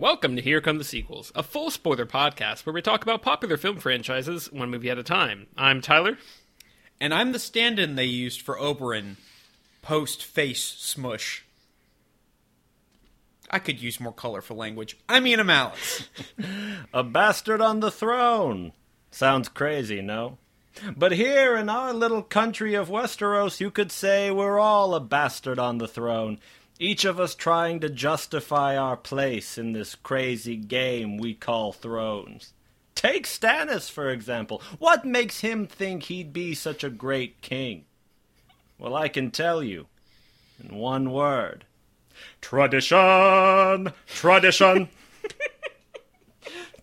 Welcome to Here Come the Sequels, a full spoiler podcast where we talk about popular film franchises one movie at a time. I'm Tyler. And I'm the stand in they used for Oberyn post face smush. I could use more colorful language. I mean, I'm Alex. A bastard on the throne. Sounds crazy, no? But here in our little country of Westeros, you could say we're all a bastard on the throne. Each of us trying to justify our place in this crazy game we call thrones. Take Stannis, for example. What makes him think he'd be such a great king? Well, I can tell you in one word tradition! Tradition!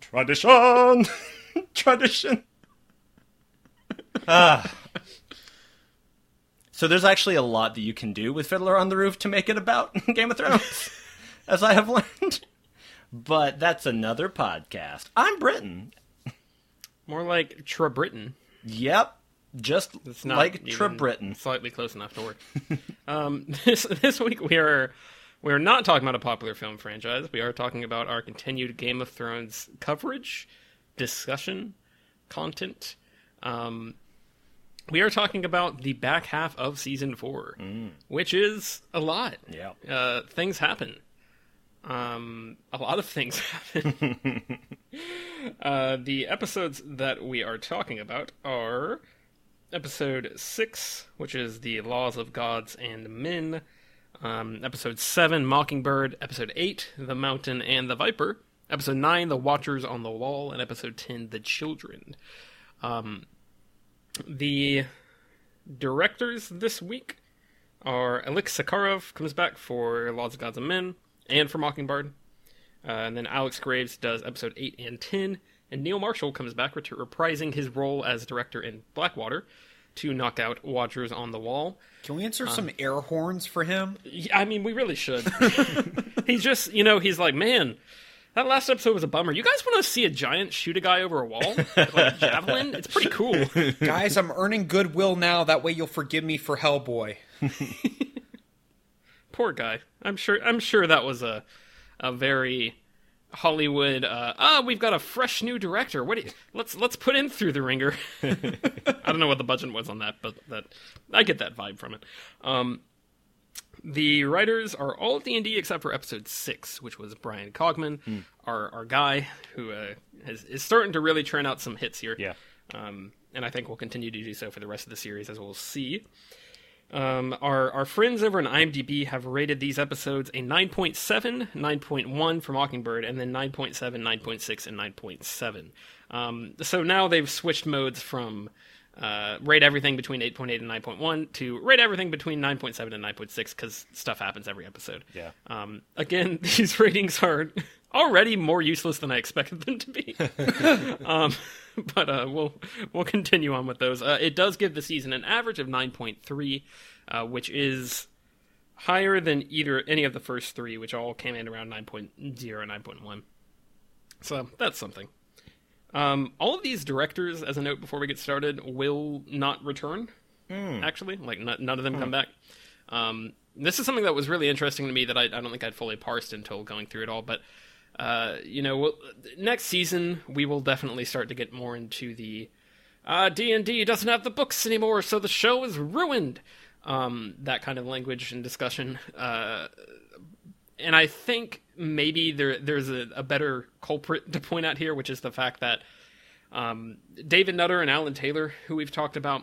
tradition! tradition! Ah. So there's actually a lot that you can do with Fiddler on the Roof to make it about Game of Thrones, as I have learned. But that's another podcast. I'm Britain. More like Tra Britain. Yep, just It's not like even Tra Britain. Slightly close enough to work. um, this this week we are we are not talking about a popular film franchise. We are talking about our continued Game of Thrones coverage, discussion, content. Um, we are talking about the back half of season four, which is a lot. Yeah. Uh, things happen. Um, a lot of things happen. uh, the episodes that we are talking about are episode six, which is the laws of gods and men. Um, episode seven, Mockingbird. Episode eight, the mountain and the viper. Episode nine, the watchers on the wall, and episode ten, the children. Um, the directors this week are Alex Sakharov comes back for Laws of Gods and Men and for Mockingbird. Uh, and then Alex Graves does episode 8 and 10. And Neil Marshall comes back, reprising his role as director in Blackwater to knock out Watchers on the Wall. Can we insert some air horns for him? I mean, we really should. he's just, you know, he's like, man, that last episode was a bummer. You guys want to see a giant shoot a guy over a wall? Like a javelin? It's pretty cool. Guys, I'm earning goodwill now. That way you'll forgive me for Hellboy. Poor guy. I'm sure. I'm sure that was a a very Hollywood. Uh, ah, we've got a fresh new director. What? Do you, let's let's put him through the ringer. I don't know what the budget was on that, but that I get that vibe from it. Um, the writers are all D and D except for episode six, which was Bryan Cogman, our our guy who uh, has, is starting to really churn out some hits here. Yeah. Um, and I think we'll continue to do so for the rest of the series, as we'll see. Um, our our friends over on IMDb have rated these episodes a 9.7, 9.1 for Mockingbird, and then 9.7, 9.6, and 9.7. Um, so now they've switched modes from uh, rate everything between 8.8 and 9.1 to rate everything between 9.7 and 9.6 because stuff happens every episode. Yeah. Um, again, these ratings are already more useless than I expected them to be. um, but uh, we'll we'll continue on with those. Uh, it does give the season an average of 9.3, uh, which is higher than either any of the first three, which all came in around 9.0, 9.1. So that's something. Um, all of these directors, as a note before we get started, will not return. Actually, like n- none of them come back. Um, this is something that was really interesting to me that I, I don't think I'd fully parsed until going through it all. But uh, you know, we'll, next season we will definitely start to get more into the uh, D and D doesn't have the books anymore, so the show is ruined. Um, that kind of language and discussion. Uh, and I think maybe there there's a, a better culprit to point out here, which is the fact that um, David Nutter and Alan Taylor, who we've talked about,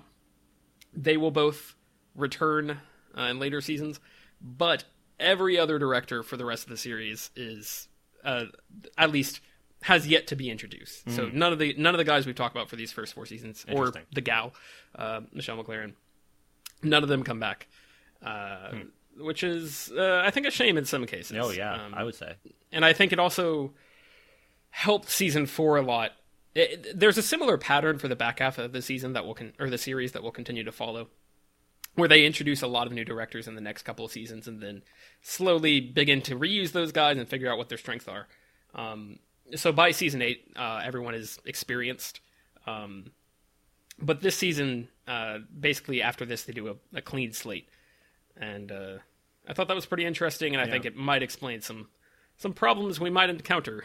they will both return uh, in later seasons, but every other director for the rest of the series is uh, at least has yet to be introduced. So none of the none of the guys we've talked about for these first four seasons, or the gal, uh, Michelle MacLaren, none of them come back. Uh, Which is, uh, I think, a shame in some cases. Oh yeah, Um, I would say. and I think it also helped season four a lot. It, it- there's a similar pattern for the back half of the season that will con- or the series that will continue to follow, where they introduce a lot of new directors in the next couple of seasons, and then slowly begin to reuse those guys and figure out what their strengths are. Um, so by season eight, uh, everyone is experienced. Um, but this season, uh, basically after this, they do a, a clean slate, and uh, I thought that was pretty interesting, and I think it might explain some some problems we might encounter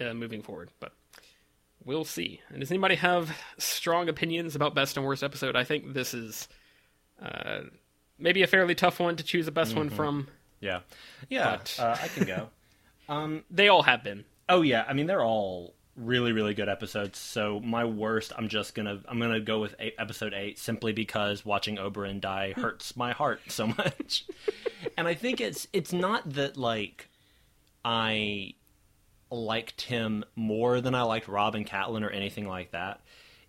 uh, moving forward, but we'll see. And does anybody have strong opinions about best and worst episode? I think this is uh, maybe a fairly tough one to choose a best one from. Yeah, yeah. But- Uh, I can go. Um, They all have been. Oh yeah, I mean they're all really really good episodes. So my worst, I'm just gonna I'm gonna go with eight, episode eight simply because watching Oberyn die hmm. hurts my heart so much. and I think it's it's not that like I liked him more than I liked Rob and Catelyn or anything like that.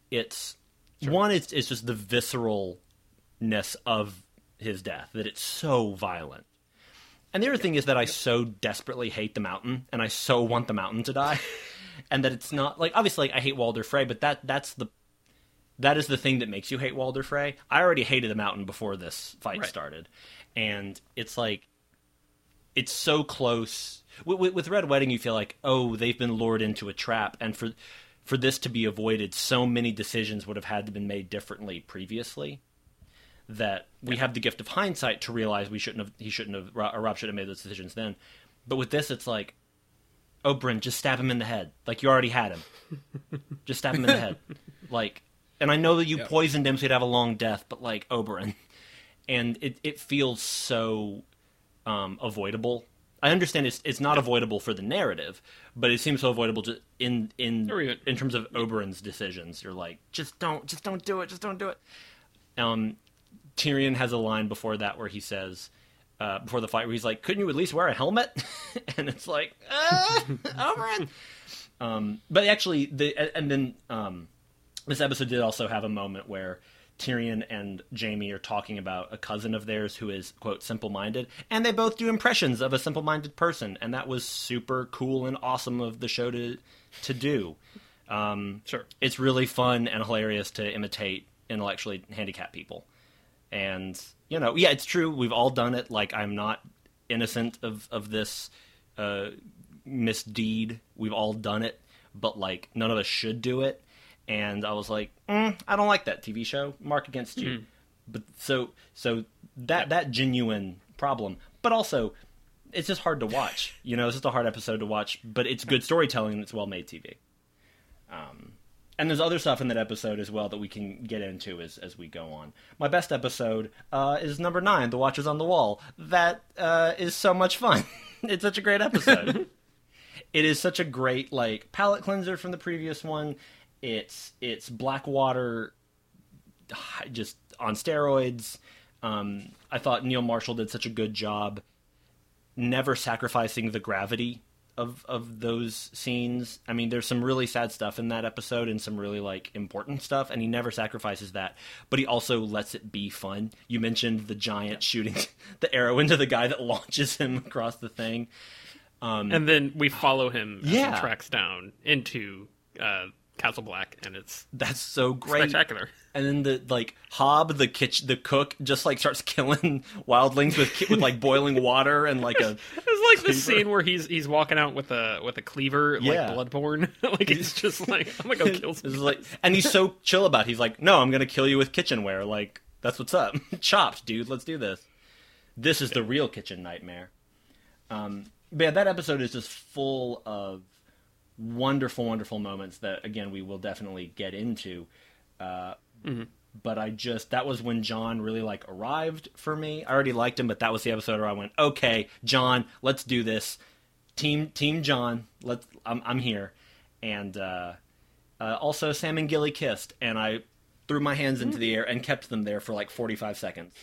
It's one, it's it's just the visceralness of his death that it's so violent. And the other thing is that I so desperately hate the mountain, and I so want the mountain to die, and that it's not like obviously like, I hate Walder Frey, but that that's the that is the thing that makes you hate Walder Frey. I already hated the mountain before this fight Right. started, and it's like it's so close. With, with, Red Wedding, you feel like oh they've been lured into a trap, and for for this to be avoided, so many decisions would have had to been made differently previously that we have the gift of hindsight to realize we shouldn't have he shouldn't have or Rob shouldn't have made those decisions then. But with this, it's like, oh, Bryn, just stab him in the head. Like you already had him. just stab him in the head. Like, and I know that you Yep. poisoned him so he'd have a long death, but like Oberyn, and it it feels so um, avoidable. I understand it's it's not avoidable for the narrative, but it seems so avoidable to, in in even- in terms of Oberyn's decisions. You're like, just don't, just don't do it, just don't do it. Um, Tyrion has a line before that where he says, uh, before the fight, where he's like, "Couldn't you at least wear a helmet?" and it's like, uh, Oberyn. Um, but actually, the and then um, this episode did also have a moment where Tyrion and Jaime are talking about a cousin of theirs who is quote simple-minded, and they both do impressions of a simple-minded person, and that was super cool and awesome of the show to to do. Um, Sure. it's really fun and hilarious to imitate intellectually handicapped people. And you know, yeah, it's true. We've all done it. Like I'm not innocent of of this uh, misdeed. We've all done it, but like none of us should do it. And I was like, mm, I don't like that TV show. Mark against you. But so so that that genuine problem, but also it's just hard to watch. You know, it's just a hard episode to watch, but it's good storytelling and it's well made TV. Um, and there's other stuff in that episode as well that we can get into as as we go on. My best episode uh, is number nine, "The Watchers on the Wall." That uh, is so much fun. it's such a great episode. it is such a great like palate cleanser from the previous one. It's it's Blackwater just on steroids. Um, I thought Neil Marshall did such a good job, never sacrificing the gravity of of those scenes. I mean, there's some really sad stuff in that episode and some really like important stuff, and he never sacrifices that. But he also lets it be fun. You mentioned the giant shooting the arrow into the guy that launches him across the thing. And then we follow him as Yeah. he tracks down into uh, Castle Black, and it's That's so great. spectacular. And then the like Hob, the kitchen, the cook, just like starts killing wildlings with ki- with like boiling water and like a It's like the scene where he's he's walking out with a with a cleaver, Yeah. like Bloodborne. like he's just like, I'm gonna go kill This some like, and he's so chill about. It. He's like, no, I'm gonna kill you with kitchenware. Like that's what's up. Chopped, dude. Let's do this. This is the real kitchen nightmare. Um, but yeah, that episode is just full of wonderful, wonderful moments that again we will definitely get into. Uh, But I just that was when Jon really like arrived for me. I already liked him, but that was the episode where I went, okay, Jon, let's do this. Team Team Jon, let's. I'm I'm here, and uh, uh, also Sam and Gilly kissed, and I threw my hands into the air and kept them there for like 45 seconds.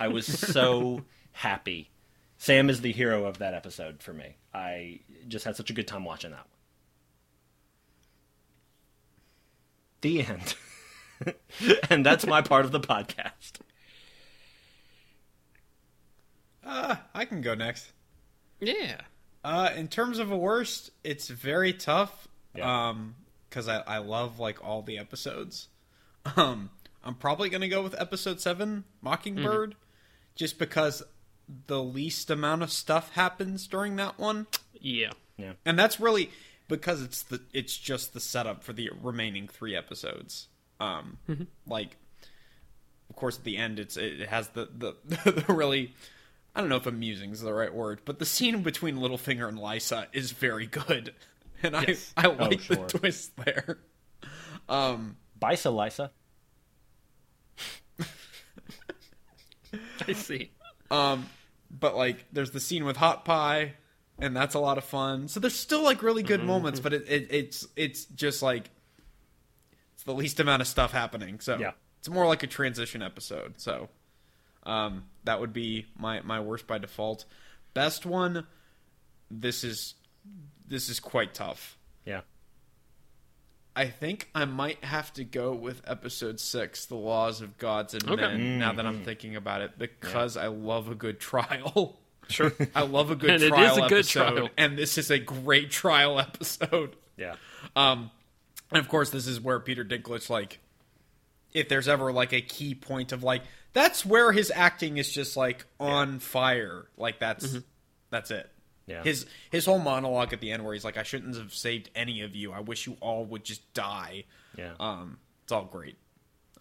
I was so happy. Sam is the hero of that episode for me. I just had such a good time watching that one. The end. and that's my part of the podcast. Uh, I can go next. Yeah. Uh, in terms of a worst, it's very tough. Yeah. Um, because I I love like all the episodes. Um, I'm probably gonna go with episode seven, Mockingbird, just because the least amount of stuff happens during that one, Yeah. Yeah. and that's really because it's the it's just the setup for the remaining three episodes. Um, like, of course, at the end, it's it has the the, the really I don't know if amusing is the right word, but the scene between Littlefinger and Lysa is very good, and Yes. I I like sure. the twist there. Um, Bisa Lysa. I see. Um, but like, there's the scene with Hot Pie, and that's a lot of fun. So there's still like really good moments, but it, it it's it's just like it's the least amount of stuff happening. So Yeah. it's more like a transition episode. So um, that would be my my worst by default. Best one. This is this is quite tough. Yeah. I think I might have to go with episode six, "The Laws of Gods and Okay. Men." Now that I'm thinking about it, because I love a good trial. Sure. I love a good And it is trial a good trial. and this is a great trial episode. Yeah. Um, and of course, this is where Peter Dinklage, like, if there's ever like a key point of like, that's where his acting is just like on fire. Like that's that's it. Yeah. His his whole monologue at the end where he's like, "I shouldn't have saved any of you. I wish you all would just die." Yeah. Um, it's all great.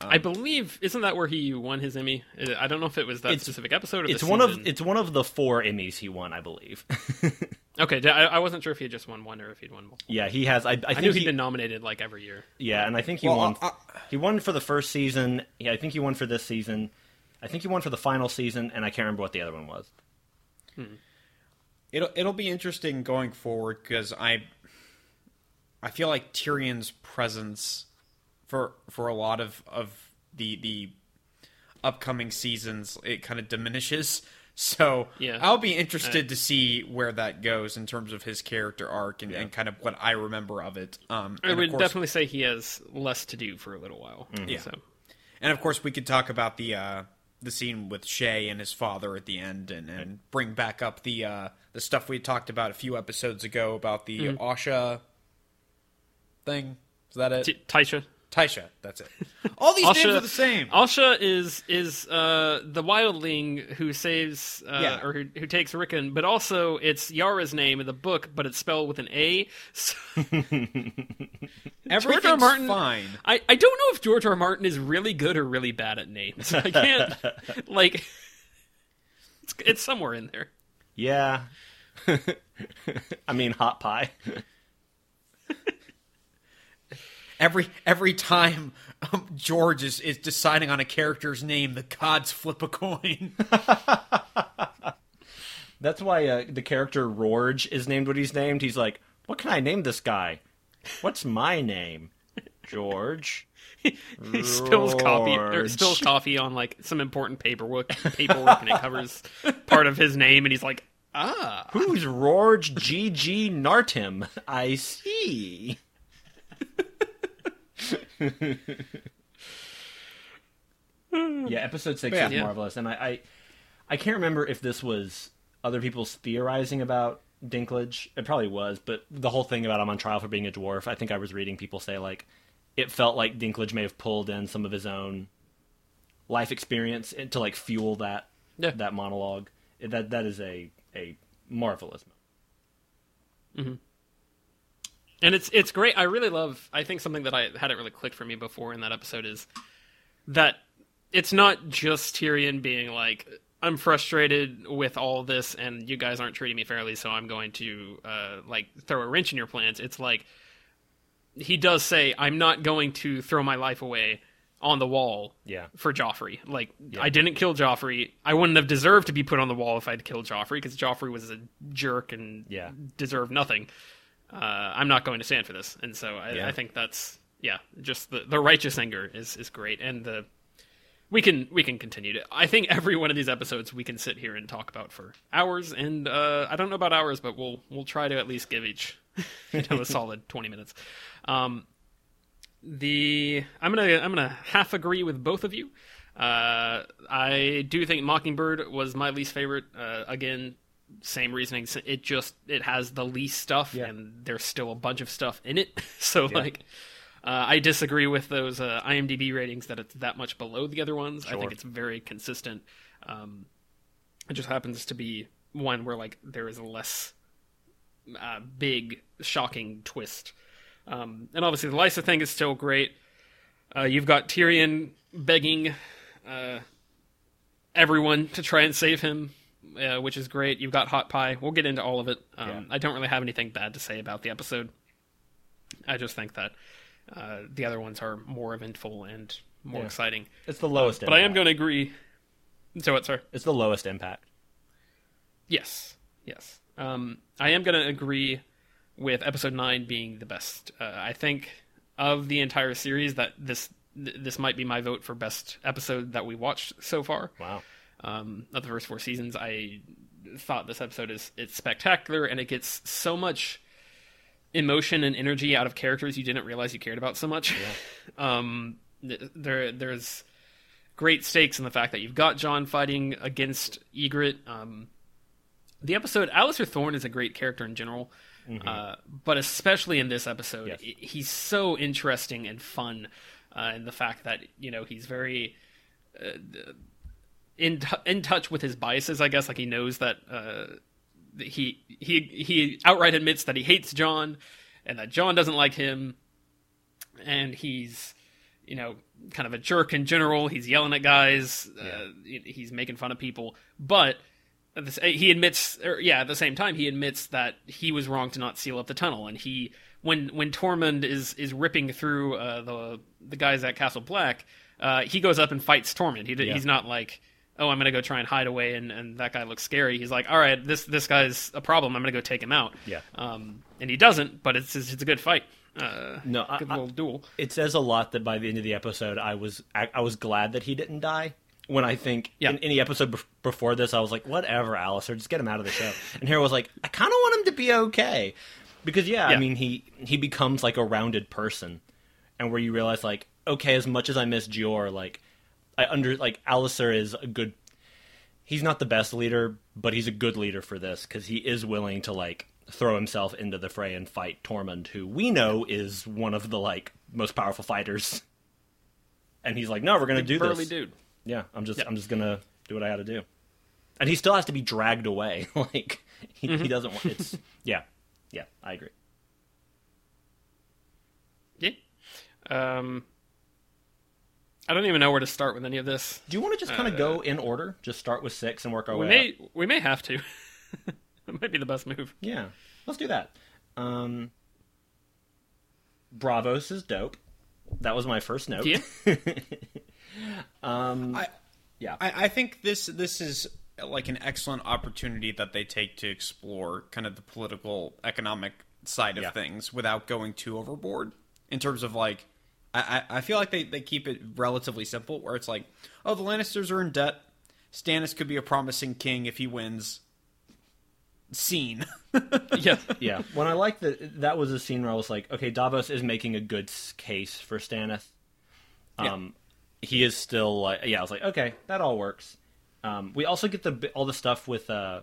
I believe isn't that where he won his Emmy? Uh, I don't know if it was that specific episode or It's the one of it's one of the four Emmys he won, I believe. Okay, I, I wasn't sure if he had just won one or if he'd won multiple. yeah, he has. I, I, I think knew he, he'd been nominated like every year. Yeah, and I think he Well, won. I- he won for the first season. Yeah, I think he won for this season. I think he won for the final season, and I can't remember what the other one was. It'll it'll be interesting going forward because I I feel like Tyrion's presence for for a lot of of the the upcoming seasons it kind of diminishes. So Yeah. I'll be interested to see where that goes in terms of his character arc and, and kind of what I remember of it. Um, I would course- definitely say he has less to do for a little while. Yeah. So And of course, we could talk about the uh, the scene with Shae and his father at the end, and, and bring back up the uh, the stuff we talked about a few episodes ago about the Mm-hmm. Asha thing. Is that it? T- Tysha. Tysha. That's it. All these names are the same. Asha is is uh, the wildling who saves uh, Yeah. or who, who takes Rickon, but also it's Yara's name in the book, but it's spelled with an A. So Everything's George R. Martin- fine. I, I don't know if George R. R. Martin is really good or really bad at names. I can't like it's, it's somewhere in there. Yeah. I mean, hot pie. Every every time um, George is, is deciding on a character's name, the gods flip a coin. That's why uh, the character Rorge is named what he's named. He's like, what can I name this guy? What's my name? George. He spills coffee or spills coffee on like some important paperwork paperwork and it covers part of his name and he's like, ah. Who's Rorge G.G. Nartim? I see. Yeah, episode six Yeah. is marvelous, and I, I, I can't remember if this was other people's theorizing about Dinklage. It probably was, but the whole thing about him on trial for being a dwarf, I think I was reading people say like, it felt like Dinklage may have pulled in some of his own life experience to like fuel that Yeah. that monologue. That that is a a marvelous. Mm-hmm. And it's it's great. I really love. I think something that I hadn't really clicked for me before in that episode is that it's not just Tyrion being like, "I'm frustrated with all this, and you guys aren't treating me fairly, so I'm going to uh, like throw a wrench in your plans." It's like he does say, "I'm not going to throw my life away." On the wall, Yeah. for Joffrey. Like, I didn't kill Joffrey. I wouldn't have deserved to be put on the wall if I'd killed Joffrey because Joffrey was a jerk and Yeah. deserved nothing uh, I'm not going to stand for this. And so I, Yeah. I think that's yeah, just the the righteous anger is is great, and the we can we can continue to. I think every one of these episodes we can sit here and talk about for hours, and uh, I don't know about hours, but we'll we'll try to at least give each you know a solid twenty minutes. Um, the I'm gonna I'm gonna half agree with both of you. Uh, I do think Mockingbird was my least favorite. Uh, again, same reasoning. It just it has the least stuff, Yeah. and there's still a bunch of stuff in it. So like, uh, I disagree with those uh, IMDb ratings that it's that much below the other ones. I think it's very consistent. Um, it just happens to be one where like there is a less uh, big shocking twist. Um, and obviously the Lysa thing is still great. Uh, you've got Tyrion begging uh, everyone to try and save him, uh, which is great. You've got Hot Pie. We'll get into all of it. Um, Yeah. I don't really have anything bad to say about the episode. I just think that uh, the other ones are more eventful and more Yeah. exciting. It's the lowest. But I am going to agree. So what, sir? It's the lowest impact. Yes, yes. Um, I am going to agree with episode nine being the best. Uh, I think of the entire series that this th- this might be my vote for best episode that we watched so far. Wow. Um, of the first four seasons. I thought this episode is it's spectacular and it gets so much emotion and energy out of characters you didn't realize you cared about so much. um, there there's great stakes in the fact that you've got Jon fighting against Ygritte. Um, the episode Alistair Thorne is a great character in general. Uh, but especially in this episode, Yes. he's so interesting and fun, uh, in the fact that you know he's very in t- in touch with his biases. I guess like he knows that uh, he he he outright admits that he hates Jon, and that Jon doesn't like him, and he's you know kind of a jerk in general. He's yelling at guys. Uh, he's making fun of people, but. He admits, or yeah, at the same time, he admits that he was wrong to not seal up the tunnel, and he, when when Tormund is is ripping through uh, the the guys at Castle Black, uh, he goes up and fights Tormund. He, Yeah. He's not like, oh, I'm gonna go try and hide away, and, and that guy looks scary. He's like, all right, this this guy's a problem. I'm gonna go take him out. Yeah. Um, and he doesn't, but it's it's a good fight. Uh, No, good I- little duel. It says a lot that by the end of the episode, I was I, I was glad that he didn't die. When I think Yeah. in any episode bef- before this, I was like, whatever, Alistair, just get him out of the show. And here I was like, I kind of want him to be okay because yeah, I mean he he becomes like a rounded person, and where you realize like, okay, as much as I miss Jeor, like I under like Alistair is a good. He's not the best leader, but he's a good leader for this because he is willing to like throw himself into the fray and fight Tormund, who we know is one of the like most powerful fighters. And he's like, "No, we're gonna do Burly this." dude. Yeah, I'm just Yeah. I'm just gonna do what I got to do. And he still has to be dragged away. like he, Mm-hmm. he doesn't want. It's yeah, yeah. I agree. Yeah. Um, I don't even know where to start with any of this. Do you want to just kind of go in order? Just start with six and work our Uh, We way up? may we may have to. it might be the best move. Yeah, let's do that. Um, Braavos is dope. That was my first note. Yeah. I, Yeah. I, I think this this is like an excellent opportunity that they take to explore kind of the political economic side of Yeah. things without going too overboard in terms of like I, I feel like they, they keep it relatively simple where it's like oh the Lannisters are in debt Stannis could be a promising king if he wins scene yeah. yeah. When I like that, that was a scene where I was like, okay, Davos is making a good case for Stannis. Um, he is still like, yeah. I was like, okay, that all works. Um, we also get the all the stuff with uh,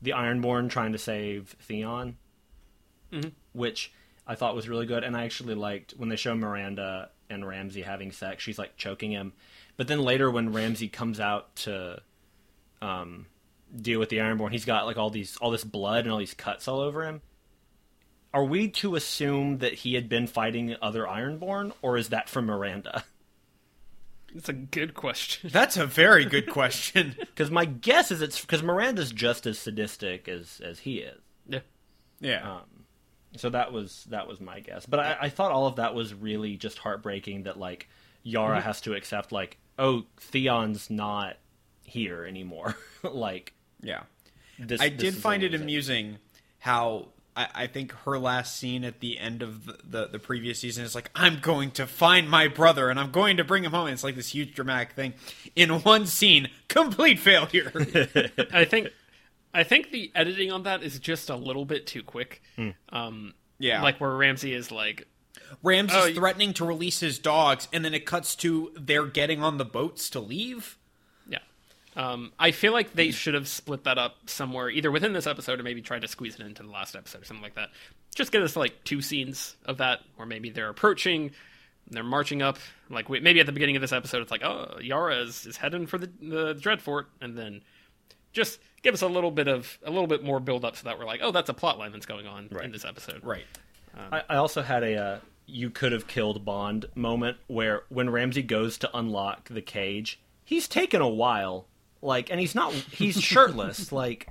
the Ironborn trying to save Theon, which I thought was really good, and I actually liked when they show Myranda and Ramsay having sex. She's like choking him, but then later when Ramsay comes out to um, deal with the Ironborn, he's got like all these all this blood and all these cuts all over him. Are we to assume that he had been fighting other Ironborn, or is that from Myranda? It's a good question. that's a very good question Because my guess is it's because Myranda's just as sadistic as as he is. Yeah. yeah So that was that was my guess. But I, I thought all of that was really just heartbreaking. That like Yara mm-hmm. has to accept like, oh, Theon's not here anymore. like yeah this. I this did is find it amusing how I, I think her last scene at the end of the, the, the previous season is like, I'm going to find my brother and I'm going to bring him home. And it's like this huge dramatic thing. In one scene, complete failure. I think I think the editing on that is just a little bit too quick. Um, Yeah. like where Ramsay is like, Rams Oh, is threatening to release his dogs, and then it cuts to they're getting on the boats to leave. yeah. Um, I feel like they should have split that up somewhere, either within this episode or maybe tried to squeeze it into the last episode or something like that. Just get us like two scenes of that, or maybe they're approaching, they're marching up. Like we- maybe at the beginning of this episode, it's like, oh, Yara is, is heading for the the Dreadfort, and then just give us a little bit of a little bit more build up so that we're like, oh, that's a plot line that's going on in this episode. Right. I, I also had a uh, you could have killed Bond moment where when Ramsay goes to unlock the cage, he's taken a while Like, and he's not. He's shirtless. like,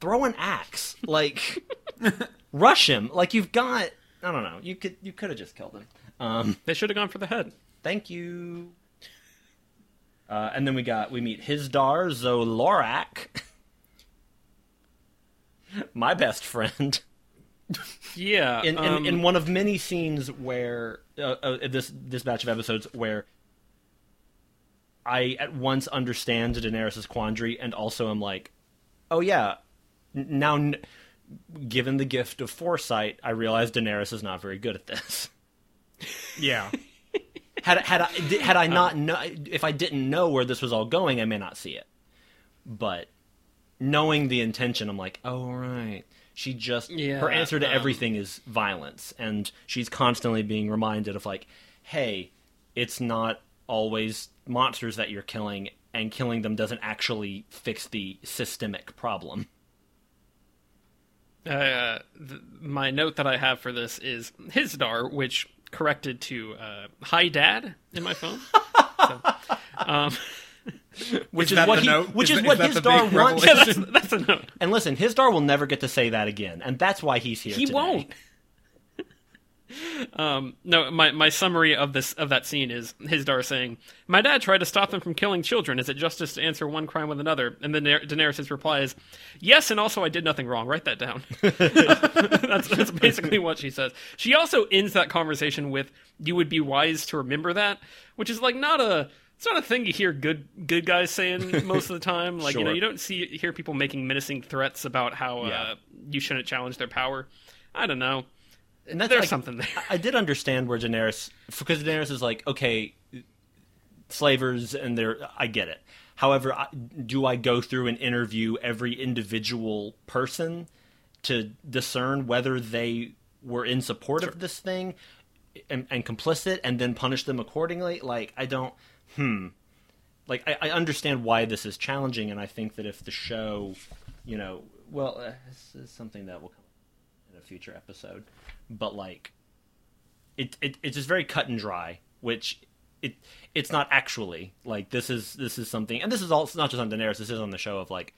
throw an axe. Like, rush him. Like, you've got. I don't know. You could. You could have just killed him. Um, They should have gone for the head. thank you. Uh, and then we got we meet Hizdahr zo Loraq, my best friend. Yeah. in, in, um, in one of many scenes where uh, uh, this this batch of episodes where I at once understand Daenerys' quandary and also am like, oh yeah, now n- given the gift of foresight, I realize Daenerys is not very good at this. Yeah. Had had I had I not know if I didn't know where this was all going, I may not see it. But knowing the intention, I'm like, oh right. She just Yeah, her answer to um, everything is violence, and she's constantly being reminded of like, hey, it's not always monsters that you're killing, and killing them doesn't actually fix the systemic problem. Uh, th- my note that I have for this is Hizdahr, which corrected to uh, "Hi, Dad" in my phone. so, um, Which Is is, what he, note? which Is is, what is that the wants. yeah, that's, that's a note. And listen, Hizdahr will never get to say that again, and that's why he's here. He won't. Um, no, my my summary of this of that scene is Hizdahr saying, "My dad tried to stop them from killing children. Is it justice to answer one crime with another?" And then Da- Daenerys' reply is, "Yes, and also I did nothing wrong. Write that down." that's that's basically what she says. She also ends that conversation with, "You would be wise to remember that," which is like not a. It's not a thing you hear good good guys saying most of the time. Like you know, you don't see hear people making menacing threats about how Yeah. uh, you shouldn't challenge their power. I don't know. And that's There's like- something there. I- did understand where Daenerys, because Daenerys is like, okay, slavers, and they're, I get it. However, I, do I go through and interview every individual person to discern whether they were in support of this thing and, and complicit, and then punish them accordingly? Like, I don't. Hmm. Like, I, I understand why this is challenging, and I think that if the show, you know, well, uh, this is something that will come in a future episode, but like, it, it it's just very cut and dry, which it it's not actually like this is this is something, and this is all it's not just on Daenerys. This is on the show of like,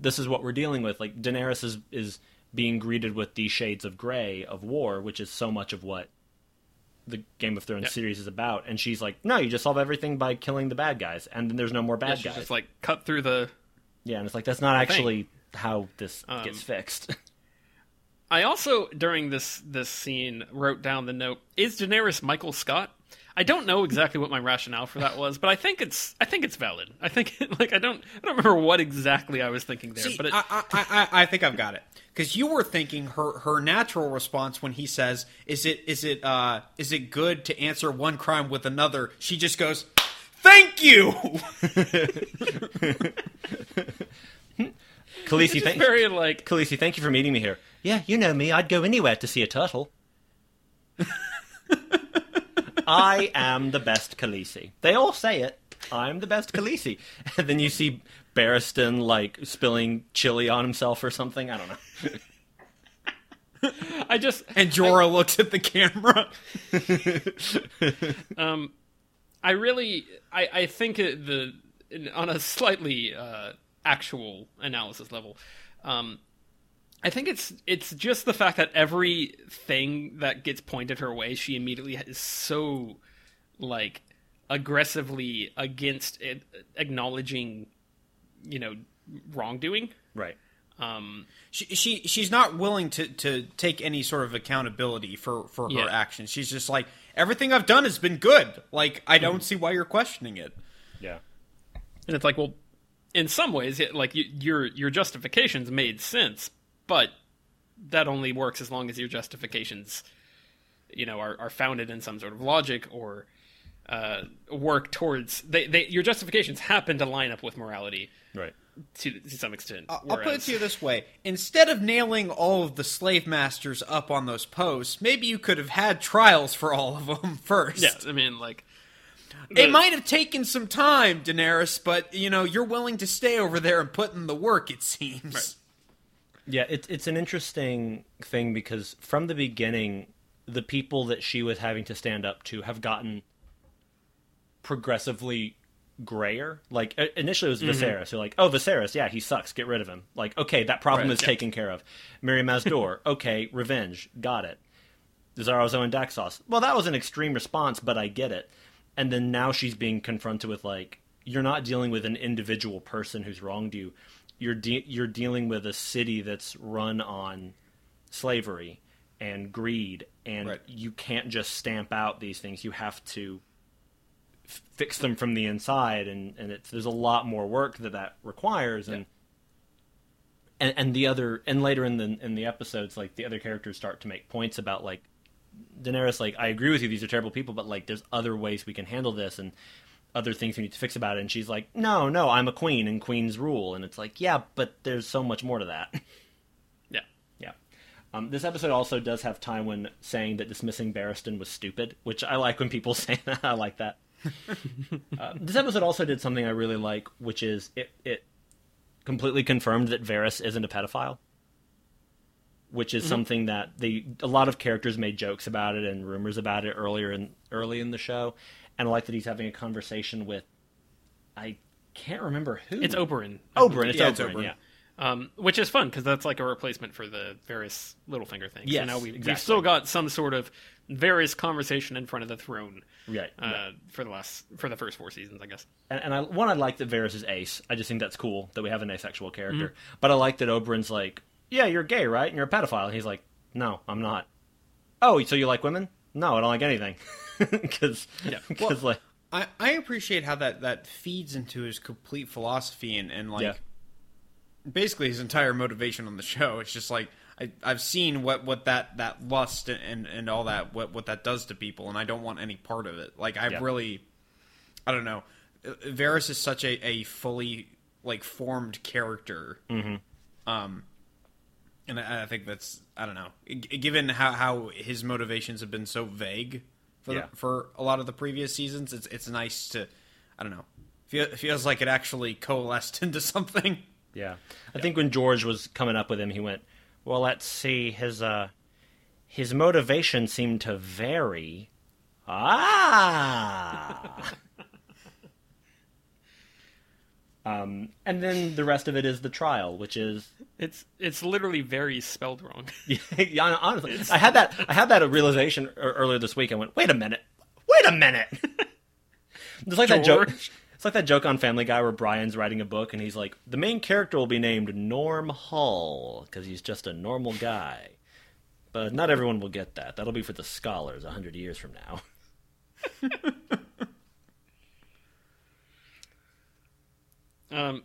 this is what we're dealing with. Like Daenerys is is being greeted with these shades of gray of war, which is so much of what the Game of Thrones Yeah. series is about. And she's like, no, you just solve everything by killing the bad guys, and then there's no more bad Yeah, she's guys. just like cut through the. yeah, and it's like that's not thing. actually how this Um, gets fixed. I also during this this scene wrote down the note: Is Daenerys Michael Scott? I don't know exactly what my rationale for that was, but I think it's I think it's valid. I think like I don't I don't remember what exactly I was thinking there, See, but it, I, I, I, I think I've got it because you were thinking her her natural response when he says, "Is it is it uh is it good to answer one crime with another?" She just goes, "Thank you." Khaleesi, thank, very like Khaleesi, thank you for meeting me here. Yeah, you know me. I'd go anywhere to see a turtle. I am the best Khaleesi. They all say it. I'm the best Khaleesi. And then you see Barristan like spilling chili on himself or something. I don't know. I just And Jorah looks at the camera. um I really I I think the on a slightly uh, actual analysis level um I think it's it's just the fact that everything that gets pointed her way, she immediately is so like aggressively against it, acknowledging, you know, wrongdoing. Right. Um, She, she she's not willing to, to take any sort of accountability for, for her Yeah. actions. She's just like everything I've done has been good. Like I don't see why you're questioning it. Yeah. and it's like, well, in some ways, like you, your your justifications made sense, but that only works as long as your justifications, you know, are, are founded in some sort of logic or uh, work towards. They, they your justifications happen to line up with morality Right. to, to some extent. I'll put it to you this way: instead of nailing all of the slave masters up on those posts, maybe you could have had trials for all of them first. Yes, I mean, like It the- might have taken some time, Daenerys, but you know you're willing to stay over there and put in the work. It seems. Right. Yeah, it's it's an interesting thing because from the beginning, the people that she was having to stand up to have gotten progressively grayer. Like initially it was mm-hmm. Viserys. You're like, oh Viserys, yeah, he sucks. Get rid of him. Like, okay, that problem Right, is yeah. taken care of. Mirri Maz Duur, okay, revenge, got it. Zarozo and Daxos. Well, that was an extreme response, but I get it. And then now she's being confronted with like, you're not dealing with an individual person who's wronged you. You're de- you're dealing with a city that's run on slavery and greed, and Right. you can't just stamp out these things. You have to f- fix them from the inside, and and it's there's a lot more work that that requires, and. And, and the other and later in the in the episodes like the other characters start to make points about like Daenerys like I agree with you these are terrible people but like there's other ways we can handle this and other things we need to fix about it. And she's like no no I'm a queen and queens rule. And it's like yeah but there's so much more to that. Yeah. yeah. Um, this episode also does have Tywin saying that dismissing Barristan was stupid which I like when people say that. I like that. Uh, this episode also did something I really like which is it it completely confirmed that Varys isn't a pedophile which is something that they a lot of characters made jokes about it and rumors about it earlier in early in the show, and I like that he's having a conversation with I can't remember who It's Oberyn. I Oberyn. It's Yeah, it's Oberyn. Oberyn. Yeah, Um, which is fun because that's like a replacement for the Varys Littlefinger things. Yes, so now we, we've exactly. still got some sort of Varys conversation in front of the throne right. uh, right. for the last for the first four seasons, I guess. And, and I one I like that Varys is ace. I just think that's cool that we have an asexual character. But I like that Oberyn's like, yeah, you're gay, right? And you're a pedophile. And he's like, no, I'm not. Oh, so you like women? No, I don't like anything. Because Yeah. because like I, I appreciate how that, that feeds into his complete philosophy and, and like Yeah. basically his entire motivation on the show. It's just like I, I've seen what, what that, that lust and, and all that what, what that does to people, and I don't want any part of it. Like I Yeah. really, I don't know. Varys is such a, a fully like formed character. Mm-hmm. Um, and I, I think that's I don't know. Given how, how his motivations have been so vague for Yeah. the, for a lot of the previous seasons, it's it's nice to I don't know. Feel, it feels like it actually coalesced into something. Yeah. I think when George was coming up with him, he went, "Well, let's see. His uh, his motivation seemed to vary." Ah. um, and then the rest of it is the trial, which is It's it's literally very spelled wrong. yeah, honestly, I had that I had that realization earlier this week. I went, "Wait a minute, wait a minute." it's like that joke. It's like that joke on Family Guy where Brian's writing a book and he's like, the main character will be named Norm Hull because he's just a normal guy. But not everyone will get that. That'll be for the scholars a hundred years from now. Um,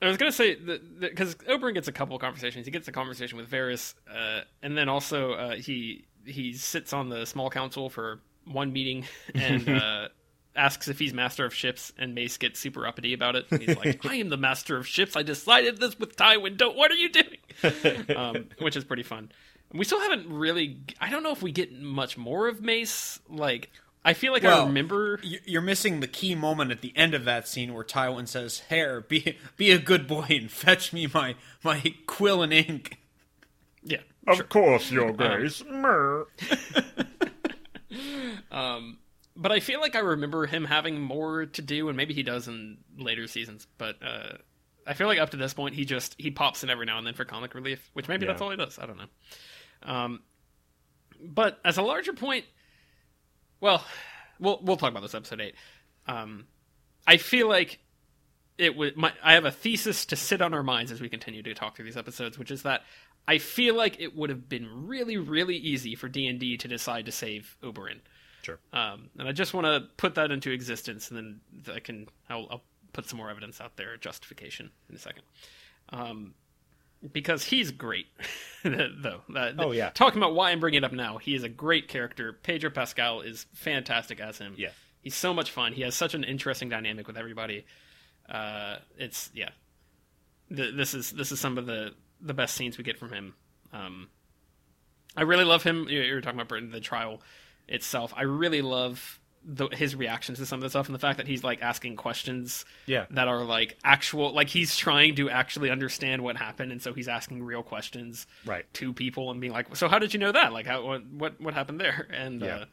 I was gonna say that because Oberyn gets a couple of conversations. He gets a conversation with Varys, uh, and then also uh, he he sits on the small council for one meeting and uh, asks if he's master of ships. And Mace gets super uppity about it. He's like, "I am the master of ships. I decided this with Tywin. Don't. What are you doing?" um, which is pretty fun. We still haven't really. I don't know if we get much more of Mace. Like, I feel like I remember. You- You're missing the key moment at the end of that scene where Tywin says, "Hair, be be a good boy and fetch me my my quill and ink." Yeah, Of course, Your Grace. Um, but I feel like I remember him having more to do, and maybe he does in later seasons. But uh, I feel like up to this point, he just he pops in every now and then for comic relief, which maybe Yeah. that's all he does. I don't know. Um, but as a larger point, well, we'll we'll talk about this episode eight. Um, I feel like it would. My, I have a thesis to sit on our minds as we continue to talk through these episodes, which is that I feel like it would have been really, really easy for D and D to decide to save Oberyn. Sure. Um, and I just want to put that into existence, and then I can I'll, I'll put some more evidence out there, justification in a second. Um, because he's great, though. Uh, Oh, yeah. Talking about why I'm bringing it up now, he is a great character. Pedro Pascal is fantastic as him. Yeah. he's so much fun. He has such an interesting dynamic with everybody. Uh, it's yeah. Th- this is this is some of the the best scenes we get from him. Um, I really love him. You you were talking about Britain, the trial itself. I really love the, his reactions to some of the stuff and the fact that he's like asking questions Yeah. that are like actual, like he's trying to actually understand what happened, and so he's asking real questions Right. to people and being like, "So how did you know that? Like, how what what, what happened there?" And Yeah.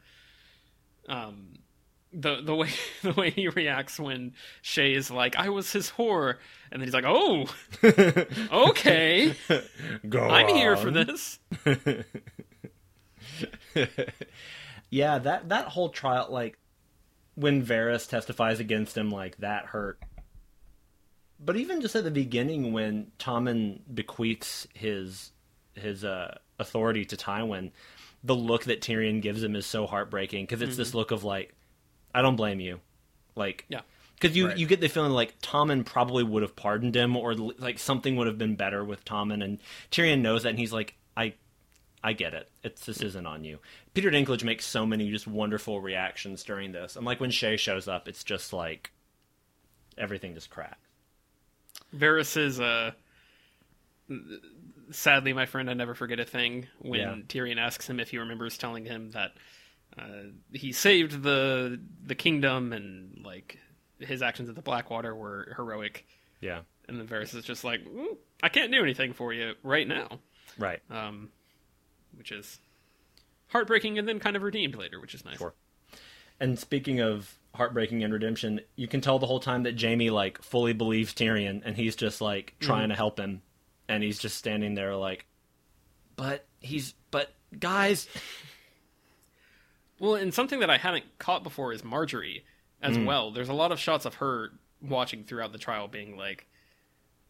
uh, um, the the way the way he reacts when Shae is like, "I was his whore," and then he's like, "Oh, okay, Go I'm here for this." Yeah, that that whole trial, like when Varys testifies against him, like that hurt. But even just at the beginning, when Tommen bequeaths his his uh, authority to Tywin, the look that Tyrion gives him is so heartbreaking because it's this look of like, I don't blame you, like Yeah. Because you, Right. you get the feeling like Tommen probably would have pardoned him, or like something would have been better with Tommen, and Tyrion knows that, and he's like, I, I get it. It's this isn't on you. Peter Dinklage makes so many just wonderful reactions during this, and like when Shae shows up, it's just like everything just cracks. Varys is uh sadly my friend I never forget a thing when Yeah. Tyrion asks him if he remembers telling him that uh, he saved the the kingdom and like his actions at the Blackwater were heroic Yeah, and then Varys is just like "Mm, I can't do anything for you right now right. um which is heartbreaking and then kind of redeemed later which is nice Sure. And speaking of heartbreaking and redemption, you can tell the whole time that Jaime like fully believes Tyrion, and he's just like mm-hmm. trying to help him, and he's just standing there like, but he's but guys, Well, and something that I hadn't caught before is Margaery as mm. well. There's a lot of shots of her watching throughout the trial, being like,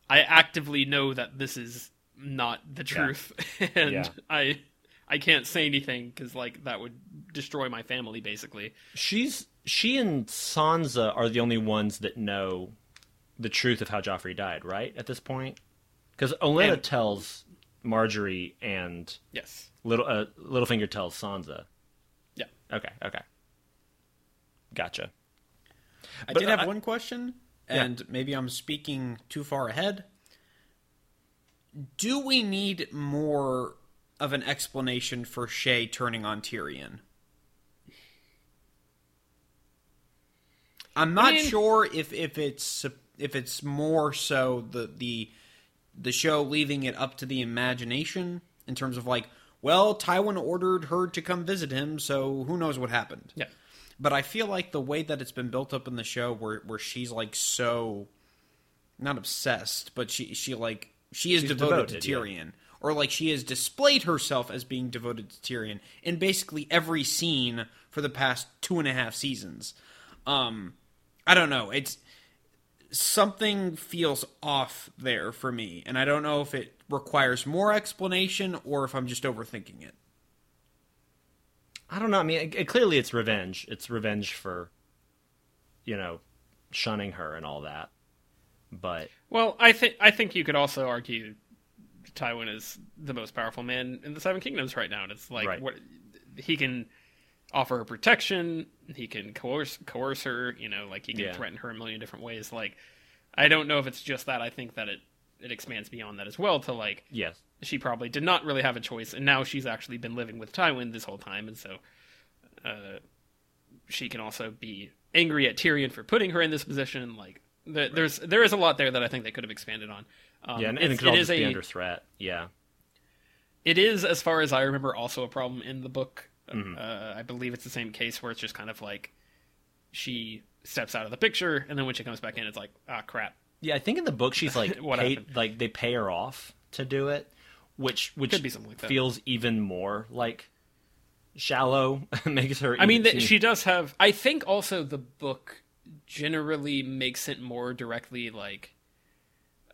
"I actively know that this is not the truth, and Yeah. I I can't say anything because like that would destroy my family, basically." she's she and Sansa are the only ones that know the truth of how Joffrey died, right? At this point, because Olenna And- tells Margaery and Yes. Little uh, Littlefinger tells Sansa. Yeah. Okay. Okay. Gotcha. I But did have I- one question, Yeah. and maybe I'm speaking too far ahead. Do we need more of an explanation for Shae turning on Tyrion? I'm not mean- sure if if it's if it's more so the the the show leaving it up to the imagination in terms of like, well, Tywin ordered her to come visit him, so who knows what happened. Yeah. But I feel like the way that it's been built up in the show, where where she's like so, not obsessed, but she she like she is She's devoted, devoted, to yeah. Tyrion, or like she has displayed herself as being devoted to Tyrion in basically every scene for the past two and a half seasons. Um, I don't know. It's something feels off there for me, and I don't know if it requires more explanation or if I'm just overthinking it. I don't know. I mean, it, it- clearly it's revenge. It's revenge for, you know, shunning her and all that. But Well, I think I think you could also argue Tywin is the most powerful man in the Seven Kingdoms right now, and it's like Right. what he can offer her protection, he can coerce coerce her, you know, like he can Yeah. threaten her a million different ways. Like, I don't know if it's just that. I think that it it expands beyond that as well to like yes, she probably did not really have a choice, and now she's actually been living with Tywin this whole time, and so uh, she can also be angry at Tyrion for putting her in this position. Like, the, there's there is a lot there that I think they could have expanded on. Um, yeah, and, and it could just be a under threat. Yeah, it is, as far as I remember, also a problem in the book. Mm-hmm. Uh, I believe it's the same case where it's just kind of like she steps out of the picture, and then when she comes back in, it's like, ah, crap. yeah. I think in the book she's like What paid, like they pay her off to do it, which which Could be something like that. feels even more like shallow. makes her. I mean, even th- she does have. I think also the book generally makes it more directly like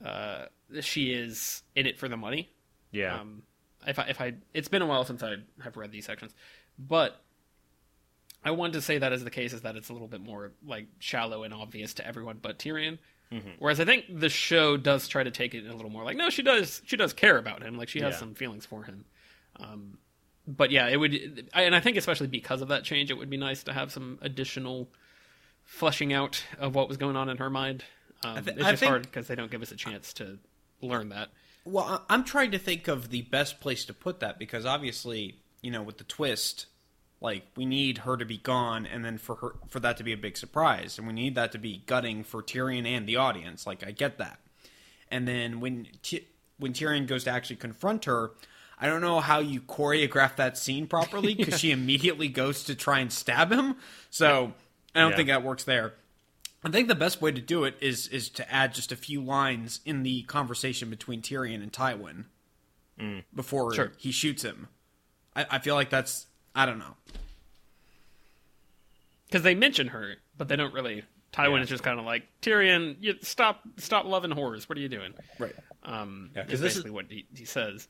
uh, she is in it for the money. yeah. Um, if I, if I, it's been a while since I have read these sections, but I want to say that as the case is that it's a little bit more like shallow and obvious to everyone but Tyrion. Mm-hmm. Whereas I think the show does try to take it a little more like, no, she does, she does care about him, like she has Yeah. some feelings for him. Um, but yeah, it would, I- and I think especially because of that change, it would be nice to have some additional fleshing out of what was going on in her mind. Um, thi- it's I just think- hard because they don't give us a chance to learn that. Well, I'm trying to think of the best place to put that because obviously, you know, with the twist, like we need her to be gone, and then for her for that to be a big surprise, and we need that to be gutting for Tyrion and the audience. Like I get that, and then when when Tyrion goes to actually confront her. I don't know how you choreograph that scene properly because she immediately goes to try and stab him. So I don't Yeah. think that works there. I think the best way to do it is is to add just a few lines in the conversation between Tyrion and Tywin before Sure. he shoots him. I, I feel like that's I don't know. because they mention her, but they don't really. Tywin Yeah. is just kind of like Tyrion. You stop, stop loving whores. What are you doing? Right. Um, Yeah, 'cause is this is- basically what he, he says.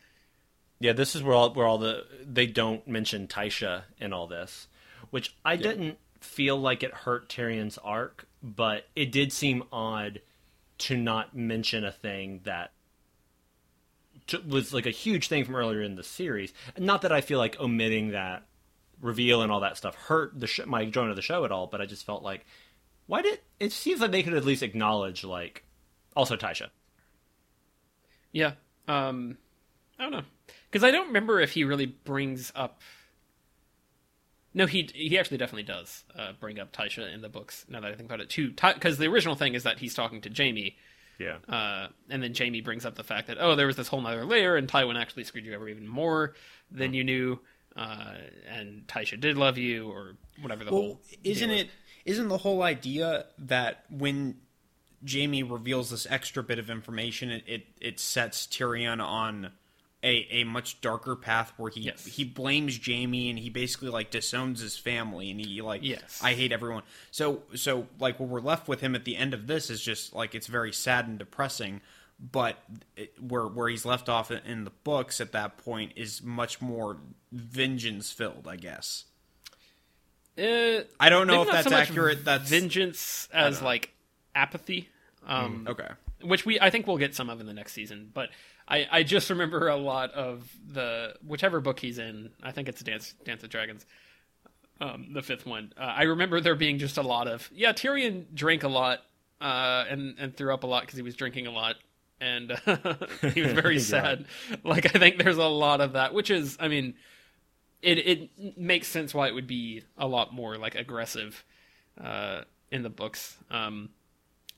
Yeah, this is where all where all the they don't mention Tysha in all this, which I didn't feel like it hurt Tyrion's arc, but it did seem odd to not mention a thing that t- was like a huge thing from earlier in the series. Not that I feel like omitting that reveal and all that stuff hurt the sh- my enjoyment of the show at all, but I just felt like why did it seems like they could at least acknowledge like also Tysha. Yeah. Um, I don't know because I don't remember if he really brings up. No, he he actually definitely does uh, bring up Tysha in the books. Now that I think about it, too, because the original thing is that he's talking to Jaime, Yeah. uh, and then Jaime brings up the fact that oh, there was this whole other layer, and Tywin actually screwed you over even more than you knew, uh, and Taisha did love you, or whatever the Well, whole. isn't deal is. it isn't the whole idea that when Jaime reveals this extra bit of information, it it, it sets Tyrion on a, a much darker path where he Yes. he blames Jaime and he basically like disowns his family and he like Yes. I hate everyone. So so like what we're left with him at the end of this is just like it's very sad and depressing. But it, where where he's left off in the books at that point is much more vengeance filled, I guess. Uh, I don't know if that's so accurate. That's vengeance as like apathy. Um, okay. which we I think we'll get some of in the next season. But I, I just remember a lot of the whichever book he's in. I think it's Dance Dance of Dragons, um, the fifth one. Uh, I remember there being just a lot of yeah. Tyrion drank a lot uh, and and threw up a lot because he was drinking a lot. And uh, he was very Yeah. sad. Like I think there's a lot of that, which is, I mean, it it makes sense why it would be a lot more like aggressive uh, in the books. Um,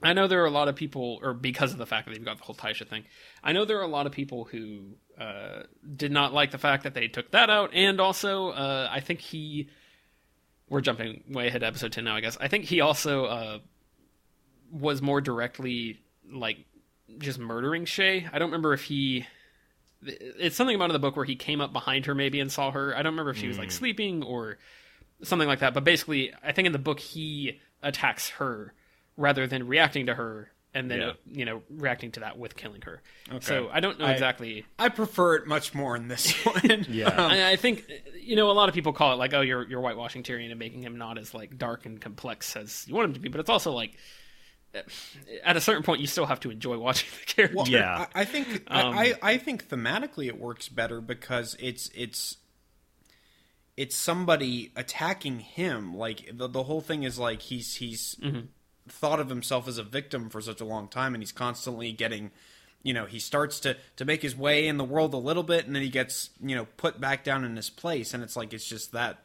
I know there are a lot of people, or because of the fact that they've got the whole Tysha thing, I know there are a lot of people who uh, did not like the fact that they took that out, and also uh, I think he. We're jumping way ahead to episode ten now, I guess. I think he also uh, was more directly like just murdering Shae. I don't remember if he. It's something about in the book where he came up behind her maybe and saw her. I don't remember if she was like sleeping or something like that. But basically, I think in the book he attacks her rather than reacting to her and then Yeah. you know reacting to that with killing her. Okay. So I don't know exactly. I prefer it much more in this one. Yeah. Um, I, I think you know a lot of people call it like oh you're you're whitewashing Tyrion and making him not as like dark and complex as you want him to be, but it's also like at a certain point you still have to enjoy watching the character. Well, Yeah. I, I think Um, I, I I think thematically it works better because it's it's it's somebody attacking him. Like the the whole thing is like he's he's Mm-hmm. Thought of himself as a victim for such a long time, and he's constantly getting. You know, he starts to, to make his way in the world a little bit, and then he gets you know put back down in his place, and it's like it's just that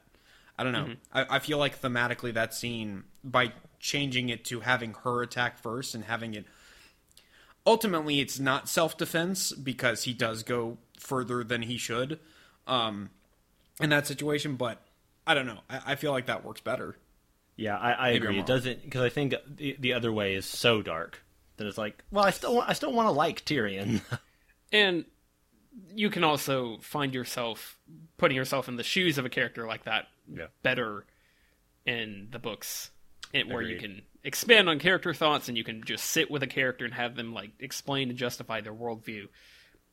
I don't know. Mm-hmm. I, I feel like thematically that scene by changing it to having her attack first and having it ultimately it's not self-defense because he does go further than he should um in that situation but i don't know i, I feel like that works better Yeah, I, I agree. It doesn't because I think the, the other way is so dark that it's like, well, I still want, I still want to like Tyrion. and you can also find yourself putting yourself in the shoes of a character like that Yeah. better in the books where you can expand on character thoughts and you can just sit with a character and have them like explain and justify their worldview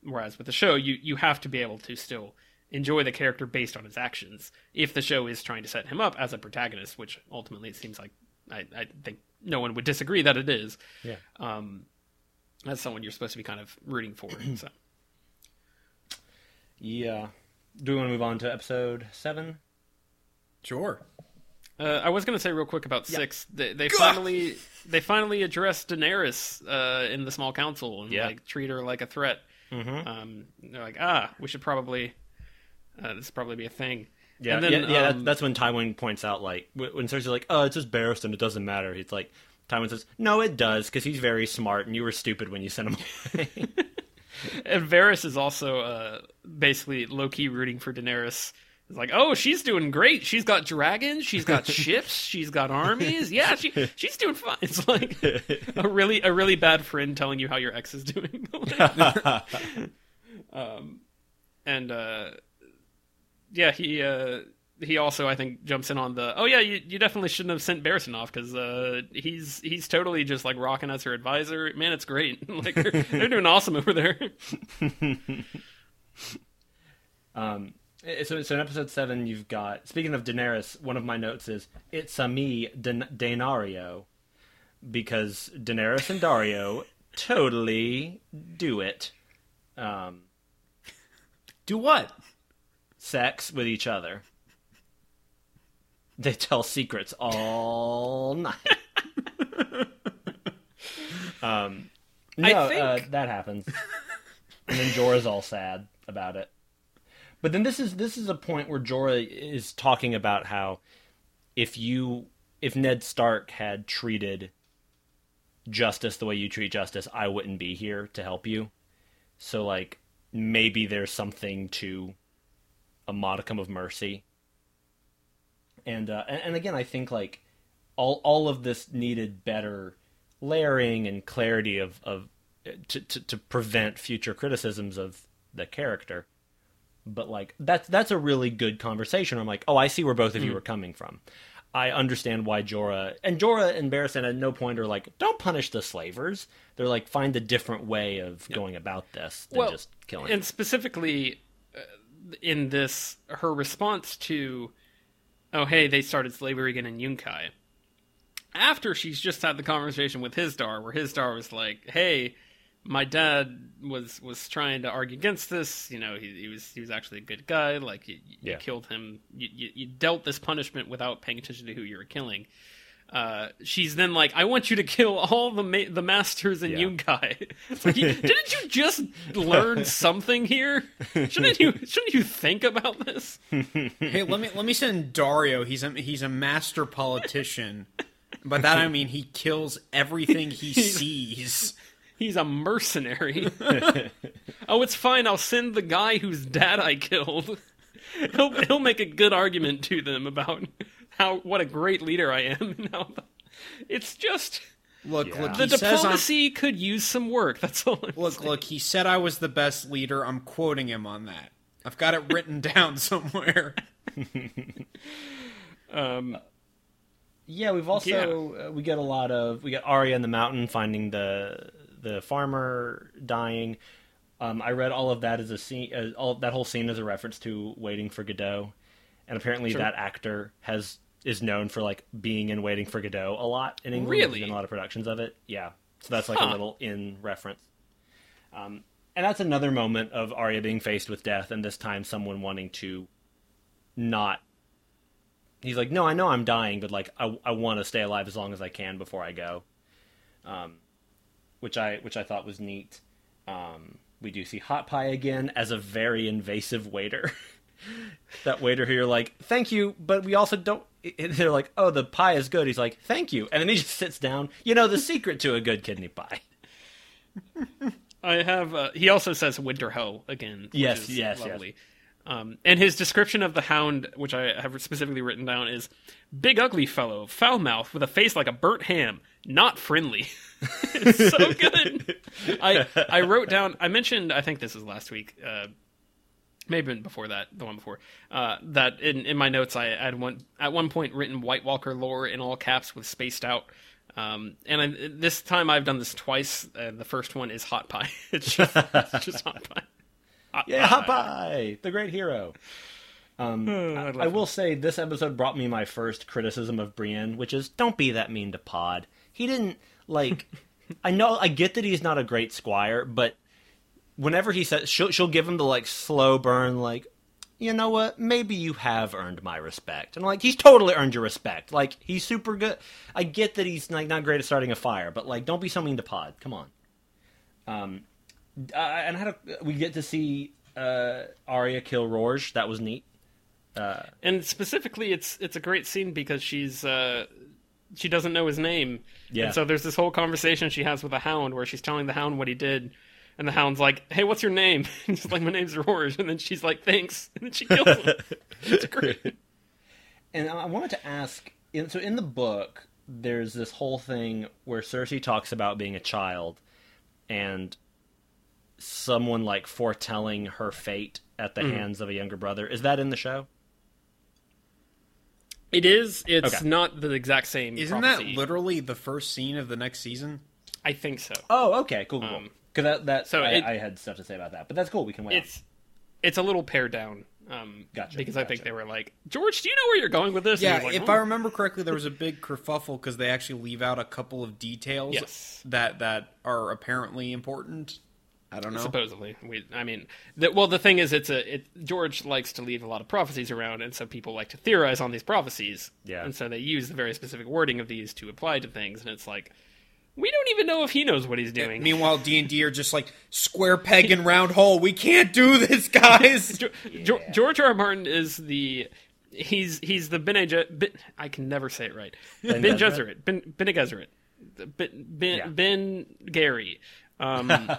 whereas with the show you you have to be able to still enjoy the character based on his actions if the show is trying to set him up as a protagonist which ultimately it seems like i, I think no one would disagree that it is Yeah. um that's someone you're supposed to be kind of rooting for so yeah. Do we want to move on to episode seven? sure Uh, I was going to say real quick about six. They, they finally they finally addressed Daenerys uh, in the small council and Yeah. like treat her like a threat. Mm-hmm. Um, they're like, ah, we should probably uh, this would probably be a thing. Yeah, And then, yeah, yeah. um, that, that's when Tywin points out, like, wh- when Cersei's like, "Oh, it's just Barristan. It doesn't matter." He's like, Tywin says, "No, it does, because he's very smart, and you were stupid when you sent him away." And Varys is also uh, basically low key rooting for Daenerys It's like, oh, she's doing great. She's got dragons. She's got ships. She's got armies. Yeah, she she's doing fine. It's like a really a really bad friend telling you how your ex is doing. um, and uh, yeah, he uh, he also I think jumps in on the oh yeah, you, you definitely shouldn't have sent Barristan off because uh, he's he's totally just like rocking as her advisor. Man, it's great. like they're, they're doing awesome over there. um so, so in episode seven, you've got. Speaking of Daenerys, one of my notes is it's a me, Dan- Daenario, because Daenerys and Daario totally do it. Um, do what? Sex with each other. They tell secrets all night. um, no, think... uh, that happens, and then Jorah's all sad about it. But then this is this is a point where Jorah is talking about how if you if Ned Stark had treated justice the way you treat justice, I wouldn't be here to help you. So like maybe there's something to a modicum of mercy. And uh, and, and again, I think like all all of this needed better layering and clarity of of to, to, to prevent future criticisms of the character but like that's that's a really good conversation. I'm like, oh, I see where both of mm. you are coming from. I understand why Jorah and Jorah and Barristan at no point are like, don't punish the slavers. They're like, find a different way of going about this than well, just killing. And specifically in this, her response to, oh hey, they started slavery again in Yunkai. After she's just had the conversation with Hizdahr, where Hizdahr was like, hey, my dad was was trying to argue against this. You know, he, he was he was actually a good guy. Like you, you yeah. killed him. You, you, you, dealt this punishment without paying attention to who you were killing. Uh, she's then like, I want you to kill all the ma- the masters in yeah. Yunkai. like, didn't you just learn something here? Shouldn't you shouldn't you think about this? hey, let me let me send Daario. He's a he's a master politician. By that I mean he kills everything he sees. He's a mercenary. oh, it's fine. I'll send the guy whose dad I killed. he'll he'll make a good argument to them about how what a great leader I am. Now, it's just look, yeah. look. The diplomacy could use some work. That's all. I'm look, saying. look. He said I was the best leader. I'm quoting him on that. I've got it written down somewhere. um. Yeah, we've also yeah. Uh, we get a lot of we get Arya in the mountain finding the the farmer dying. Um, I read all of that as a scene, uh, all that whole scene as a reference to Waiting for Godot, and apparently sure. that actor has is known for like being in Waiting for Godot a lot in England. Really, in a lot of productions of it. Yeah, so that's like huh. a little in reference. Um, and that's another moment of Arya being faced with death, and this time someone wanting to not. He's like, no, I know I'm dying, but like I, I want to stay alive as long as I can before I go. Um, which I which I thought was neat. Um, we do see Hot Pie again as a very invasive waiter. that waiter who you're like, thank you, but we also don't. They're like, oh, the pie is good. He's like, thank you, and then he just sits down. You know the secret to a good kidney pie. I have. Uh, he also says "winter Winterho again. yes, yes, lovely. yes. Um, and his description of the hound, which I have specifically written down, is big ugly fellow, foul mouth, with a face like a burnt ham, not friendly. it's so good. I I wrote down. I mentioned. I think this is last week. Uh, maybe before that, the one before. Uh, that in in my notes, I had one at one point written White Walker lore in all caps with spaced out. Um, and I, this time I've done this twice. Uh, the first one is hot pie. it's just, it's just hot pie. Hot yeah, pie. hot pie, the great hero. Um, I, I, will say this episode brought me my first criticism of Brienne, which is don't be that mean to Pod. He didn't like. I know I get that he's not a great squire, but whenever he says she'll, she'll give him the like slow burn, like you know what? Maybe you have earned my respect. And like he's totally earned your respect. Like he's super good. I get that he's like not great at starting a fire, but like don't be so mean to Pod. Come on. Um, uh, and how do we get to see uh, Arya kill Rorge? That was neat. Uh, and specifically, it's it's a great scene because she's uh, she doesn't know his name. Yeah. And so there's this whole conversation she has with the Hound where she's telling the Hound what he did, And the hound's like, "Hey, what's your name?" And she's like, "My name's Rorge." And then she's like, "Thanks." And then she kills him. it's great. And I wanted to ask so in the book, there's this whole thing where Cersei talks about being a child and someone like foretelling her fate at the hands of a younger brother. Is that in the show? It is. It's Okay. not the exact same. Isn't prophecy. that literally the first scene of the next season? I think so. Oh, okay, cool, cool. Um, Because that, that so I, it- I had stuff to say about that, but that's cool. We can wait. It's it's a little pared down. Um, Gotcha, Because I think they were like, George, do you know where you're going with this? Yeah, like, if "Oh." I remember correctly, there was a big kerfuffle because they actually leave out a couple of details Yes. that that are apparently important. I don't know. Supposedly, we. I mean, the, well, the thing is, it's a. It, George likes to leave a lot of prophecies around, and so people like to theorize on these prophecies. Yeah. And so they use the very specific wording of these to apply to things, and it's like, we don't even know if he knows what he's doing. Meanwhile, D and D are just like square peg and round hole. We can't do this, guys. Jo- Jo- George R. R. Martin is the. He's he's the Bene Je- Ben, I can never say it right. Ben, Gesserit? Gesserit. Ben Bene Gesserit. Ben Ben, Yeah. ben Gary. Um,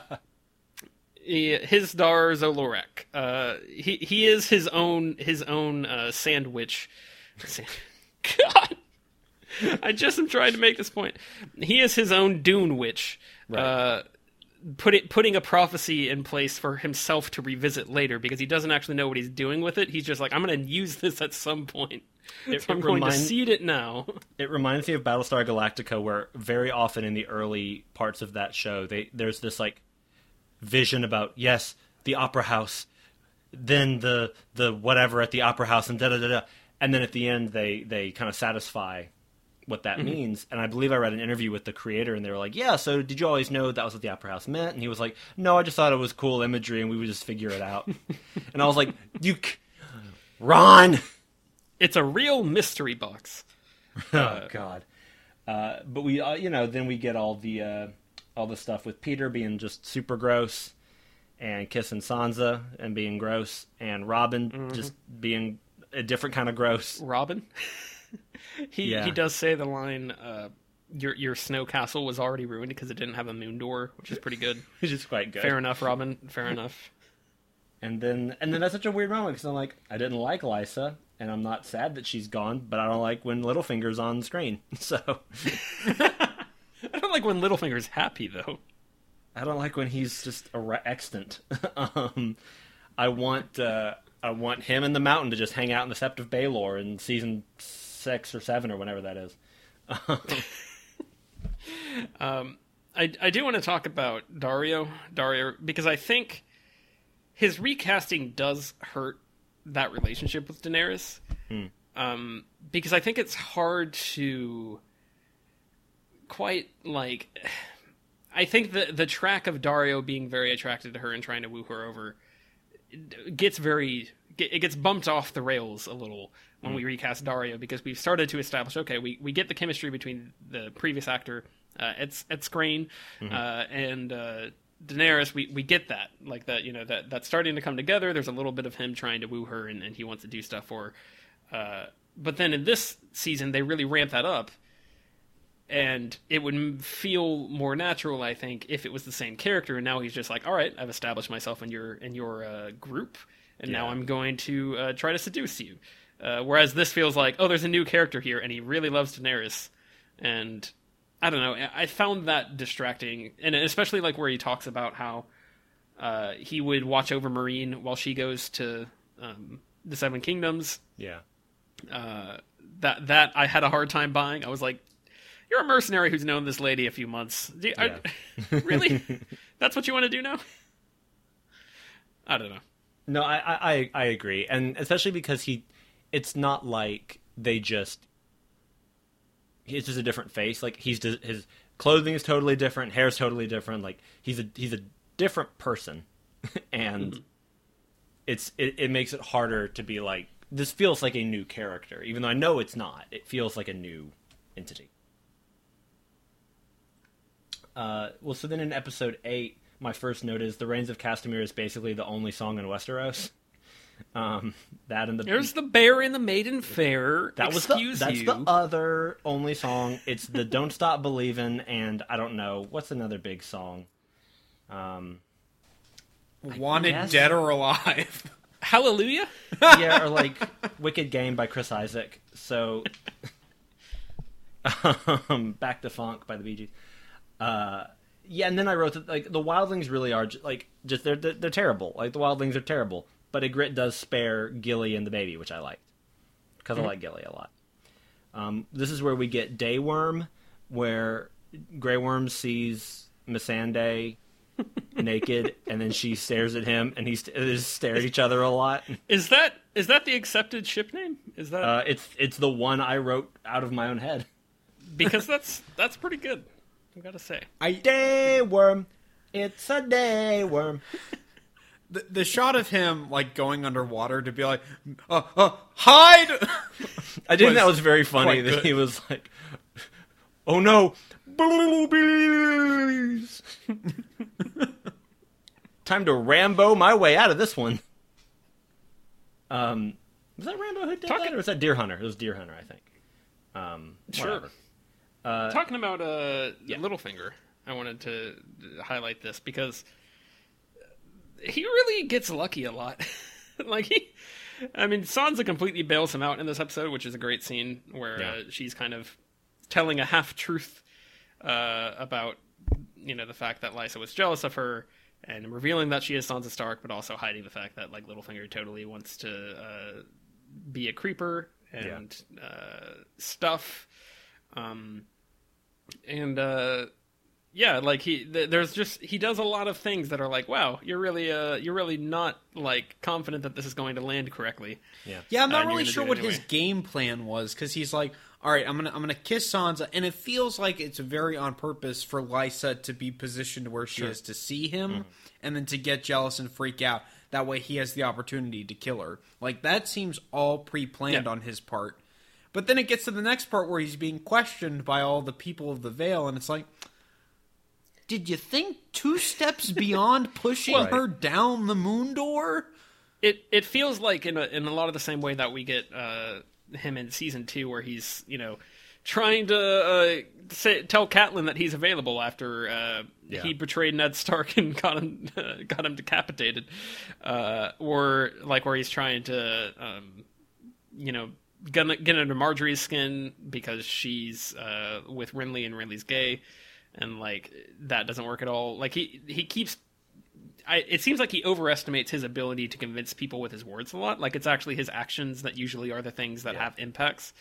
he- Hizdahr zo Loraq. Uh, he he is his own his own uh, sandwich. God, I just am trying to make this point. He is his own Dune witch. Uh, put it, putting a prophecy in place for himself to revisit later because he doesn't actually know what he's doing with it. He's just like, I'm going to use this at some point. It- so I'm it going to seed it now. It reminds me of Battlestar Galactica, where very often in the early parts of that show, they there's this like vision about yes, the opera house, then the the whatever at the opera house, and da da da da, and then at the end they they kind of satisfy what that means. And I believe I read an interview with the creator, and they were like, "Yeah, so did you always know that was what the opera house meant?" And he was like, "No, I just thought it was cool imagery, and we would just figure it out." and I was like, "You, c- Ron." It's a real mystery box. oh God. Uh, but we, uh, you know, then we get all the uh, all the stuff with Petyr being just super gross, and kissing Sansa and being gross, and Robin just being a different kind of gross. Robin. he Yeah. he does say the line, uh, "Your your snow castle was already ruined because it didn't have a moon door," which is pretty good. Which is quite good. Fair enough, Robin. Fair enough. And then and then that's such a weird moment because I'm like, I didn't like Lysa, and I'm not sad that she's gone, but I don't like when Littlefinger's on screen. So I don't like when Littlefinger's happy though. I don't like when he's just extant. um, I want uh, I want him and the Mountain to just hang out in the Sept of Baelor in season six or seven or whenever that is. I, I do want to talk about Daario Daario because I think his recasting does hurt that relationship with Daenerys. Um, because I think it's hard to quite like. I think the the track of Daario being very attracted to her and trying to woo her over gets very it gets bumped off the rails a little when we recast Daario because we've started to establish okay we, we get the chemistry between the previous actor uh, Ed, Ed Skrein uh, and uh, Daenerys. We, we get that like that you know that that's starting to come together. There's a little bit of him trying to woo her and, and he wants to do stuff for her. Uh, but then in this season they really ramp that up and it would feel more natural, I think, if it was the same character. And now he's just like, all right, I've established myself in your in your uh, group, and now I'm going to uh, try to seduce you. Uh, whereas this feels like, oh, there's a new character here, and he really loves Daenerys, and I don't know. I- found that distracting, and especially like where he talks about how uh, he would watch over Meereen while she goes to um, the Seven Kingdoms. Yeah. Uh, that that I had a hard time buying. I was like, "You're a mercenary who's known this lady a few months. You, I- really? That's what you want to do now?" I don't know. No, I, I I- agree, and especially because he, it's not like they just. It's just a different face. Like he's his clothing is totally different, hair's totally different. Like he's a he's a different person, and it's it, it makes it harder to be like this feels like a new character, even though I know it's not. It feels like a new entity. Uh, well, so then in episode eight, my first note is "The Rains of Castamere" is basically the only song in Westeros. Um, that and the There's the bear in the maiden fair. that was the that's you. the other only song. It's the "Don't Stop Believin'" and I don't know what's another big song. Um, Wanted guess. dead or alive. Hallelujah. yeah, or like Wicked Game by Chris Isaak. So, um, Back to Funk by the Bee Gees. Uh, yeah, and then I wrote that like the Wildlings really are ju- like just they're, they're they're terrible. Like the Wildlings are terrible, but Ygritte does spare Gilly and the baby, which I liked because I like Gilly a lot. Um, this is where we get Dayworm, where Grey Worm sees Missandei naked, and then she stares at him, and he st- they just stare at each other a lot. Is that is that the accepted ship name? Is that Uh, it's it's the one I wrote out of my own head. because that's that's pretty good. I gotta say. I Day worm, it's a day worm. the, the shot of him like going underwater to be like, uh, uh, hide. I think Was that was very funny that good. he was like, "Oh no, blueberries! Time to Rambo my way out of this one." Um, was that Rambo who did Talking- that, or was that Deer Hunter? It was Deer Hunter, I think. Um, Sure. whatever. Uh, Talking about uh, Littlefinger, I wanted to highlight this because he really gets lucky a lot. like he, I mean, Sansa completely bails him out in this episode, which is a great scene where Yeah. uh, she's kind of telling a half truth uh, about you know the fact that Lysa was jealous of her and revealing that she is Sansa Stark, but also hiding the fact that like Littlefinger totally wants to uh, be a creeper and uh, stuff. Um, and uh, yeah, like he, th- there's just he does a lot of things that are like, wow, you're really, uh, you're really not like confident that this is going to land correctly. yeah. Yeah, I'm Uh, not and you're really sure what anyway. his game plan was because he's like, "All right, I'm gonna I'm gonna kiss Sansa," and it feels like it's very on purpose for Lysa to be positioned where she is to see him, Mm-hmm. and then to get jealous and freak out. That way, he has the opportunity to kill her. Like that seems all pre-planned Yeah. on his part. But then it gets to the next part where he's being questioned by all the people of the Vale, and it's like. Did you think two steps beyond pushing Well- her down the moon door? It it feels like in a in a lot of the same way that we get uh, him in season two, where he's you know trying to uh, say, tell Catelyn that he's available after uh, Yeah. he betrayed Ned Stark and got him got him decapitated, uh, or like where he's trying to um, you know get, get under Margaery's skin because she's uh, with Renly and Renly's gay, and like that doesn't work at all. Like he he keeps I, it seems like he overestimates his ability to convince people with his words a lot. Like it's actually his actions that usually are the things that have impacts.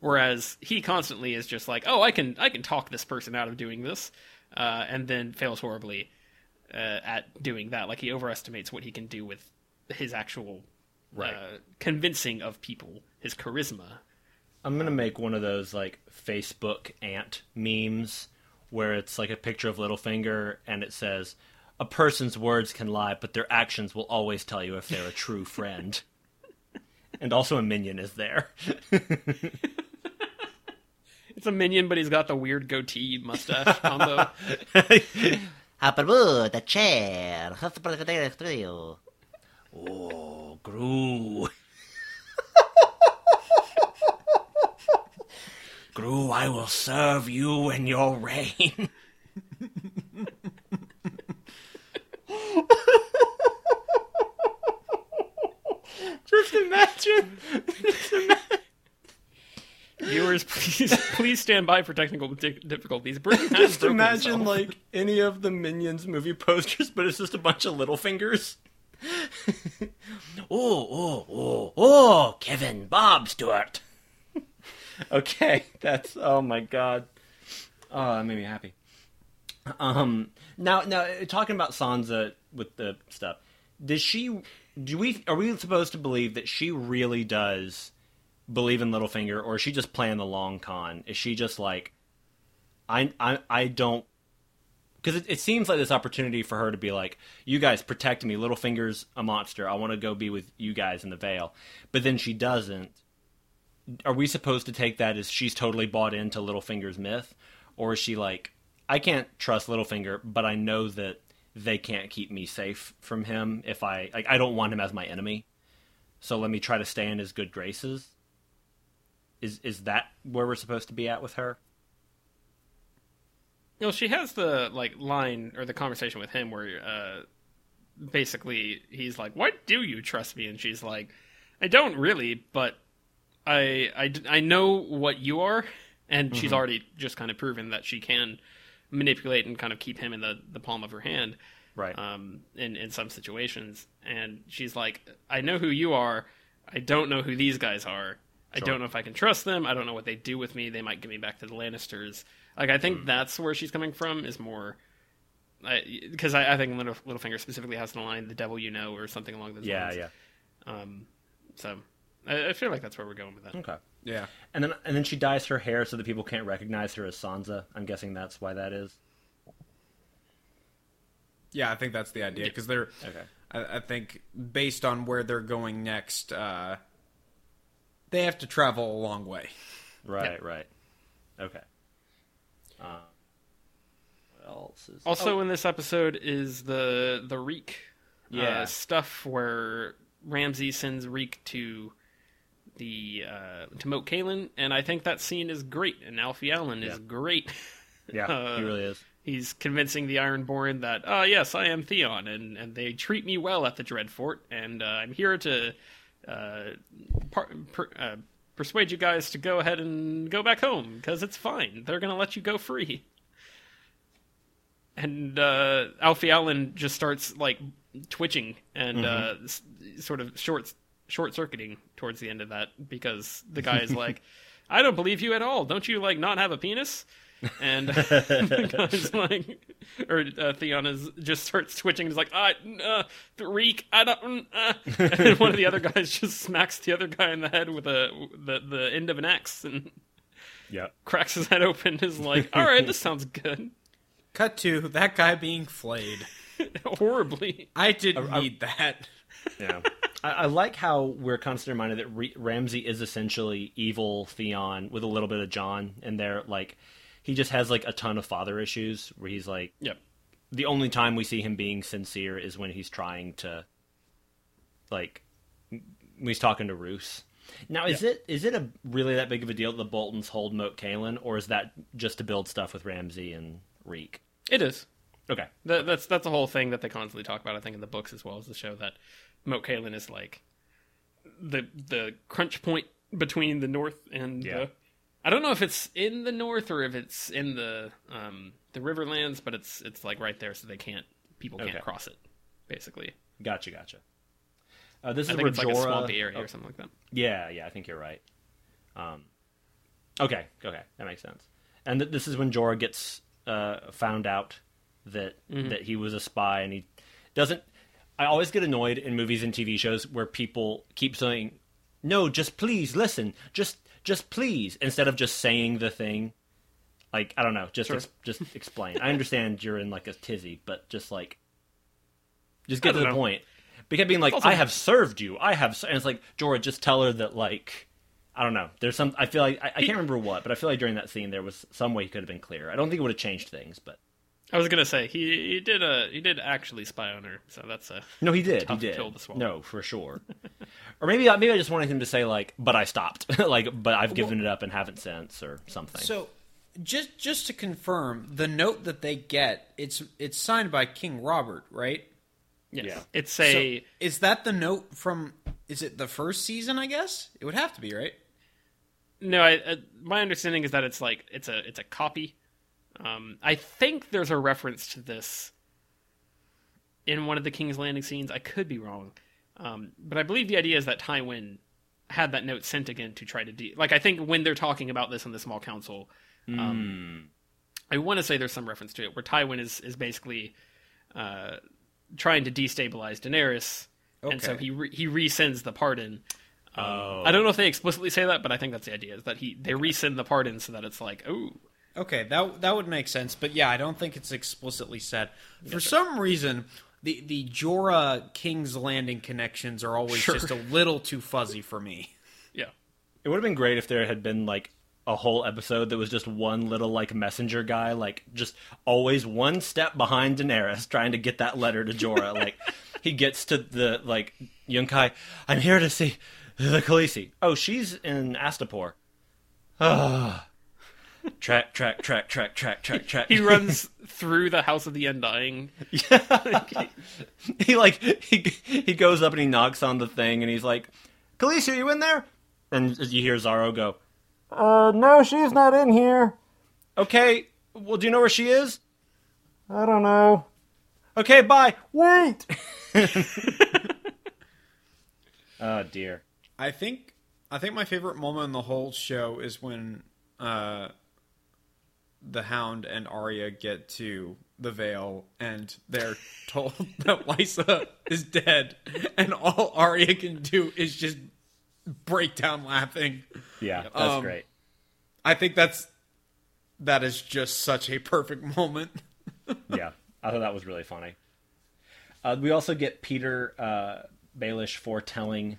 Whereas he constantly is just like, "Oh, I can I can talk this person out of doing this," uh, and then fails horribly uh, at doing that. Like he overestimates what he can do with his actual Right. uh, convincing of people, his charisma. I'm gonna make one of those like Facebook ant memes where it's like a picture of Littlefinger and it says, "A person's words can lie, but their actions will always tell you if they're a true friend." and also a minion is there. It's a minion, but he's got the weird goatee mustache combo. The chair. oh, Gru. Gru, I will serve you in your reign. Just imagine. Viewers, please please stand by for technical di- difficulties. Britain Just imagine himself. like any of the Minions movie posters, but it's just a bunch of little fingers. oh, oh, oh, oh, Kevin, Bob Stuart. okay, that's oh my god. Oh, that made me happy. Um, now, now talking about Sansa with the stuff, does she? Do we? Are we supposed to believe that she really does believe in Littlefinger, or is she just playing the long con? Is she just like, I, I, I don't because it, it seems like this opportunity for her to be like, "You guys protect me. Littlefinger's a monster. I want to go be with you guys in the Vale," but then she doesn't. Are we supposed to take that as she's totally bought into Littlefinger's myth, or is she like, "I can't trust Littlefinger, but I know that they can't keep me safe from him if I like I don't want him as my enemy, so let me try to stay in his good graces." Is is that where we're supposed to be at with her? You know, she has the like line or the conversation with him where uh, basically he's like, "Why do you trust me?" And she's like, "I don't really, but I I, I know what you are." And she's already just kind of proven that she can manipulate and kind of keep him in the, the palm of her hand Right. um, in in some situations. And she's like, "I know who you are. I don't know who these guys are. I don't know if I can trust them. I don't know what they do with me. They might give me back to the Lannisters." Like I think that's where she's coming from is more because I, I, think Little, Littlefinger specifically has the line "the devil you know" or something along those yeah, lines. Yeah, yeah. Um, so I, I feel like that's where we're going with that. Okay. Yeah. And then and then she dyes her hair so that people can't recognize her as Sansa. I'm guessing that's why that is. Yeah, I think that's the idea because they're. Okay. I, I think based on where they're going next, uh, they have to travel a long way. Right, right. Okay. Uh, what else is Also, in this episode is the the Reek Yeah. uh, stuff where Ramsay sends Reek to the uh, to Moat Cailin, and I think that scene is great. And Alfie Allen is Yeah. great. Yeah, uh, he really is. He's convincing the Ironborn that, oh yes, I am Theon, and, and they treat me well at the Dreadfort, and uh, I'm here to uh, par- per, uh, persuade you guys to go ahead and go back home because it's fine. They're gonna let you go free. And uh, Alfie Allen just starts like twitching and uh, s- sort of short short circuiting towards the end of that because the guy is like, "I don't believe you at all. Don't you like not have a penis?" And the guy's like, or uh, Theon is just starts twitching. He's like, "Ah, uh, Reek, I don't." Uh. And one of the other guys just smacks the other guy in the head with a the the end of an axe and Yeah. cracks his head open. Is like, "All right, this sounds good." Cut to that guy being flayed. Horribly. I didn't need that. Yeah. I, I like how we're constantly reminded that Re- Ramsay is essentially evil Theon with a little bit of Jon in there. Like, he just has like a ton of father issues where he's like, Yep. the only time we see him being sincere is when he's trying to, like, when he's talking to Roose. Now, is it is it a really that big of a deal that the Boltons hold Moat Cailin, or is that just to build stuff with Ramsay and Reek? It is. Okay, That, that's that's a whole thing that they constantly talk about. I think in the books as well as the show that Moat Cailin is like the the crunch point between the north and Yeah. the. I don't know if it's in the north or if it's in the um, the Riverlands, but it's it's like right there, so they can't people can't Okay. cross it. Basically, gotcha, gotcha. Uh, this I is think it's like a swampy area oh, or something like that. Yeah, yeah, I think you're right. Um, okay, okay, that makes sense. And th- this is when Jorah gets uh, found out that that he was a spy, and he doesn't. I always get annoyed in movies and TV shows where people keep saying, "No, just please listen, just just please," instead of just saying the thing. Like I don't know, just Sure. ex- just explain. I understand you're in like a tizzy, but just like just get to the know. point. Because being like, Also- I have served you. I have, ser-" and it's like Jorah, just tell her that like, I don't know. There's some. I feel like I, I can't remember what, but I feel like during that scene there was some way he could have been clearer. I don't think it would have changed things, but I was gonna say he he did uh he did actually spy on her, so that's a no, he did. He did. pill to swallow. No, for sure. or maybe I- maybe I just wanted him to say like, but I stopped, like, but I've given it up and haven't since, or something. So, just just to confirm, the note that they get it's it's signed by King Robert, right? yes. Yeah. It's a So, is that the note from? Is it the first season? I guess it would have to be, right? No, I, uh, my understanding is that it's like it's a it's a copy. Um, I think there's a reference to this in one of the King's Landing scenes. I could be wrong, um, but I believe the idea is that Tywin had that note sent again to try to de- like. I think when they're talking about this in the small council, um, I want to say there's some reference to it where Tywin is is basically uh, trying to destabilize Daenerys, and so he re- he resends the pardon. Um, Oh. I don't know if they explicitly say that, but I think that's the idea: is that he they resend the pardon so that it's like, oh, Okay, that that would make sense. But yeah, I don't think it's explicitly said. For some reason, the the Jorah King's Landing connections are always Sure. just a little too fuzzy for me. yeah, It would have been great if there had been like a whole episode that was just one little like messenger guy, like just always one step behind Daenerys, trying to get that letter to Jorah. like he gets to the like Yunkai, I'm here to see the Khaleesi. Oh, she's in Astapor. Ah. Track, track, track, track, track, track, track. He runs through the House of the Undying. he like he he goes up and he knocks on the thing and he's like, "Khaleesi, are you in there?" And you hear Xaro go, Uh, no, she's not in here. "Okay, well, do you know where she is?" I don't know. Okay, bye. Wait! Oh dear. I think I think my favorite moment in the whole show is when uh, the Hound and Arya get to the Vale and they're told that Lysa is dead, and all Arya can do is just break down laughing. Yeah, that's Um, great. I think that's that is just such a perfect moment. yeah, I thought that was really funny. Uh, we also get Petyr uh, Baelish foretelling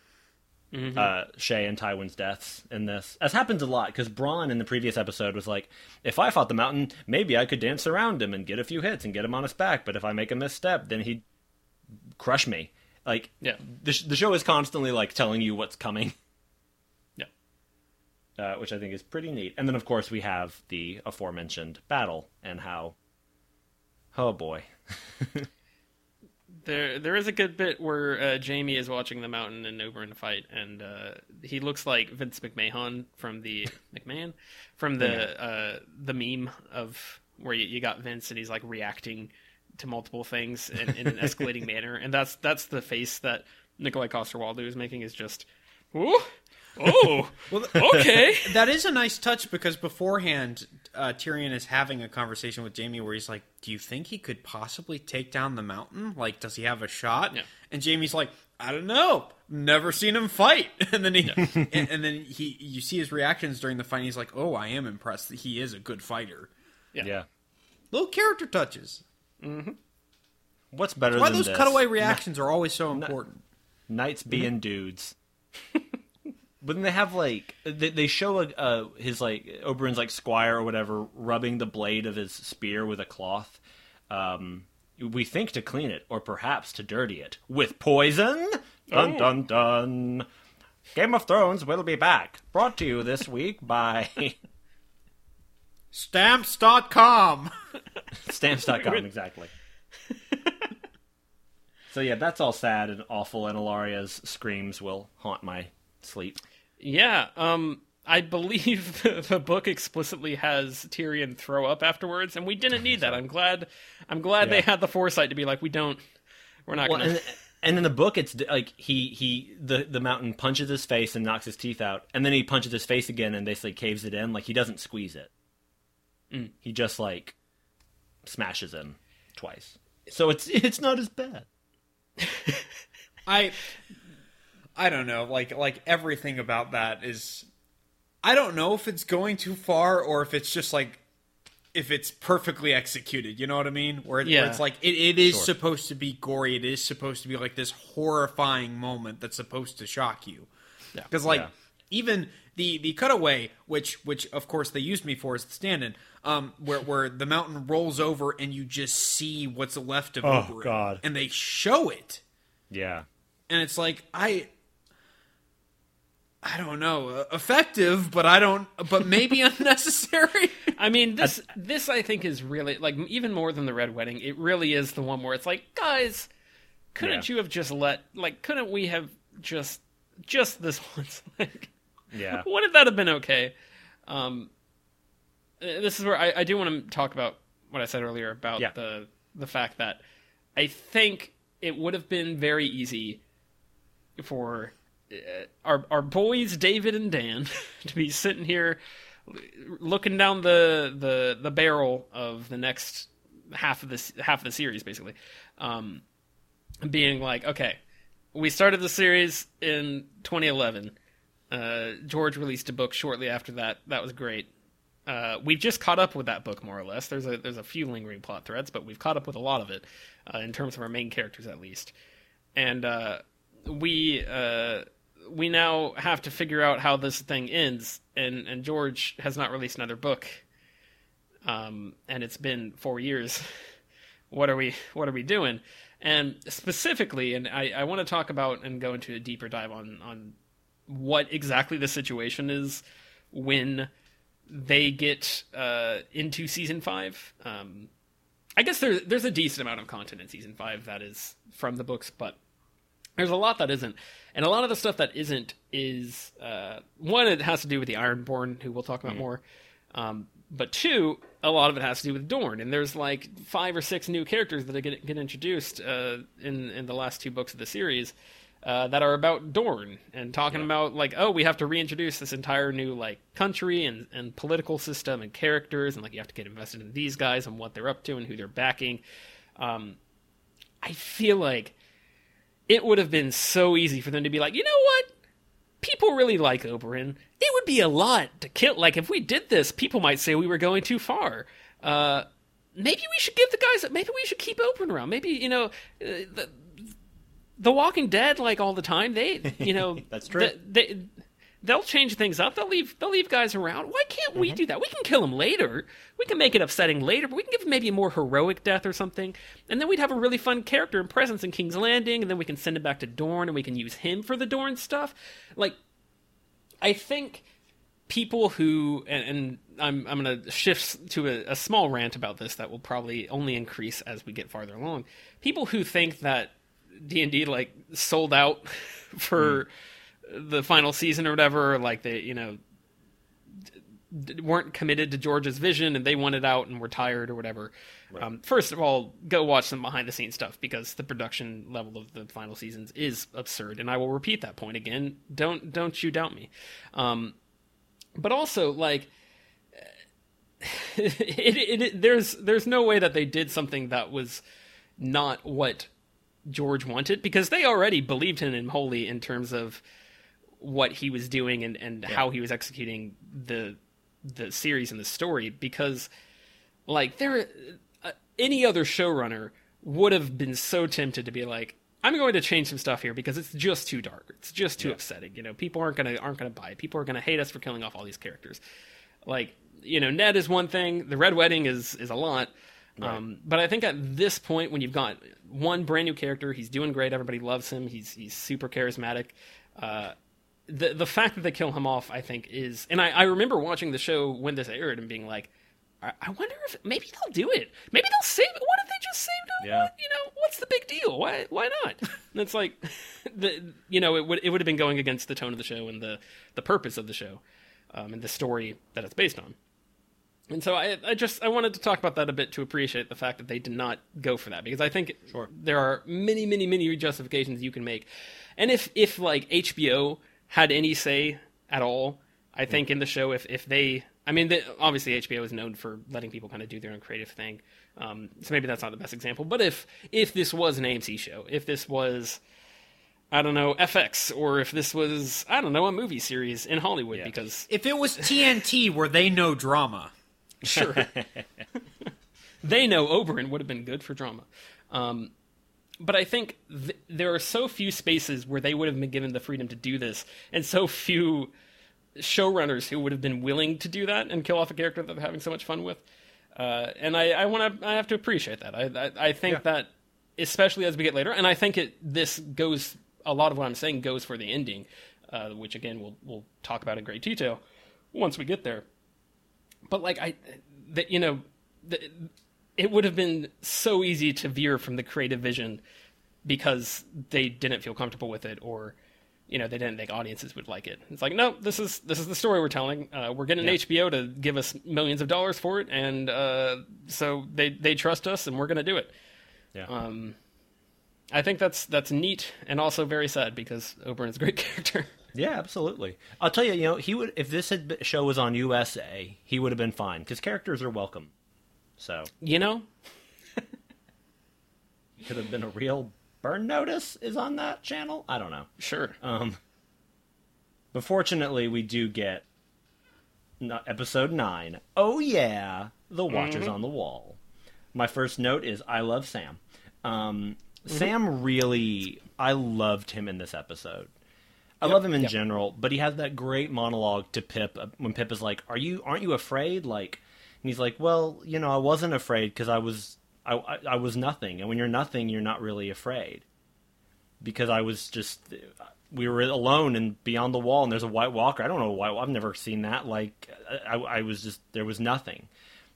uh, Shae and Tywin's deaths in this, as happens a lot because Bronn in the previous episode was like, "If I fought the Mountain, maybe I could dance around him and get a few hits and get him on his back. But if I make a misstep, then he'd crush me." Like, Yeah. the sh- the show is constantly like telling you what's coming. Yeah. uh, which I think is pretty neat. And then, of course, we have the aforementioned battle and how, oh boy, There, there is a good bit where uh, Jaime is watching the Mountain and over in Oberyn fight, and uh, he looks like Vince McMahon from the McMahon? From the uh, the meme of where you, you got Vince and he's like reacting to multiple things in, in an escalating manner, and that's that's the face that Nikolai Coster-Waldau is making is just, ooh, oh, well, okay, that is a nice touch because beforehand, uh, Tyrion is having a conversation with Jaime where he's like, "Do you think he could possibly take down the mountain? Like, does he have a shot?" Yeah. And Jaime's like, "I don't know. Never seen him fight." And then he, and, and then he, you see his reactions during the fight. He's like, "Oh, I am impressed. that He is a good fighter." Yeah. yeah. Little character touches. What's better Why than those this? cutaway reactions are always so important. Knights being dudes. But then they have like they, they show a, uh, his like Oberyn's like squire or whatever rubbing the blade of his spear with a cloth. Um, we think to clean it, or perhaps to dirty it with poison. Dun dun dun. Game of Thrones will be back. Brought to you this week by Stamps.com. Stamps.com, exactly. so yeah, that's all sad and awful, and Ellaria's screams will haunt my sleep. Yeah, um, I believe the, the book explicitly has Tyrion throw up afterwards, and we didn't need that. I'm glad. I'm glad they had the foresight to be like, we don't. We're not Well, gonna. and, and in the book, it's like he he the the mountain punches his face and knocks his teeth out, and then he punches his face again and basically caves it in. Like he doesn't squeeze it. He just like smashes him twice. So it's it's not as bad. I I don't know, like like everything about that is I don't know if it's going too far or if it's just like if it's perfectly executed, you know what I mean? Where, it, where it's like it, it is Sure. supposed to be gory, it is supposed to be like this horrifying moment that's supposed to shock you. Yeah. Because like Yeah. even the the cutaway, which which of course they used me for as the stand-in, um, where where the mountain rolls over and you just see what's left of Oh, God. and they show it Yeah. and it's like I I don't know, uh, effective, but I don't but maybe unnecessary. I mean, this this I think is really like even more than the Red Wedding. It really is the one where it's like, guys, couldn't Yeah. you have just let like couldn't we have just just this once like Yeah. wouldn't that have been okay? Um, uh, this is where I, I do want to talk about what I said earlier about Yeah. the the fact that I think it would have been very easy for our our boys David and Dan to be sitting here looking down the the the barrel of the next half of this half of the series basically um being like okay we started the series in 2011 uh george released a book shortly after that. That was great. Uh we've just caught up with that book more or less. There's a there's a few lingering plot threads but we've caught up with a lot of it uh, in terms of our main characters at least. And uh we uh we now have to figure out how this thing ends and and George has not released another book um and it's been 4 years what are we what are we doing and specifically and I I want to talk about and go into a deeper dive on on what exactly the situation is when they get uh, into season five. Um, I guess there's there's a decent amount of content in season five that is from the books, but there's a lot that isn't, and a lot of the stuff that isn't is uh, one. It has to do with the Ironborn, who we'll talk about more. Um, but two, a lot of it has to do with Dorne, and there's like five or six new characters that get get introduced uh, in in the last two books of the series uh, that are about Dorne and talking about like, oh, we have to reintroduce this entire new like country and and political system and characters, and like you have to get invested in these guys and what they're up to and who they're backing. Um, I feel like it would have been so easy for them to be like, you know what? People really like Oberyn. It would be a lot to kill. Like if we did this, people might say we were going too far. Uh, maybe we should give the guys. Maybe we should keep Oberyn around. Maybe you know, uh, the, the Walking Dead like all the time. They you know That's true. th- they they'll change things up. They'll leave they'll leave guys around. Why can't we mm-hmm. do that? We can kill them later. We can make it upsetting later, but we can give them maybe a more heroic death or something. And then we'd have a really fun character and presence in King's Landing, and then we can send him back to Dorne and we can use him for the Dorne stuff. Like I think people who and, and I'm I'm going to shift to a, a small rant about this that will probably only increase as we get farther along. People who think that D and D like sold out for mm. The final season or whatever, like they you know d- weren't committed to George's vision and they wanted out and were tired or whatever. Um, first of all, go watch some behind the scenes stuff because the production level of the final seasons is absurd, and I will repeat that point again. Don't don't you doubt me. Um, but also like it, it, it, there's there's no way that they did something that was not what George wanted because they already believed in him wholly in terms of what he was doing and, and how he was executing the the series and the story because like there uh, any other showrunner would have been so tempted to be like I'm going to change some stuff here because it's just too dark. It's just too upsetting. You know, people aren't gonna aren't gonna buy it. People are gonna hate us for killing off all these characters. Like, you know, Ned is one thing. The Red Wedding is is a lot. Um, but I think at this point, when you've got one brand new character, he's doing great. Everybody loves him. He's he's super charismatic. Uh, the the fact that they kill him off, I think, is. And I, I remember watching the show when this aired and being like, I, I wonder if maybe they'll do it. Maybe they'll save it. What if they just saved him? Yeah. What, you know, what's the big deal? Why why not? and it's like, the you know, it would it would have been going against the tone of the show and the the purpose of the show, um, and the story that it's based on. And so I, I just I wanted to talk about that a bit to appreciate the fact that they did not go for that because I think sure. there are many many many justifications you can make, and if if like HBO had any say at all, I think in the show if if they I mean the, obviously HBO is known for letting people kind of do their own creative thing, um, so maybe that's not the best example. But if if this was an AMC show, if this was I don't know FX, or if this was I don't know a movie series in Hollywood, because If it was TNT, where they know drama, Sure. they know Oberyn would have been good for drama. Um, but I think th- there are so few spaces where they would have been given the freedom to do this, and so few showrunners who would have been willing to do that and kill off a character that they're having so much fun with. Uh, and I, I want to, I have to appreciate that. I, I, I think that, especially as we get later, and I think it, this goes, a lot of what I'm saying goes for the ending, uh, which again we'll, we'll talk about in great detail once we get there but like I, that you know, the, it would have been so easy to veer from the creative vision because they didn't feel comfortable with it, or you know, they didn't think audiences would like it. It's like, no, this is this is the story we're telling. Uh, we're getting HBO to give us millions of dollars for it, and uh, so they they trust us, and we're going to do it. Yeah. Um, I think that's that's neat and also very sad because Oberyn is a great character. Yeah, absolutely. I'll tell you, you know, he would if this had been, show was on USA, he would have been fine because characters are welcome. So you know, could have been a real burn notice is on that channel. I don't know. sure. Um, but fortunately, we do get episode nine. Oh yeah, the Watchers on the Wall. My first note is I love Sam. Um, Sam really, I loved him in this episode. I love him in general, but he has that great monologue to Pyp uh, when Pyp is like, "Are you? Aren't you afraid?" Like, and he's like, "Well, you know, I wasn't afraid because I was, I, I, I was nothing. And when you're nothing, you're not really afraid." Because I was just, we were alone and beyond the wall, and there's a White Walker. I don't know why I've never seen that. Like I, I was just there was nothing.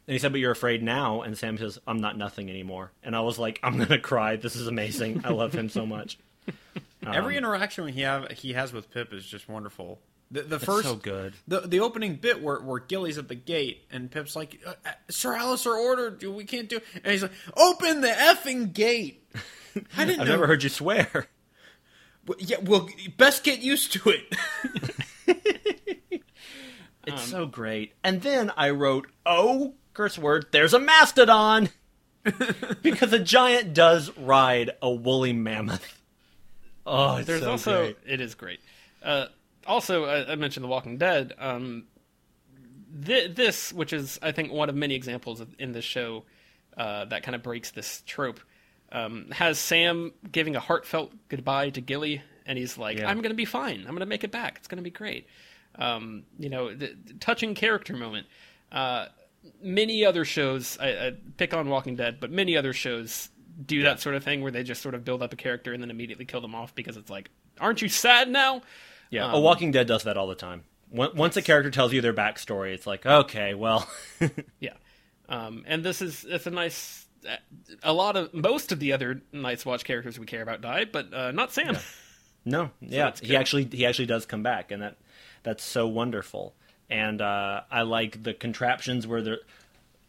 And he said, "But you're afraid now." And Sam says, "I'm not nothing anymore." And I was like, "I'm gonna cry. This is amazing. I love him so much." Every um, interaction he have he has with Pyp is just wonderful. The, the It's first so good. The the opening bit where where Gilly's at the gate and Pyp's like, uh, uh, "Sir Alliser ordered, we can't do," and he's like, "Open the effing gate." I didn't I've know. never heard you swear. Well, Yeah, well, best get used to it. It's so great. And then I wrote, "Oh, curse word! There's a mastodon," because a giant does ride a woolly mammoth. Oh, it's There's so also great. it is great. Uh, also, I, I mentioned The Walking Dead. Um, thi- this, which is I think one of many examples of, in this show uh, that kind of breaks this trope, um, has Sam giving a heartfelt goodbye to Gilly, and he's like, Yeah. "I'm going to be fine. I'm going to make it back. It's going to be great." Um, you know, the, the touching character moment. Uh, many other shows, I, I pick on Walking Dead, but many other shows do that sort of thing where they just sort of build up a character and then immediately kill them off because it's like, aren't you sad now? Yeah, Um, A Walking Dead does that all the time. Once once a character tells you their backstory, it's like, okay, well, Yeah. Um, and this is it's a nice. A lot of most of the other Night's Watch characters we care about die, but uh, not Sam. no, yeah, he actually he actually does come back, and that that's so wonderful. And uh, I like the contraptions where they're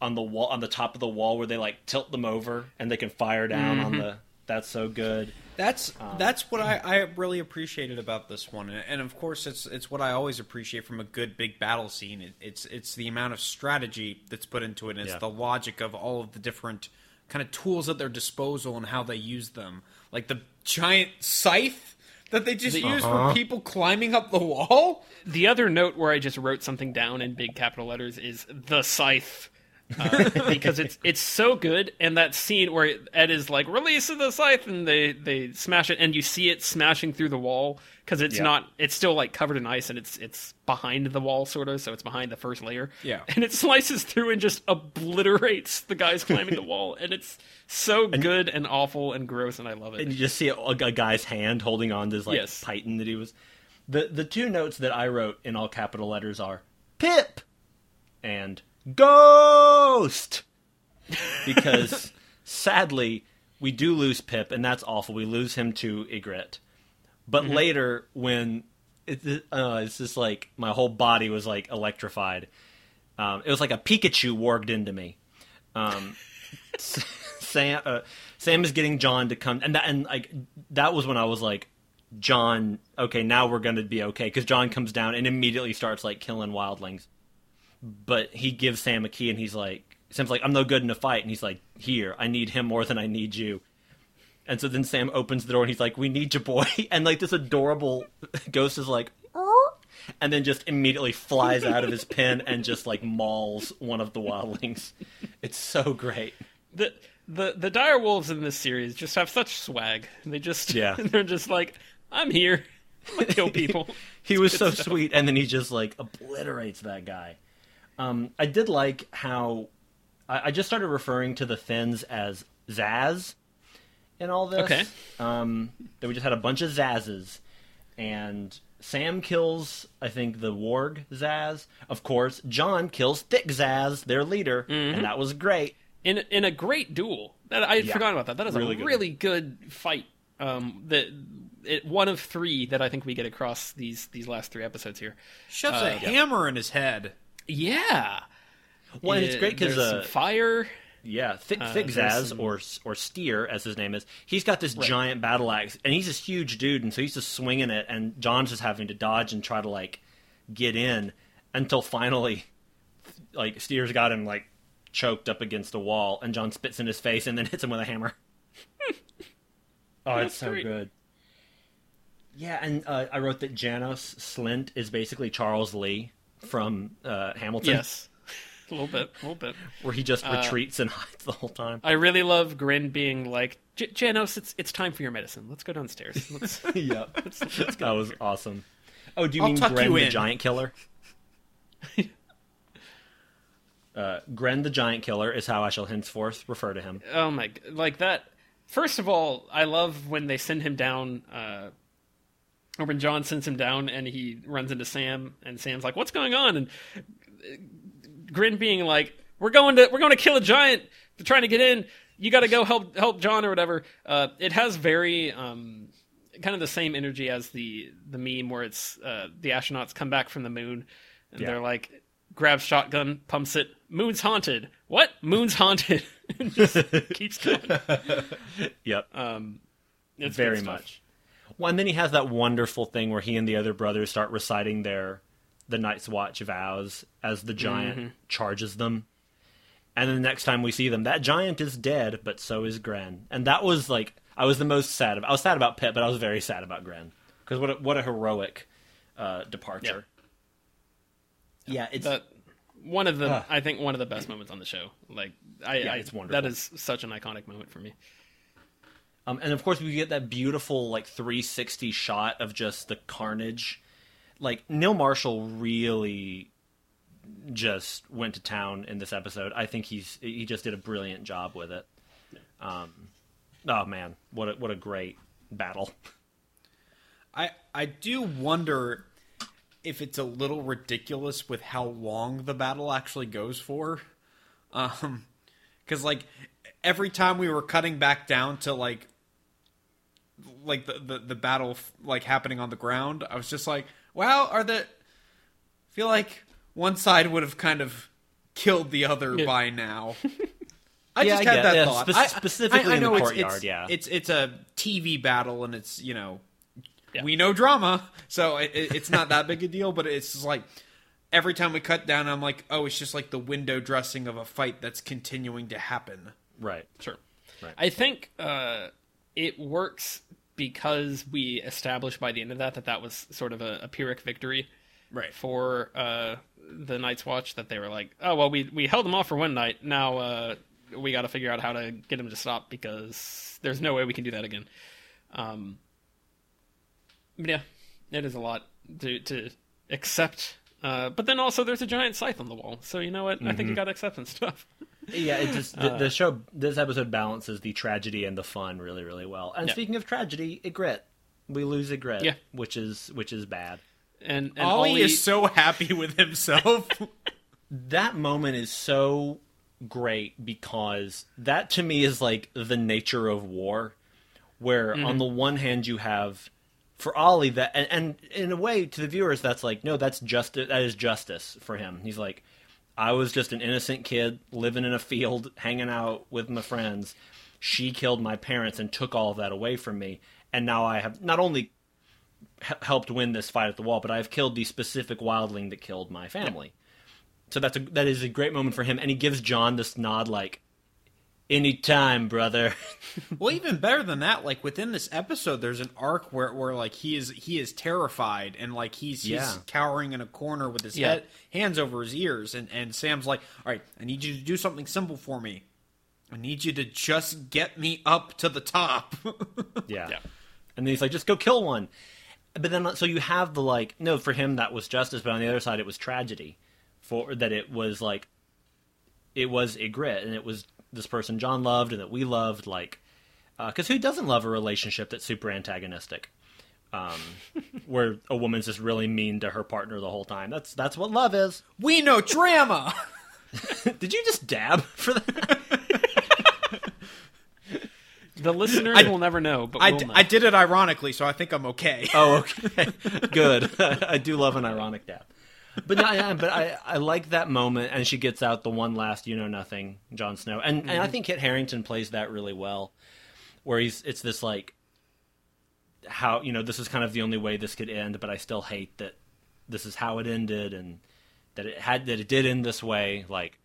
on the wall on the top of the wall where they like tilt them over and they can fire down on the. That's so good. That's um, that's what I, I really appreciated about this one, and, and of course, it's it's what I always appreciate from a good big battle scene. It, it's it's the amount of strategy that's put into it. And it's Yeah. the logic of all of the different kind of tools at their disposal and how they use them, like the giant scythe that they just use for uh-huh. people climbing up the wall. The other note where I just wrote something down in big capital letters is the scythe. Uh, because it's it's so good, and that scene where Edd is like release of the scythe, and they they smash it, and you see it smashing through the wall because it's Yeah. not it's still like covered in ice, and it's it's behind the wall sort of, so it's behind the first layer. Yeah. and it slices through and just obliterates the guys climbing the wall, and it's so good and awful and gross, and I love it. and you just see a, a guy's hand holding on to his like Yes. python that he was. The the two notes that I wrote in all capital letters are Pyp and Ghost because sadly we do lose Pyp and that's awful. We lose him to Ygritte, but later when it, it- uh, it's just like my whole body was like electrified. Um, it was like a Pikachu warged into me. Um, Sam uh, Sam is getting Jon to come, and that, and like that was when I was like, Jon, okay, now we're gonna be okay because Jon comes down and immediately starts like killing wildlings, but he gives Sam a key and he's like, Sam's like, I'm no good in a fight, and he's like, here, I need him more than I need you. And so then Sam opens the door and he's like, "We need you, boy." And like this adorable ghost is like, "Oh," and then just immediately flies out of his pen and just like mauls one of the wildlings. It's so great. the the the dire wolves in this series just have such swag. They just Yeah. they're just like I'm here. I'm kill people. He was so sweet, and then he just like obliterates that guy. Um, I did like how I, I just started referring to the Thenns as Zaz in all this. Okay. Um, that we just had a bunch of Zazzes, and Sam kills, I think, the Warg Zaz. Of course, Jon kills Thick Zaz, their leader, and that was great. in in a great duel. That I had Yeah. forgotten about that. That is Really a good. really good fight. Um, that it, one of three that I think we get across these these last three episodes here. Shoves a hammer in his head. Yeah. Well, and it's Uh, great because there's some uh, fire. Yeah, Thick, Uh, Thick Zaz, some- or or Styr, as his name is, he's got this giant battle axe, and he's this huge dude, and so he's just swinging it, and Jon's just having to dodge and try to like get in until finally, like Styr's got him like choked up against a wall, and Jon spits in his face and then hits him with a hammer. oh, it's so great. good. Yeah, and uh, I wrote that Janos Slynt is basically Charles Lee from uh, Hamilton, Yes. a little bit. A little bit. where he just Uh, retreats and hides the whole time. I really love Grenn being like, "J- Janos, it's it's time for your medicine. Let's go downstairs. Let's, yeah, let's, let's go. that was awesome. Oh, do you I'll mean Grenn you the. Giant Killer? uh, Grenn the Giant Killer is how I shall henceforth refer to him. Oh my, like that. First of all, I love when they send him down. Uh, when Jon sends him down and he runs into Sam and Sam's like, "What's going on?" and uh, Grenn being like, "We're going to we're going to kill a giant. They're trying to get in. You got to go help help Jon or whatever." Uh, it has very um, kind of the same energy as the the meme where it's uh, the astronauts come back from the moon and Yeah. they're like, grabs shotgun, pumps it. Moon's haunted. What? Moon's haunted. just keeps going. Yep. Um, it's very much. Well, and then he has that wonderful thing where he and the other brothers start reciting their the Night's Watch vows as the giant Mm-hmm. charges them. And then the next time we see them, that giant is dead, but so is Grenn. And that was like I was the most sad. About, I was sad about Pyp, but I was very sad about Grenn because what a, what a heroic uh, departure. Yeah, it's But one of the, Ah. I think one of the best moments on the show. Like, I, Yeah, I it's wonderful. That is such an iconic moment for me. Um, and of course, we get that beautiful like 360 shot of just the carnage. Like Neil Marshall really just went to town in this episode. I think he's he just did a brilliant job with it. Um, oh man, what a, what a great battle. I I do wonder if it's a little ridiculous with how long the battle actually goes for. Um cuz like every time we were cutting back down to like like the, the the battle like happening on the ground, I was just like, "Wow, are the feel like one side would have kind of killed the other Yeah. by now." I Yeah, just I had that yeah, thought. spe- I- specifically I, I in the know it's- courtyard, it's, yeah. it's it's a TV battle and it's you know Yeah. we know drama, so it, it- it's not that big a deal. But it's just like every time we cut down, I'm like, oh, it's just like the window dressing of a fight that's continuing to happen. Right. Sure. Right. I think uh, it works because we established by the end of that that that was sort of a, a Pyrrhic victory Right. for uh, the Night's Watch. That they were like, oh well, we we held them off for one night. Now uh, we got to figure out how to get them to stop because there's no way we can do that again. Um, but yeah, it is a lot to to accept. Uh, but then also there's a giant scythe on the wall, so you know what? I Mm-hmm. think you got to accept some stuff. Yeah, it just the, the uh. show. This episode balances the tragedy and the fun really, really well. And Yeah. speaking of tragedy, Ygritte, we lose Ygritte, Yeah. which is which is bad. And, and Ollie, Ollie is so happy with himself. that moment is so great because that to me is like the nature of war where on mm-hmm. the one hand you have for Ollie that and, and in a way to the viewers that's like no that's just that is justice for him he's like I was just an innocent kid living in a field hanging out with my friends. She killed my parents and took all of that away from me. And now I have not only helped win this fight at the wall but I've killed the specific wildling that killed my family. So that's a that is a great moment for him, and he gives Jon this nod like, "Anytime, brother." well, even better than that, like within this episode, there's an arc where, where like he is he is terrified and like he's he's Yeah. cowering in a corner with his Yeah. head hands over his ears, and and Sam's like, "All right, I need you to do something simple for me. I need you to just get me up to the top." yeah. Yeah. and then he's like, "Just go kill one." But then, so you have the like, no, for him that was justice, but on the other side, it was tragedy, for that it was like, it was Ygritte, and it was this person Jon loved and that we loved, like, because who doesn't love a relationship that's super antagonistic? Um, where a woman's just really mean to her partner the whole time. That's that's what love is. we know drama. Did you just dab for that? The listener I- will never know, but I, we'll d- know. I did it ironically, so I think I'm okay. Oh, okay, good. I do love an ironic dab, but no, I, but I, I like that moment, and she gets out the one last "you know nothing," Jon Snow, and and I think Kit Harington plays that really well, where he's it's this like how you know this is kind of the only way this could end, but I still hate that this is how it ended, and that it had that it did end this way. Like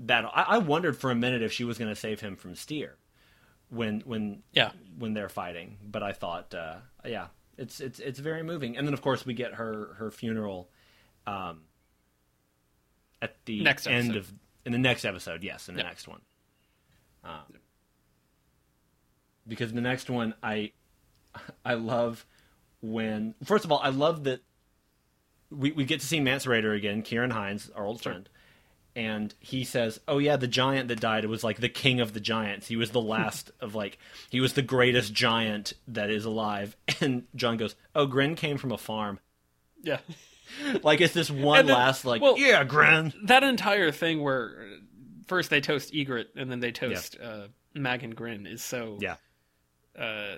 that, I, I wondered for a minute if she was going to save him from Styr when when Yeah. when they're fighting. But I thought, uh, yeah, it's it's it's very moving. And then of course we get her her funeral um, at the Next end episode. of in the next episode. Yes, in the Yep. next one. Um, because the next one, I I love when first of all I love that we we get to see Mance Rayder again, Ciarán Hinds, our old friend. and he says, "Oh yeah, the giant that died it was like the king of the giants. He was the last of like he was the greatest giant that is alive." And Jon goes, "Oh, Grenn came from a farm." Yeah. Like it's this one then- last like, well- "Yeah, Grenn." That entire thing where first they toast Ygritte and then they toast uh, Mag and Grenn is so Yeah. uh,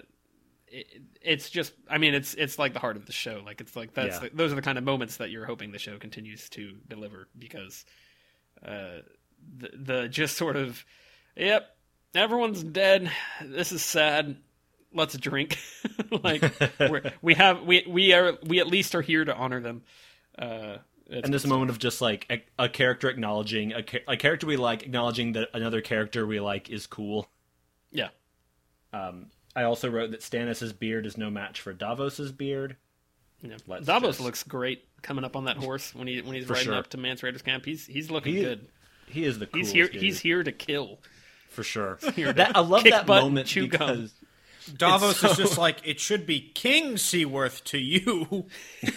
it, it's just I mean it's it's like the heart of the show. Like it's like that's Yeah. the, those are the kind of moments that you're hoping the show continues to deliver because uh, the the just sort of yep everyone's dead. This is sad. Let's drink. like we're, we have we we are we at least are here to honor them. Uh, And this moment of just like a, a character acknowledging a, a character we like acknowledging that another character we like is cool. yeah. Um, I also wrote that Stannis's beard is no match for Davos's beard. Yeah. Let's Davos just- looks great coming up on that horse when he when he's For riding sure. up to Mance Rayder's camp. He's he's looking He- good. He is the He's here. dude, He's here to kill. for sure. That, I love that butt, moment chew gum. Davos so- is just like it should be King Seaworth to you.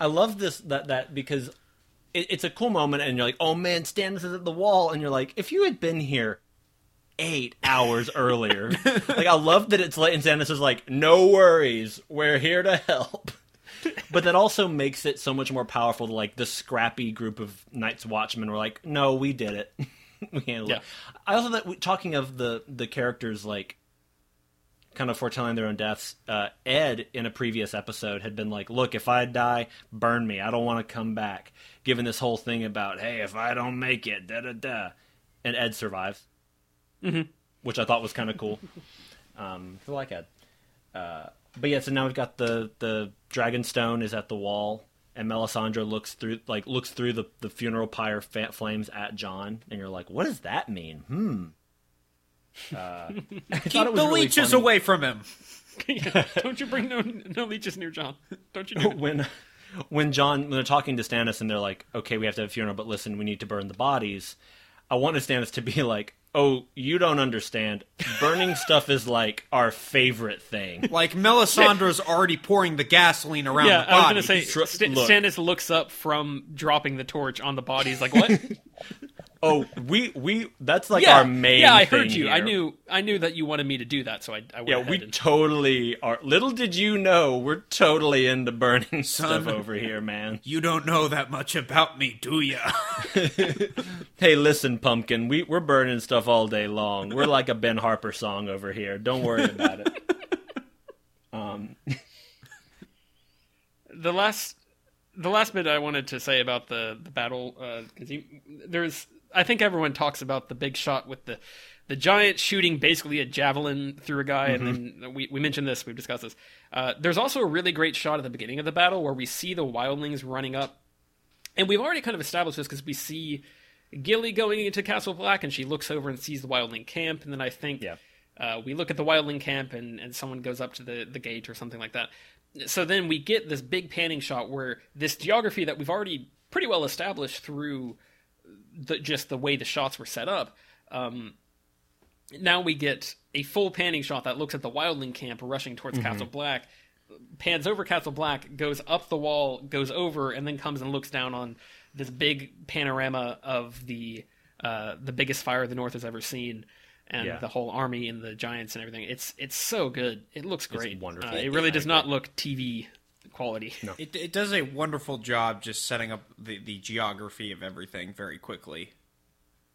I love this that that because it, it's a cool moment, and you're like, oh man, Stannis is at the wall, and you're like, if you had been here eight hours earlier, like I love that it's late, and Stannis is like, no worries, we're here to help. But that also makes it so much more powerful. To like the scrappy group of Night's Watchmen were like, no, we did it. we handled Yeah. it. I also that talking of the the characters like kind of foretelling their own deaths. Uh, Edd, in a previous episode, had been like, "Look, if I die, burn me. I don't want to come back." Given this whole thing about, "Hey, if I don't make it, da da da," and Edd survives, mm-hmm. which I thought was kind of cool. Um, I like Edd. Uh, but yeah, so now we've got the the dragon stone is at the wall, and Melisandre looks through like looks through the the funeral pyre fa- flames at Jon, and you're like, "What does that mean?" Hmm. Uh, Keep the really leeches funny. away from him. Yeah. Don't you bring no no leeches near Jon? Don't you? Do when when Jon when they're talking to Stannis and they're like, "Okay, we have to have a funeral, but listen, we need to burn the bodies." I wanted Stannis to be like, "Oh, you don't understand. Burning stuff is like our favorite thing." Like Melisandre's already pouring the gasoline around yeah, the I was body. gonna say Tr- St- look. Stannis looks up from dropping the torch on the bodies, like, "What?" Oh, we we that's like yeah, our main. yeah. I heard thing you. I knew. I knew that you wanted me to do that, so I. I went Yeah, ahead we and- totally are. Little did you know, we're totally into burning Son. stuff over here, man. You don't know that much about me, do ya? Hey, listen, pumpkin, we we're burning stuff all day long. We're like a Ben Harper song over here. Don't worry about it. Um, the last the last bit I wanted to say about the the battle because there's I think everyone talks about the big shot with the the giant shooting basically a javelin through a guy, and then we we mentioned this, we've discussed this. Uh, there's also a really great shot at the beginning of the battle where we see the wildlings running up, and we've already kind of established this because we see Gilly going into Castle Black, and she looks over and sees the wildling camp, and then I think Yeah. uh, we look at the wildling camp, and, and someone goes up to the, the gate or something like that. So then we get this big panning shot where this geography that we've already pretty well established through the, just the way the shots were set up. Um, now we get a full panning shot that looks at the wildling camp rushing towards Castle Black, pans over Castle Black, goes up the wall, goes over, and then comes and looks down on this big panorama of the uh, the biggest fire the North has ever seen, and Yeah. the whole army and the giants and everything. It's it's so good. It looks great. wonderful. Uh, it really does not look TV quality. No. It, it does a wonderful job just setting up the, the geography of everything very quickly.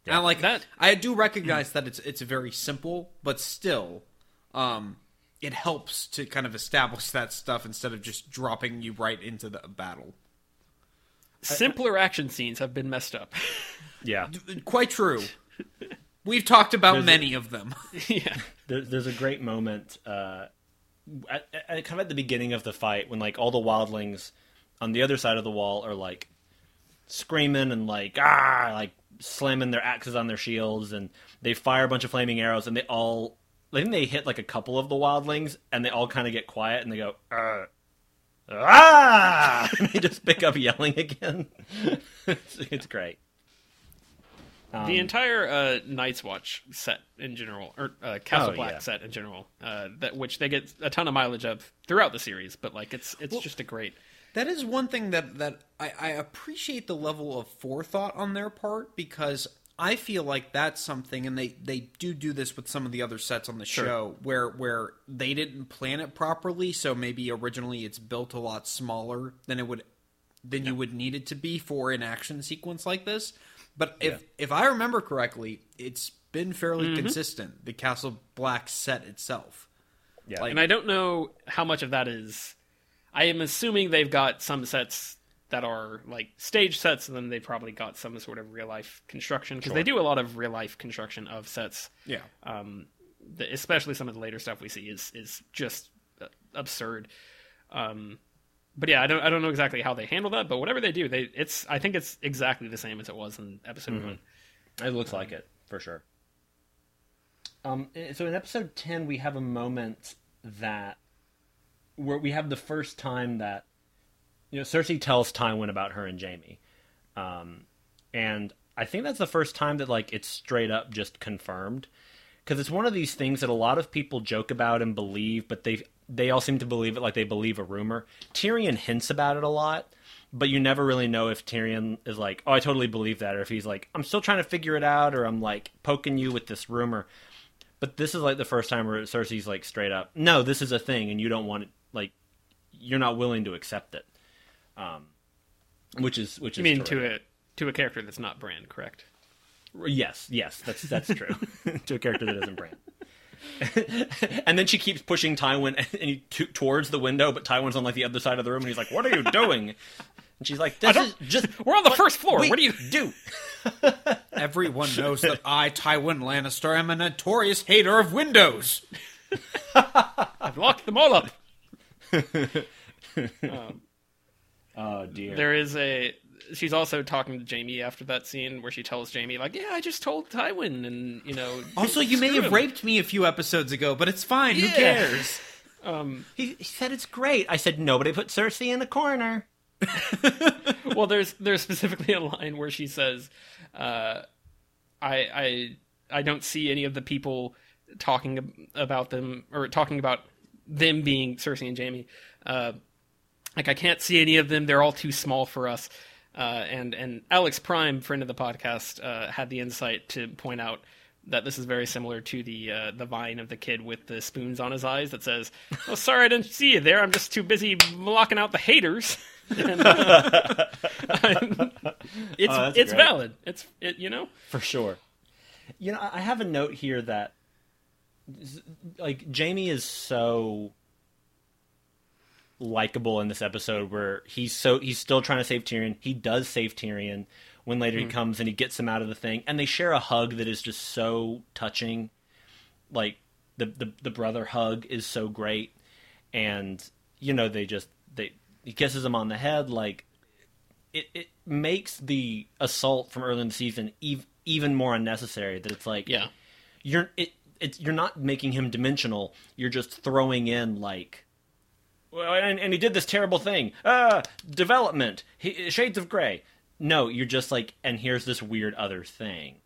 And I like That- I do recognize that it's it's very simple, but still, um, it helps to kind of establish that stuff instead of just dropping you right into the battle. Simpler action scenes have been messed up. yeah, Quite true. We've talked about There's a- many of them. yeah. there, there's a great moment uh, at, at, kind of at the beginning of the fight when like all the wildlings on the other side of the wall are like screaming and like ah like slamming their axes on their shields and they fire a bunch of flaming arrows and they all I think they hit like a couple of the wildlings and they all kind of get quiet and they go "Uh, ah and they just pick up yelling again. it's, it's great. Um, the entire uh, Night's Watch set in general, or uh, Castle Oh, Black yeah. set in general, uh, that which they get a ton of mileage of throughout the series. But like, it's it's just a great. That is one thing that that I, I appreciate the level of forethought on their part because I feel like that's something, and they they do do this with some of the other sets on the show where where they didn't plan it properly, so maybe originally it's built a lot smaller than it would than you would need it to be for an action sequence like this. But if if I remember correctly, it's been fairly consistent. The Castle Black set itself. Yeah. Like- And I don't know how much of that is. I am assuming they've got some sets that are like stage sets, and then they probably got some sort of real life construction because they do a lot of real life construction of sets. Yeah. Um, the, especially some of the later stuff we see is is just uh, absurd. Um, but yeah, I don't I don't know exactly how they handle that, but whatever they do, they it's I think it's exactly the same as it was in episode one. It looks like it for sure. Um, eh, so in episode ten, we have a moment that where we have the first time that you know Cersei tells Tywin about her and Jaime, um, and I think that's the first time that like it's straight up just confirmed because it's one of these things that a lot of people joke about and believe, but they they all seem to believe it like they believe a rumor. Tyrion hints about it a lot, but you never really know if Tyrion is like, "Oh, I totally believe that," or if he's like, "I'm still trying to figure it out," or "I'm like poking you with this rumor." But this is like the first time where Cersei's like straight up, "No, this is a thing, and you don't want it. Like, you're not willing to accept it." Um, which is which You is mean terrific. to a to a character that's not Bran, correct? Yes, yes, that's that's true. to a character that isn't Bran. and then she keeps pushing Tywin and he, t- towards the window, but Tywin's on like the other side of the room, and he's like, "What are you doing?" And she's like, "This is just We're on the first floor. wait, What do you do?" Everyone knows that I, Tywin Lannister, am a notorious hater of windows. I've locked them all up. Um, oh dear. There is a. She's also talking to Jaime after that scene where she tells Jaime, like, "Yeah, I just told Tywin, and you know." Also, you may have him." raped me a few episodes ago, but it's fine. Who Yeah. cares? he, he said it's great. I said nobody put Cersei in the corner. well, there's there's specifically a line where she says, uh, "I I I don't see any of the people talking about them or talking about them being Cersei and Jaime. Uh, like I can't see any of them. They're all too small for us." Uh, and and Alex Prime, friend of the podcast, uh, had the insight to point out that this is very similar to the uh, the vine of the kid with the spoons on his eyes that says, "Oh, sorry, I didn't see you there. I'm just too busy blocking out the haters." and, uh, it's Oh, it's great. valid. It's it, you know. for sure. You know, I I have a note here that like Jaime is so likable in this episode where he's so he's still trying to save Tyrion. He does save Tyrion when later he hmm. comes and he gets him out of the thing and they share a hug that is just so touching. Like the the, the brother hug is so great and you know they just they he kisses him on the head like it, it makes the assault from early in the season ev- even more unnecessary. That it's like Yeah. you're it, it's you're not making him dimensional. You're just throwing in like, and, and he did this terrible thing. Ah, development, he, shades of gray. No, you're just like, and here's this weird other thing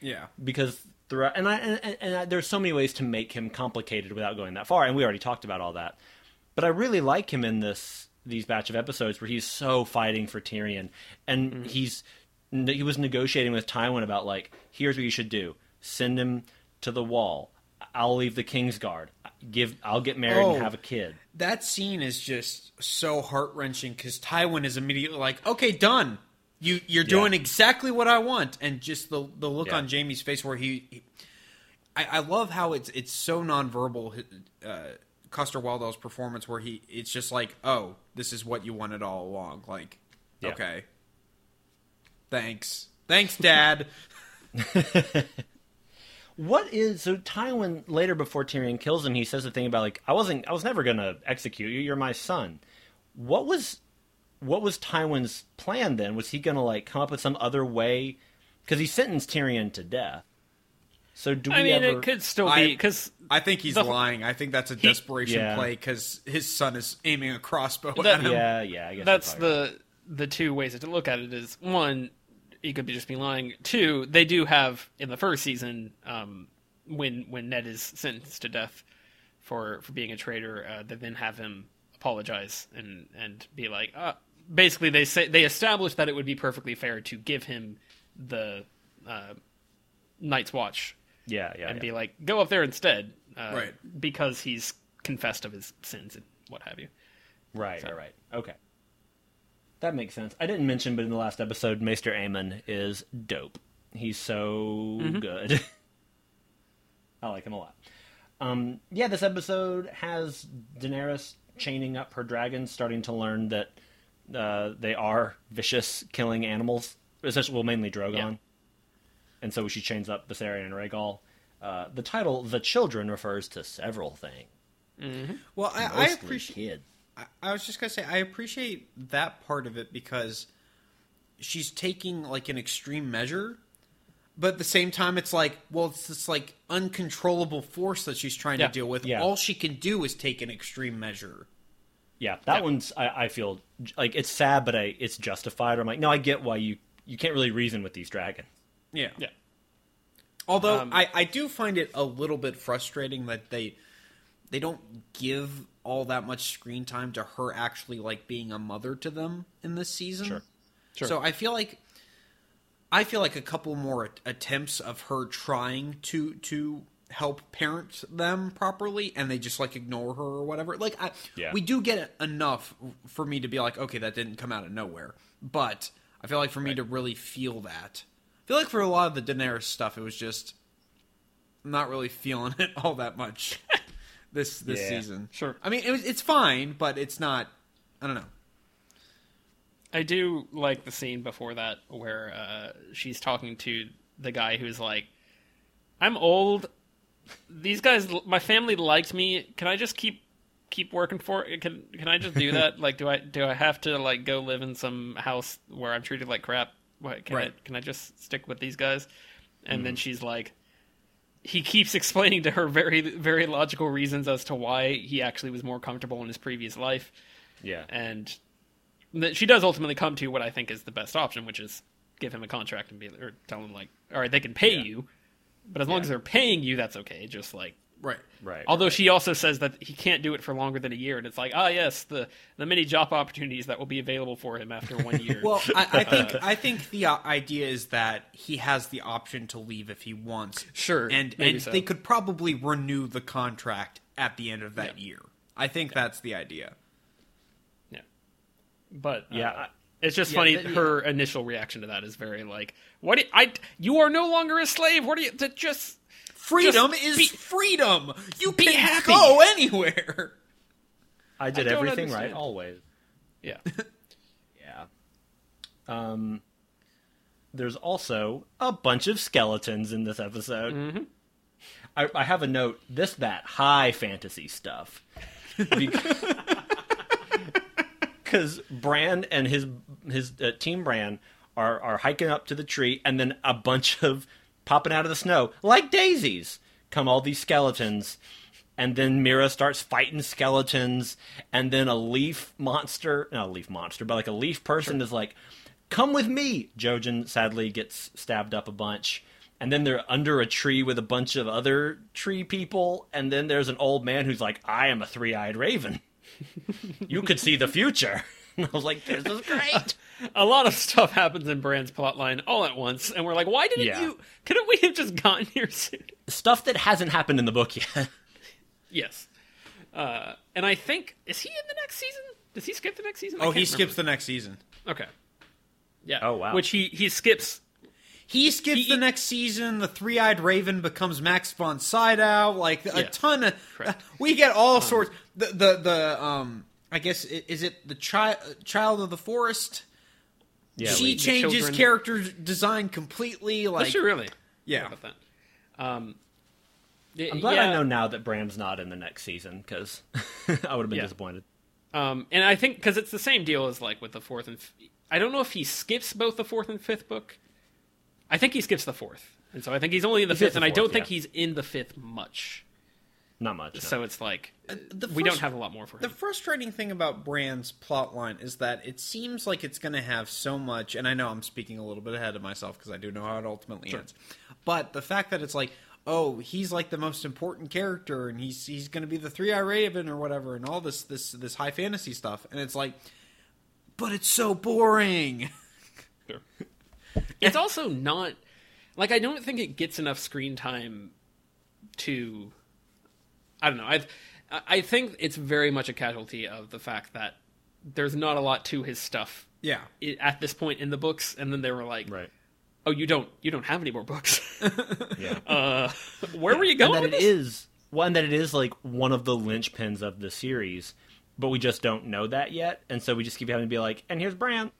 Yeah. because throughout, and I and, and, I, there's so many ways to make him complicated without going that far, and we already talked about all that. But I really like him in this these batch of episodes where he's so fighting for Tyrion, and he's he was negotiating with Tywin about like, here's what you should do: send him to the wall. I'll leave the Kingsguard. Give I'll get married Oh. and have a kid. That scene is just so heart wrenching because Tywin is immediately like, "Okay, done. You you're doing exactly what I want." And just the the look Yeah. on Jaime's face where he, he- I, I love how it's it's so nonverbal. Uh, Coster-Waldau's performance where he it's just like, "Oh, this is what you wanted all along." Like, Yeah. okay, thanks, thanks, Dad. What is so Tywin later before Tyrion kills him? He says the thing about like I wasn't I was never gonna execute you. You're my son. What was what was Tywin's plan then? Was he gonna like come up with some other way? Because he sentenced Tyrion to death. So do we I mean, ever? it could still I- be because I think he's The- lying. I think that's a desperation yeah. play because his son is aiming a crossbow That- at him. Yeah, yeah. I guess that's you're right. the the two ways to look at it is one he could be just be lying two they do have in the first season um when when ned is sentenced to death for for being a traitor uh, they then have him apologize and and be like, uh, basically they say they established that it would be perfectly fair to give him the uh, Night's Watch Yeah, yeah. and yeah. be like, go up there instead, uh, Right. Because he's confessed of his sins and what have you. Right, right, right. Okay. That makes sense. I didn't mention, but in the last episode, Maester Aemon is dope. He's so good. I like him a lot. Um, yeah, this episode has Daenerys chaining up her dragons, starting to learn that uh, they are vicious, killing animals. Essentially, well, mainly Drogon. Yeah. And so she chains up Viserion and Rhaegal. Uh, the title "The Children" refers to several things. Well, I, I Mostly appreciate. Kids. I, I was just gonna say I appreciate that part of it because she's taking like an extreme measure, but at the same time, it's like, well, it's this like uncontrollable force that she's trying Yeah. to deal with. Yeah. All she can do is take an extreme measure. Yeah, that Yeah. one's I, I feel like it's sad, but I, it's justified. I'm like, no, I get why you you can't really reason with these dragons. Yeah. Yeah. Although Um, I, I do find it a little bit frustrating that they they don't give all that much screen time to her actually like being a mother to them in this season. Sure. Sure. So I feel like I feel like a couple more attempts of her trying to to help parent them properly and they just like ignore her or whatever. Like I Yeah. we do get enough for me to be like okay that didn't come out of nowhere. But I feel like for me to really feel that. I feel like for a lot of the Daenerys stuff it was just not really feeling it all that much this this Yeah. season. Sure. I mean it was, it's fine but it's not I don't know. I do like the scene before that where uh, she's talking to the guy who's like, "I'm old. These guys, my family liked me. Can I just keep keep working for it? Can can I just do that? like, do I do I have to like go live in some house where I'm treated like crap? What, can I can I just stick with these guys?" And then she's like. He keeps explaining to her very, very logical reasons as to why he actually was more comfortable in his previous life Yeah, and that she does ultimately come to what I think is the best option, which is give him a contract and be or tell him like, all right, they can pay Yeah. you, but as long as they're paying you, that's okay. Just like, Right. right. although she also says that he can't do it for longer than a year, and it's like, ah, yes, the the many job opportunities that will be available for him after one year. Well, I, I think I think the uh, idea is that he has the option to leave if he wants. Sure, and and so. they could probably renew the contract at the end of that year. I think that's the idea. yeah, but Yeah, uh, I- it's just yeah, funny. the- her initial reaction to that is very like, what? Do you, I you are no longer a slave. What are you? To just Freedom Just is be- freedom. You be can happy. go anywhere. I did I don't everything right always. yeah. Yeah. Um. There's also a bunch of skeletons in this episode. I, I have a note. This that high fantasy stuff. Because Bran and his his uh, team Bran are are hiking up to the tree, and then a bunch of popping out of the snow like daisies come all these skeletons. And then Meera starts fighting skeletons, and then a leaf monster, not a leaf monster, but like a leaf person is like, "Come with me." Jojen sadly gets stabbed up a bunch, and then they're under a tree with a bunch of other tree people, and then there's an old man who's like, "I am a three-eyed raven. you could see the future." And I was like, "This is great." a lot of stuff happens in Bran's plotline all at once, and we're like, why didn't Yeah. you? Couldn't we have just gotten here soon? Stuff that hasn't happened in the book yet. yes. Uh, and I think is he in the next season? Does he skip the next season? I Oh, he remember. skips the next season. Okay. Yeah. Oh, wow. Which he he skips. He skips He- the next season. The three-eyed raven becomes Max von Sydow. Like a Yeah. ton of, Correct. we get all sorts. The the the um, I guess is it the child child of the forest? Yeah, she like changes character design completely. Like Does she really? Yeah. How about that? Um. y- I'm glad yeah, I know now that Bran's not in the next season because I would have been Yeah. disappointed. Um, and I think because it's the same deal as like with the fourth and f- I don't know if he skips both the fourth and fifth book. I think he skips the fourth, and so I think he's only in the He skips fifth, and the I don't fourth, think he's in the fifth much. Not much. no. So it's like uh, the we don't have a lot more for it. The frustrating thing about Bran's plotline is that it seems like it's going to have so much, and I know I'm speaking a little bit ahead of myself because I do know how it ultimately ends. But the fact that it's like, oh, he's like the most important character, and he's he's going to be the Three Eye Raven or whatever, and all this this this high fantasy stuff, and it's like, but it's so boring. It's also not like I don't think it gets enough screen time to. I don't know. I I think it's very much a casualty of the fact that there's not a lot to his stuff Yeah, at this point in the books, and then they were like, Right. "Oh, you don't you don't have any more books. Yeah. uh, where were you going?" and that with it this? is one that it is like one of the linchpins of the series, but we just don't know that yet, and so we just keep having to be like, and here's Bran.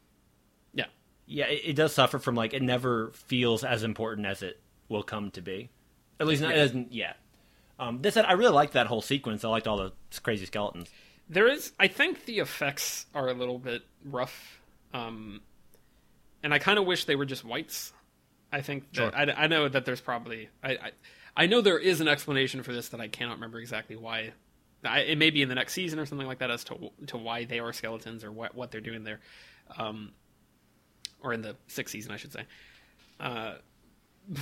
Yeah, Yeah, it, it does suffer from like it never feels as important as it will come to be. At least not it doesn't yet. Um, this I really liked that whole sequence. I liked all the crazy skeletons. there is. I think the effects are a little bit rough, um, and I kind of wish they were just whites. I think that, Sure. I, I know that there's probably I, I I know there is an explanation for this that I cannot remember exactly why. I, it may be in the next season or something like that as to to why they are skeletons or what what they're doing there, um, or in the sixth season I should say. Uh,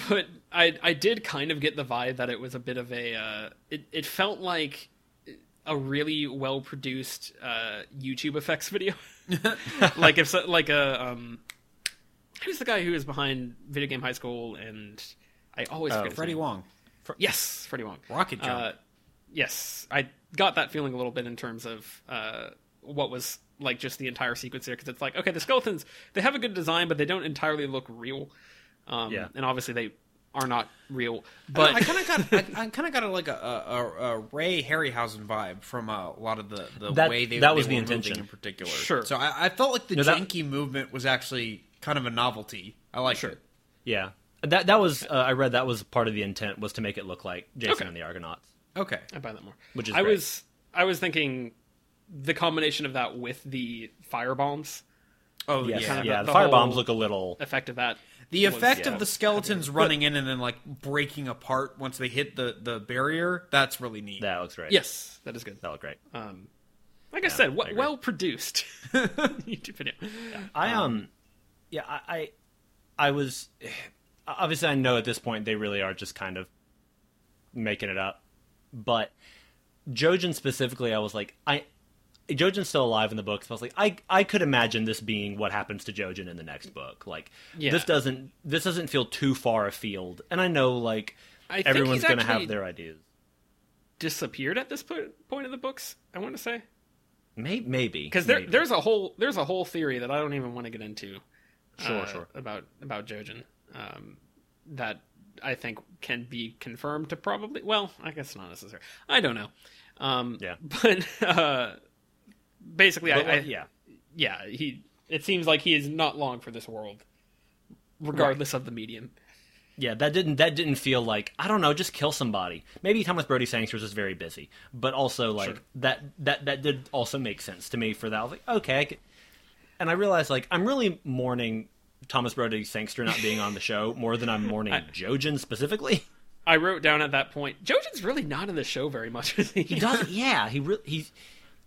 but I I did kind of get the vibe that it was a bit of a uh, it it felt like a really well produced uh, YouTube effects video. like if so, like a um, who's the guy who is behind Video Game High School and I always forget his Freddie. Wong, Yes, Freddie Wong. Rocket Jump. Uh, yes, I got that feeling a little bit in terms of uh, what was like just the entire sequence there because it's like okay, the skeletons they have a good design, but they don't entirely look real. Um, Yeah. and obviously they are not real. But I kind of got I, I kind of got a, like a, a, a Ray Harryhausen vibe from uh, a lot of the, the That- way they that they was the were moving intention. in particular. Sure. So I, I felt like the No, that- janky movement was actually kind of a novelty. I like Sure. it. Yeah, that that was uh, I read that was part of the intent was to make it look like Jason Okay. and the Argonauts. Okay. I buy that more. Which is I great. was I was thinking the combination of that with the fire bombs Oh Yes, yeah. kind of yeah. the- The, the fire bombs look a little. effect of that. The was- effect yeah. of the skeletons running in and then like breaking apart once they hit the, the barrier, that's really neat. That looks great. Yes, that is good. that looked great. Um, like I said, I w- agree. well produced YouTube video. I um, yeah, I, I, I was obviously I know at this point they really are just kind of making it up, but Jojen specifically, I was like, I Jojen's still alive in the books. I was like, I I could imagine this being what happens to Jojen in the next book. Like, Yeah. this doesn't this doesn't feel too far afield, and I know like I everyone's gonna have their ideas. disappeared at this po- point in the books. I want to say Maybe maybe because there, maybe. there's a whole there's a whole theory that I don't even want to get into. Sure, uh, sure. About about Jojen, um, that I think can be confirmed to probably. Well, I guess not necessary. I don't know. Um, Yeah. but uh, basically, But, I, I yeah. yeah he. It seems like he is not long for this world, regardless of the medium. Yeah, that didn't that didn't feel like I don't know, just kill somebody. Maybe Thomas Brody Sangster was just very busy, but also like Sure. that that that did also make sense to me for that. I was like, okay, I could... and I realized like I'm really mourning Thomas Brody Sangster not being on the show more than I'm mourning Jojen specifically. I wrote down at that point, Jojen's really not in the show very much. He? He doesn't. Yeah, he really he's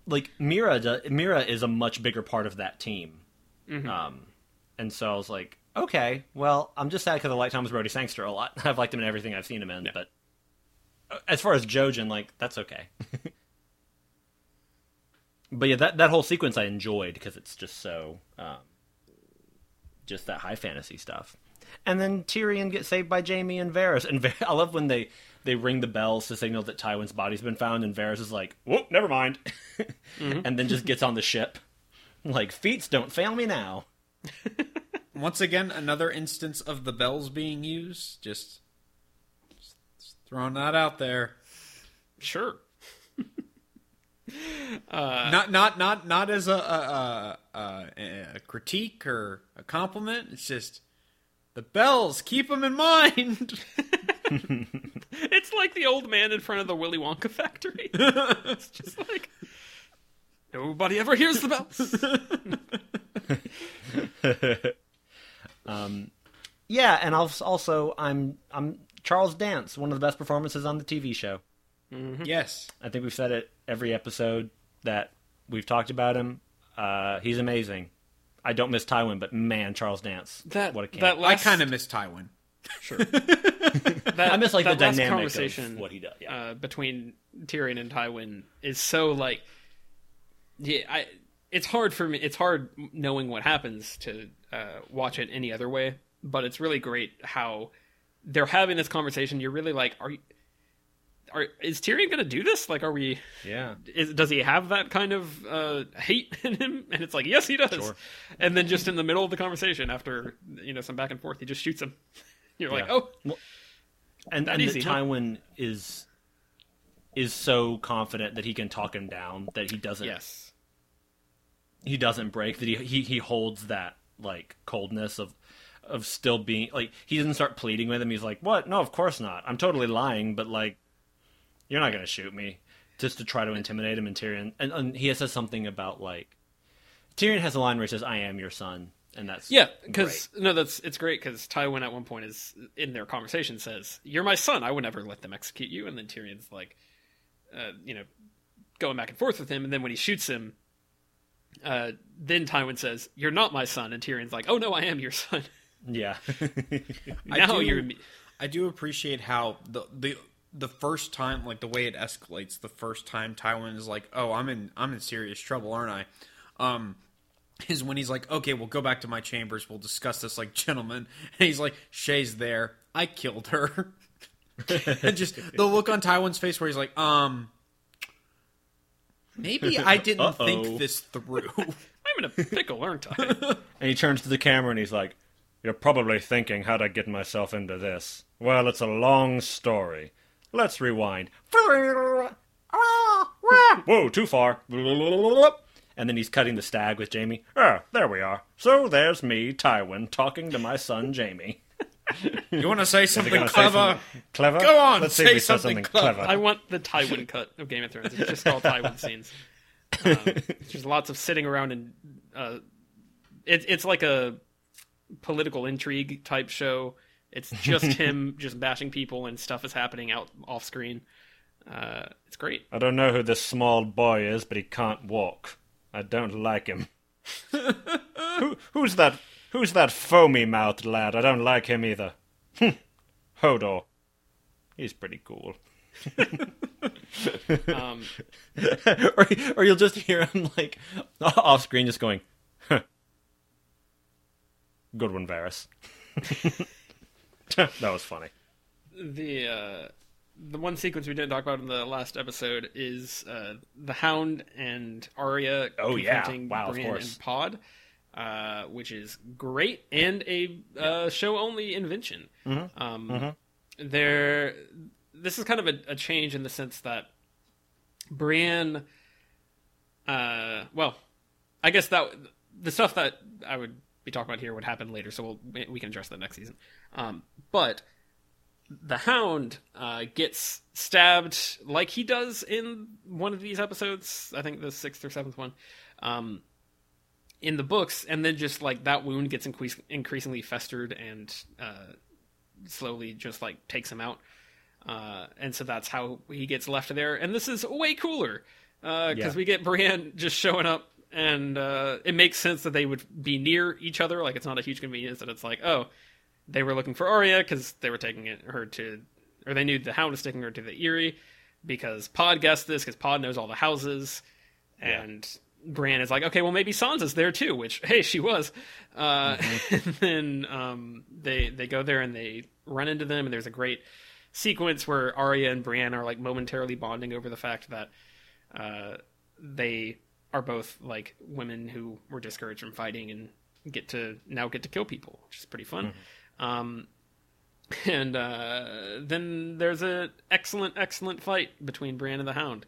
like Meera. Do, Meera is a much bigger part of that team. Um, and so I was like, okay, well, I'm just sad because I like Thomas Brody Sangster a lot. I've liked him in everything I've seen him in, but uh, as far as Jojen, like that's okay. but yeah, that that whole sequence I enjoyed because it's just so um, just that high fantasy stuff. And then Tyrion gets saved by Jaime and Varys, and Var- I love when they they ring the bells to signal that Tywin's body's been found, and Varys is like, "Whoop, never mind," mm-hmm. and then just gets on the ship. Like feats don't fail me now. Once again, another instance of the bells being used. Just, just throwing that out there. Sure. Uh, not not not not as a a, a, a a critique or a compliment. It's just the bells. Keep them in mind. It's like the old man in front of the Willy Wonka factory. it's just like nobody ever hears the bells. um, Yeah, and also I'm I'm Charles Dance, one of the best performances on the TV show. yes. I think we've said it every episode that we've talked about him. Uh, he's amazing. I don't miss Tywin, but man, Charles Dance, That what a king. that I kind of miss Tywin. Sure. that, I miss like the last dynamic conversation of what he does. Yeah. uh, between Tyrion and Tywin is so like, yeah, I. It's hard for me. It's hard knowing what happens to uh, watch it any other way. But it's really great how they're having this conversation. You're really like, are you? Are, is Tyrion going to do this? Like, are we? yeah. Is, does he have that kind of uh, hate in him? And it's like, yes, he does. Sure. And then just in the middle of the conversation, after you know some back and forth, he just shoots him. You're like, Yeah. oh, and, That and easy, that huh? Tywin is is so confident that he can talk him down that he doesn't yes, he doesn't break that he, he he holds that like coldness of of still being like he doesn't start pleading with him. He's like what? No of course not. I'm totally lying but like you're not gonna shoot me. Just to try to intimidate him and tyrion and, and he says something about like tyrion has a line where he says i am your son and that's yeah, because no, that's it's great because Tywin at one point is in their conversation says, "You're my son. I would never let them execute you." And then Tyrion's like, uh, you know, going back and forth with him. And then when he shoots him, uh, then Tywin says, "You're not my son." And Tyrion's like, "Oh no, I am your son." yeah I now do- you're I do appreciate how the the the first time, like the way it escalates, the first time Tywin is like, "Oh, I'm in I'm in serious trouble, aren't I?" Um, is when he's like, "Okay, we'll go back to my chambers. We'll discuss this like gentlemen." And he's like, "Shae's there. I killed her." and just the look on Tywin's face where he's like, "Um, maybe I didn't Uh-oh. think this through." I'm in a pickle, aren't I? And he turns to the camera and he's like, You're probably thinking, how'd I get myself into this? Well, it's a long story. Let's rewind. Whoa, too far. And then he's cutting the stag with Jaime. Ah, there we are. So there's me, Tywin, talking to my son Jaime. you want to say something gonna say clever? something Clever? Go on, Let's see say if he something something clever. clever. I want the Tywin cut of Game of Thrones. It's just all Tywin scenes. Um, there's lots of sitting around and uh, it, it's like a political intrigue type show. It's just him just bashing people and stuff is happening out off screen. Uh, it's great. I don't know who this small boy is, but he can't walk. I don't like him. who, who's that? Who's that foamy-mouthed lad? I don't like him either. Hm. Hodor. He's pretty cool. Um, or, or you'll just hear him like off screen, just going, huh. "Good one, Varys." that was funny. the uh, the one sequence we didn't talk about in the last episode is uh, the Hound and Arya Oh, yeah. confronting Wow, of Brienne and Pod, uh, which is great and a uh, show only invention. Mm-hmm. Um, There, this is kind of a, a change in the sense that Brienne, uh, well, I guess that the stuff that I would be talking about here would happen later, so we'll, we can address that next season. Um, but the Hound uh, gets stabbed like he does in one of these episodes. I think the sixth or seventh one. Um, in the books, and then just like that wound gets increas- increasingly festered and uh, slowly just like takes him out. Uh, and so that's how he gets left there. And this is way cooler because Yeah. we get Brienne just showing up, and uh, it makes sense that they would be near each other. Like it's not a huge convenience that it's like, oh, they were looking for Arya because they were taking it, her to, or they knew the Hound was taking her to the Eyrie because Pod guessed this because Pod knows all the houses, and Bran is like, okay, well maybe Sansa's there too, which hey, she was. Uh, and then um, they they go there and they run into them, and there's a great sequence where Arya and Brienne are like momentarily bonding over the fact that uh, they are both like women who were discouraged from fighting and get to now get to kill people, which is pretty fun. Um, and uh, then there's a excellent, excellent fight between Bran and the Hound,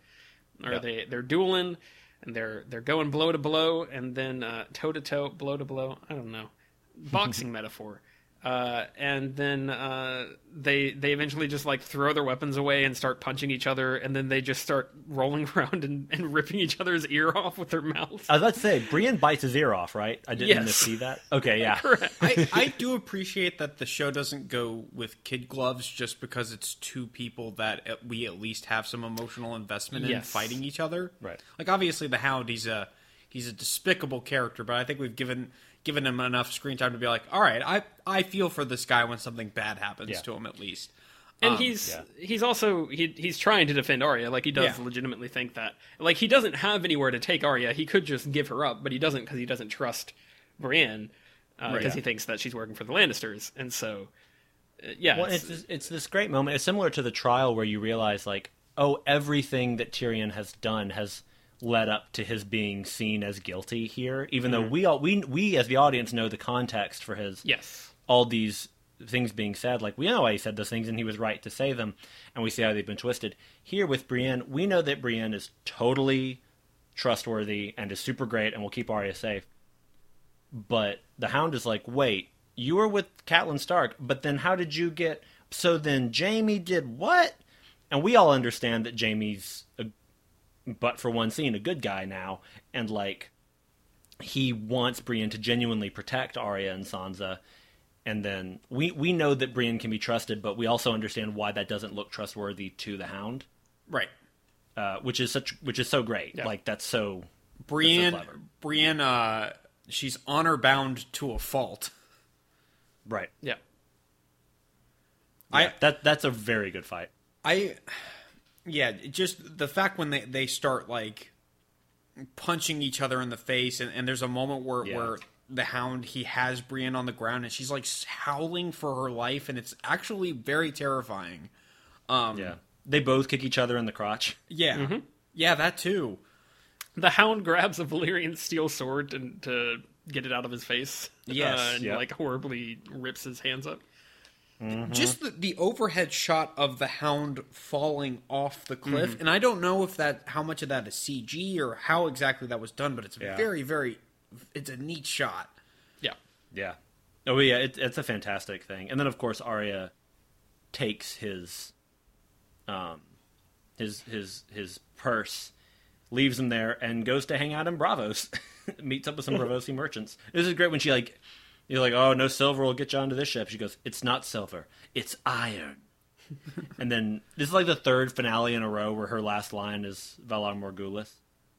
or Yeah. they they're dueling and they're they're going blow to blow and then toe to toe, blow to blow. I don't know, boxing metaphor. Uh, and then uh, they they eventually just like throw their weapons away and start punching each other, and then they just start rolling around and, and ripping each other's ear off with their mouths. I was about to say, Brienne bites his ear off, right? I didn't Yes. see that. Okay, yeah. I, I do appreciate that the show doesn't go with kid gloves just because it's two people that we at least have some emotional investment in Yes. fighting each other. Right. Like obviously the Hound, he's a he's a despicable character, but I think we've given given him enough screen time to be like, all right, I I feel for this guy when something bad happens Yeah. to him at least. and Um, he's yeah. he's also he he's trying to defend Arya. Like he does Yeah. legitimately think that. Like he doesn't have anywhere to take Arya. He could just give her up, but he doesn't because he doesn't trust Brienne because Right. he thinks that she's working for the Lannisters, and so uh, yeah, Well, it's- it's it's this great moment. It's similar to the trial where you realize, like, oh, everything that Tyrion has done has led up to his being seen as guilty here. Even though mm-hmm. we all we we as the audience know the context for his yes, all these things being said. Like we know why he said those things, and he was right to say them, and we see how they've been twisted. Here with Brienne, we know that Brienne is totally trustworthy and is super great, and will keep Arya safe. But the Hound is like, wait, you were with Catelyn Stark, but then how did you get? So then Jaime did what? And we all understand that Jaime's, a, but for one scene, a good guy now, and like he wants Brienne to genuinely protect Arya and Sansa. And then we we know that Brienne can be trusted, but we also understand why that doesn't look trustworthy to the Hound, right. uh, which is such which is so great. Yeah. Like that's so Brienne, clever. Brienne, uh, she's honor bound to a fault. right. yeah. I That that's a very good fight. I yeah, just the fact when they they start like punching each other in the face, and, and there's a moment where Yeah. where the Hound he has Brienne on the ground, and she's like howling for her life, and it's actually very terrifying. Um, Yeah, they both kick each other in the crotch. yeah, yeah, that too. The Hound grabs a Valyrian steel sword and to get it out of his face. Yes, uh, and yeah. like horribly rips his hands up. Just the, the overhead shot of the Hound falling off the cliff, and I don't know if that how much of that is CG or how exactly that was done, but it's Yeah. very very it's a neat shot. Yeah, Yeah. Oh yeah, it, it's a fantastic thing. And then of course Arya takes his um his his his purse, leaves him there, and goes to hang out in Braavos. Meets up with some Braavosi merchants. This is great when she like you're like, oh no silver will get you onto this ship. She goes, It's not silver, it's iron. and then this is like the third finale in a row where her last line is Valar Morghulis.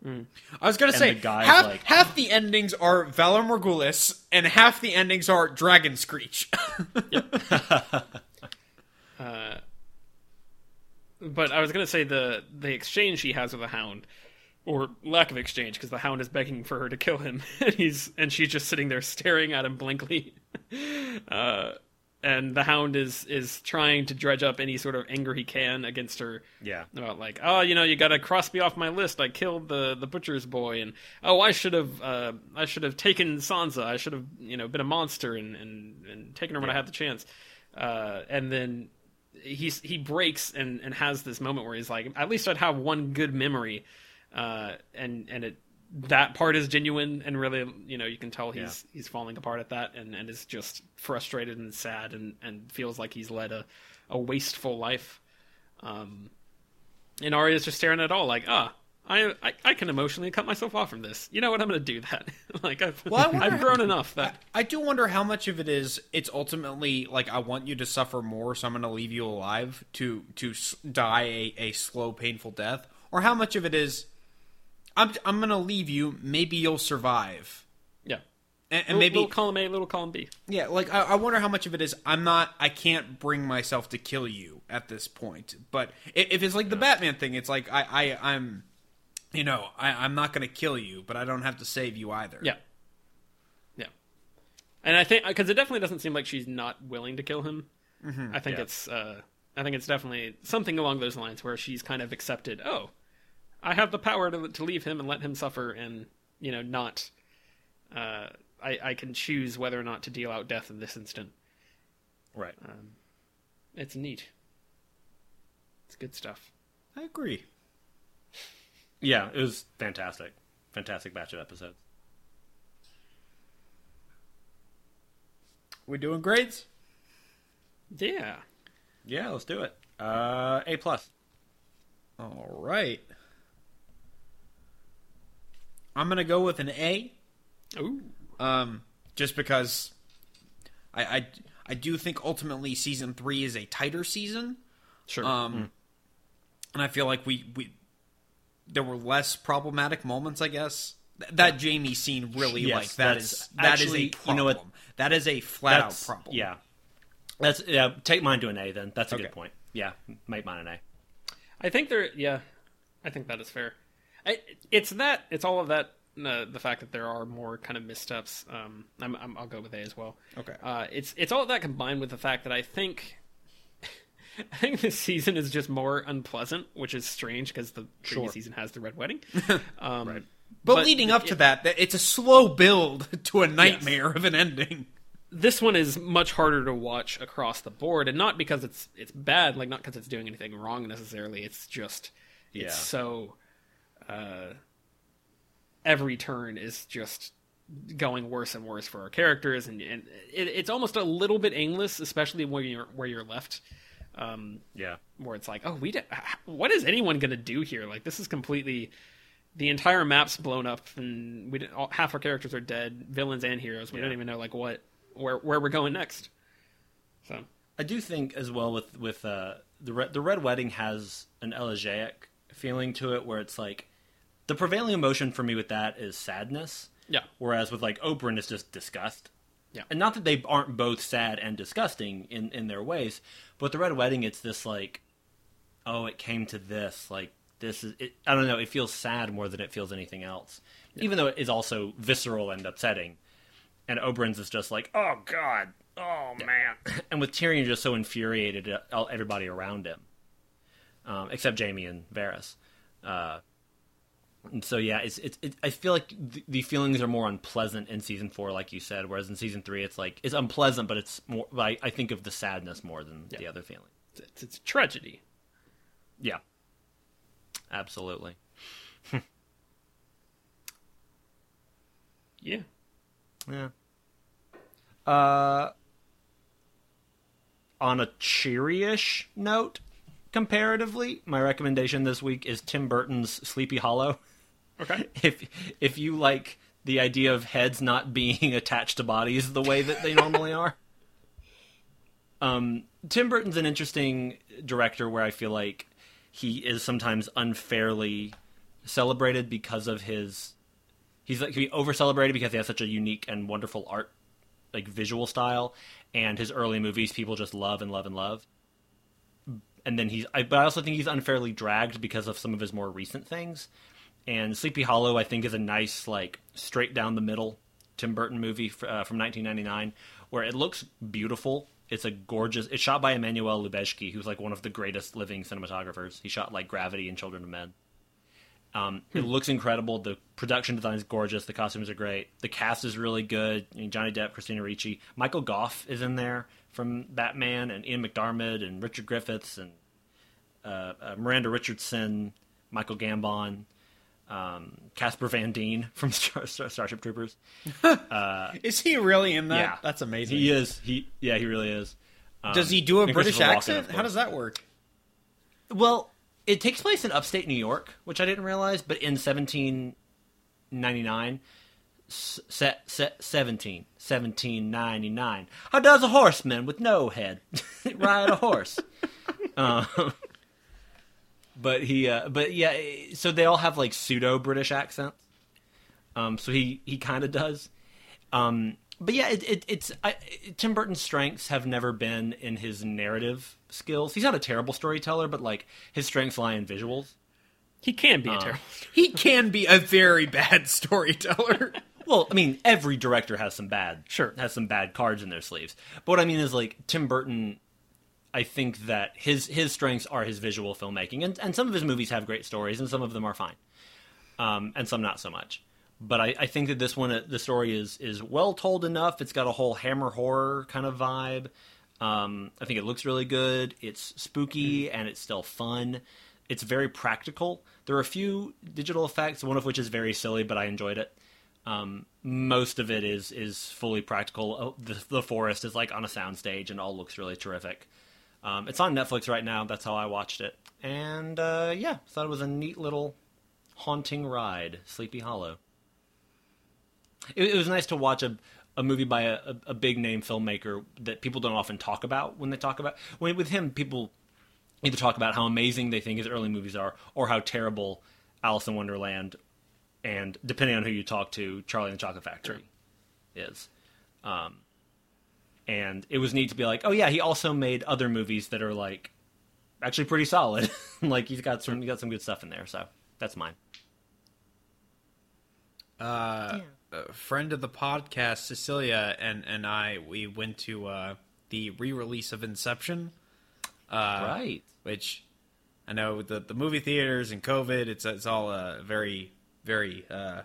Mm. I was gonna And say the guy's half like- half the endings are Valar Morghulis and half the endings are Dragon Screech. Uh, but I was gonna say the the exchange he has with the Hound, or lack of exchange, because the Hound is begging for her to kill him, and he's and she's just sitting there staring at him blankly. Uh, and the Hound is is trying to dredge up any sort of anger he can against her. Yeah. about like, oh, you know, you got to cross me off my list. I killed the the butcher's boy, and oh, I should have uh, I should have taken Sansa. I should have you know been a monster and and, and taken her when I had the chance. Uh, and then he's he breaks and and has this moment where he's like, at least I'd have one good memory, uh, and and it that part is genuine and really you know you can tell he's he's falling apart at that and and is just frustrated and sad and and feels like he's led a a wasteful life. Um, and Arya's just staring at all like, ah, I, I I can emotionally cut myself off from this. You know what? I'm going to do that. like I've Well, I how- grown enough that I do wonder how much of it is it's ultimately like I want you to suffer more, so I'm going to leave you alive to to die a, a slow, painful death, or how much of it is I'm I'm going to leave you. Maybe you'll survive, yeah. and, and Little, maybe little column A, little column B. Yeah, like I, I wonder how much of it is I'm not I can't bring myself to kill you at this point. But if, if it's like the Batman thing, it's like I, I I'm you know, I, I'm not gonna kill you, but I don't have to save you either. Yeah. Yeah. And I think because it definitely doesn't seem like she's not willing to kill him. Mm-hmm. I think Yeah. it's uh, I think it's definitely something along those lines where she's kind of accepted. Oh, I have the power to to leave him and let him suffer, and you know not. Uh, I I can choose whether or not to deal out death in this instant. Right. It's neat. It's good stuff. I agree. Yeah, it was fantastic. Fantastic batch of episodes. We doing grades? Yeah. Yeah, let's do it. Uh, A plus. All right. I'm gonna go with an A. Ooh. Um, just because I, I I do think ultimately season three is a tighter season. Sure. Um, and I feel like we we there were less problematic moments, I guess, Th- that Jaime scene really Yes, like that is that is a you know what? That is a flat out problem. yeah. That's yeah. Take mine to an A then. That's a Okay. good point. Yeah, make mine an A. I think there. Yeah, I think that is fair. I, it's that. It's all of that. Uh, the fact that there are more kind of missteps. Um, I'm, I'm, I'll go with A as well. Okay. Uh, it's it's all of that combined with the fact that I think. I think this season is just more unpleasant, which is strange because the previous season has the red wedding. Um, Right. But, But leading the- up to that, it's a slow build to a nightmare of an ending. this one is much harder to watch across the board, and not because it's it's bad, like not because it's doing anything wrong necessarily. It's just Yeah. it's so uh, every turn is just going worse and worse for our characters, and, and it, it's almost a little bit aimless, especially when you're where you're left. Um, Yeah. where it's like, oh, we did, what is anyone going to do here? Like this is completely the entire map's blown up, and we didn't, all, half our characters are dead, villains and heroes. We Yeah. don't even know like what where where we're going next. So I do think as well with with uh, the red, the red wedding has an elegiac feeling to it, where it's like the prevailing emotion for me with that is sadness, yeah, whereas with like Oberyn it's just disgust. Yeah. and not that they aren't both sad and disgusting in in their ways, but the red wedding it's this like, oh, it came to this like this is it, I don't know. It feels sad more than it feels anything else, even though it is also visceral and upsetting. And Oberyn's is just like, oh god, oh man. And with Tyrion just so infuriated at everybody around him, um, except Jaime and Varys. Uh, and so yeah, it's it's. It, I feel like the, the feelings are more unpleasant in season four, like you said, whereas in season three, it's like it's unpleasant, but it's more. I, I think of the sadness more than the other feeling. it's, it's a tragedy. Yeah, absolutely. Yeah, Yeah. Uh, on a cheery-ish note, comparatively, my recommendation this week is Tim Burton's Sleepy Hollow. okay. If if you like the idea of heads not being attached to bodies the way that they normally are. Um, Tim Burton's an interesting director where I feel like he is sometimes unfairly celebrated because of his he's like he over celebrated because he has such a unique and wonderful art like visual style and his early movies people just love and love and love and then he's I, but i also think he's unfairly dragged because of some of his more recent things and sleepy hollow i think is a nice like straight down the middle tim burton movie uh, from 1999 where it looks beautiful it's a gorgeous it's shot by emmanuel lubezki who's like one of the greatest living cinematographers he shot like gravity and children of men um, it looks incredible. The production design is gorgeous. The costumes are great. The cast is really good. I mean, Johnny Depp, Christina Ricci, Michael Gough is in there from Batman, and Ian McDiarmid, and Richard Griffiths, and uh, uh, Miranda Richardson, Michael Gambon, um, Casper Van Dien from Star- Star- Starship Troopers. Is he really in that? yeah, That's amazing. He is. He yeah, he really is. Um, Does he do a British Walken, accent? How does that work? Well, it takes place in upstate New York, which I didn't realize, but in 1799, se- se- 17, 1799. How does a horseman with no head ride a horse? um, but he, uh, but yeah, so they all have like pseudo British accents. Um, so he he kind of does. Um, but yeah, it, it, it's I, Tim Burton's strengths have never been in his narrative skills. He's not a terrible storyteller, but like his strengths lie in visuals. He can be a Uh, terrible. He can be a very bad storyteller. Well, I mean, every director has some bad, Sure. has some bad cards in their sleeves. But what I mean is, like Tim Burton, I think that his his strengths are his visual filmmaking, and and some of his movies have great stories, and some of them are fine, um, and some not so much. But I, I think that this one, uh, the story is is well told enough. It's got a whole Hammer horror kind of vibe. Um, I think it looks really good. It's spooky and it's still fun. It's very practical. There are a few digital effects, one of which is very silly, but I enjoyed it. Um, most of it is is fully practical. Oh, The, the forest is like on a soundstage and all looks really terrific. Um, it's on Netflix right now. That's how I watched it, and uh, yeah, thought it was a neat little haunting ride. Sleepy Hollow. It, it was nice to watch a a movie by a, a, a big name filmmaker that people don't often talk about when they talk about. When, with him, people either talk about how amazing they think his early movies are, or how terrible Alice in Wonderland and depending on who you talk to, Charlie and the Chocolate Factory is. Um, and it was neat to be like, oh yeah, he also made other movies that are like actually pretty solid. like he's got some, he got some good stuff in there. So that's mine. Uh, a friend of the podcast, Cecilia, and and I, we went to uh, the re-release of Inception. Uh, right. Which I know the the movie theaters and COVID, it's it's all uh, very very uh,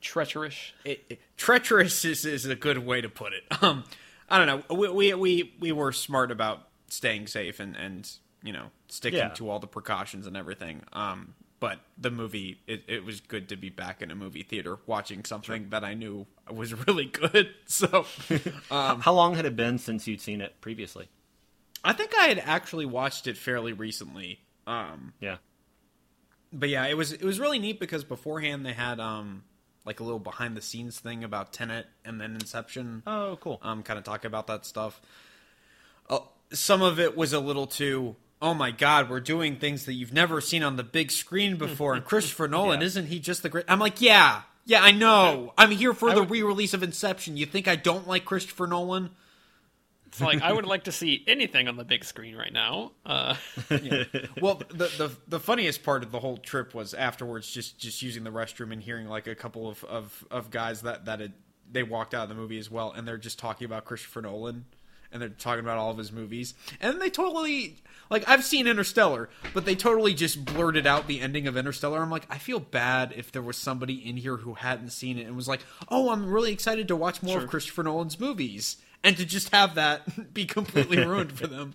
Treacherous. it, it- treacherous is, is a good way to put it. Um, I don't know. We, we we we were smart about staying safe and and you know sticking Yeah. to all the precautions and everything. Um, but the movie, it, it was good to be back in a movie theater watching something that I knew was really good. So How long had it been since you'd seen it previously? I think I had actually watched it fairly recently. Um, Yeah. but yeah, it was it was really neat because beforehand they had um like a little behind the scenes thing about Tenet and then Inception. Oh, cool. um, kind of talk about that stuff. Uh, some of it was a little too. Oh my God, we're doing things that you've never seen on the big screen before. And Christopher Nolan, Yeah. isn't he just the great? I'm like, yeah, yeah, I know. I'm here for the re-release of Inception. You think I don't like Christopher Nolan? It's like I would like to see anything on the big screen right now. Uh, Well, the, the the funniest part of the whole trip was afterwards, just just using the restroom and hearing like a couple of of, of guys that that had, they walked out of the movie as well, and they're just talking about Christopher Nolan, and they're talking about all of his movies, and they totally like I've seen Interstellar, but they totally just blurted out the ending of Interstellar. I'm like, I feel bad if there was somebody in here who hadn't seen it and was like, oh, I'm really excited to watch more of Christopher Nolan's movies, and to just have that be completely ruined for them.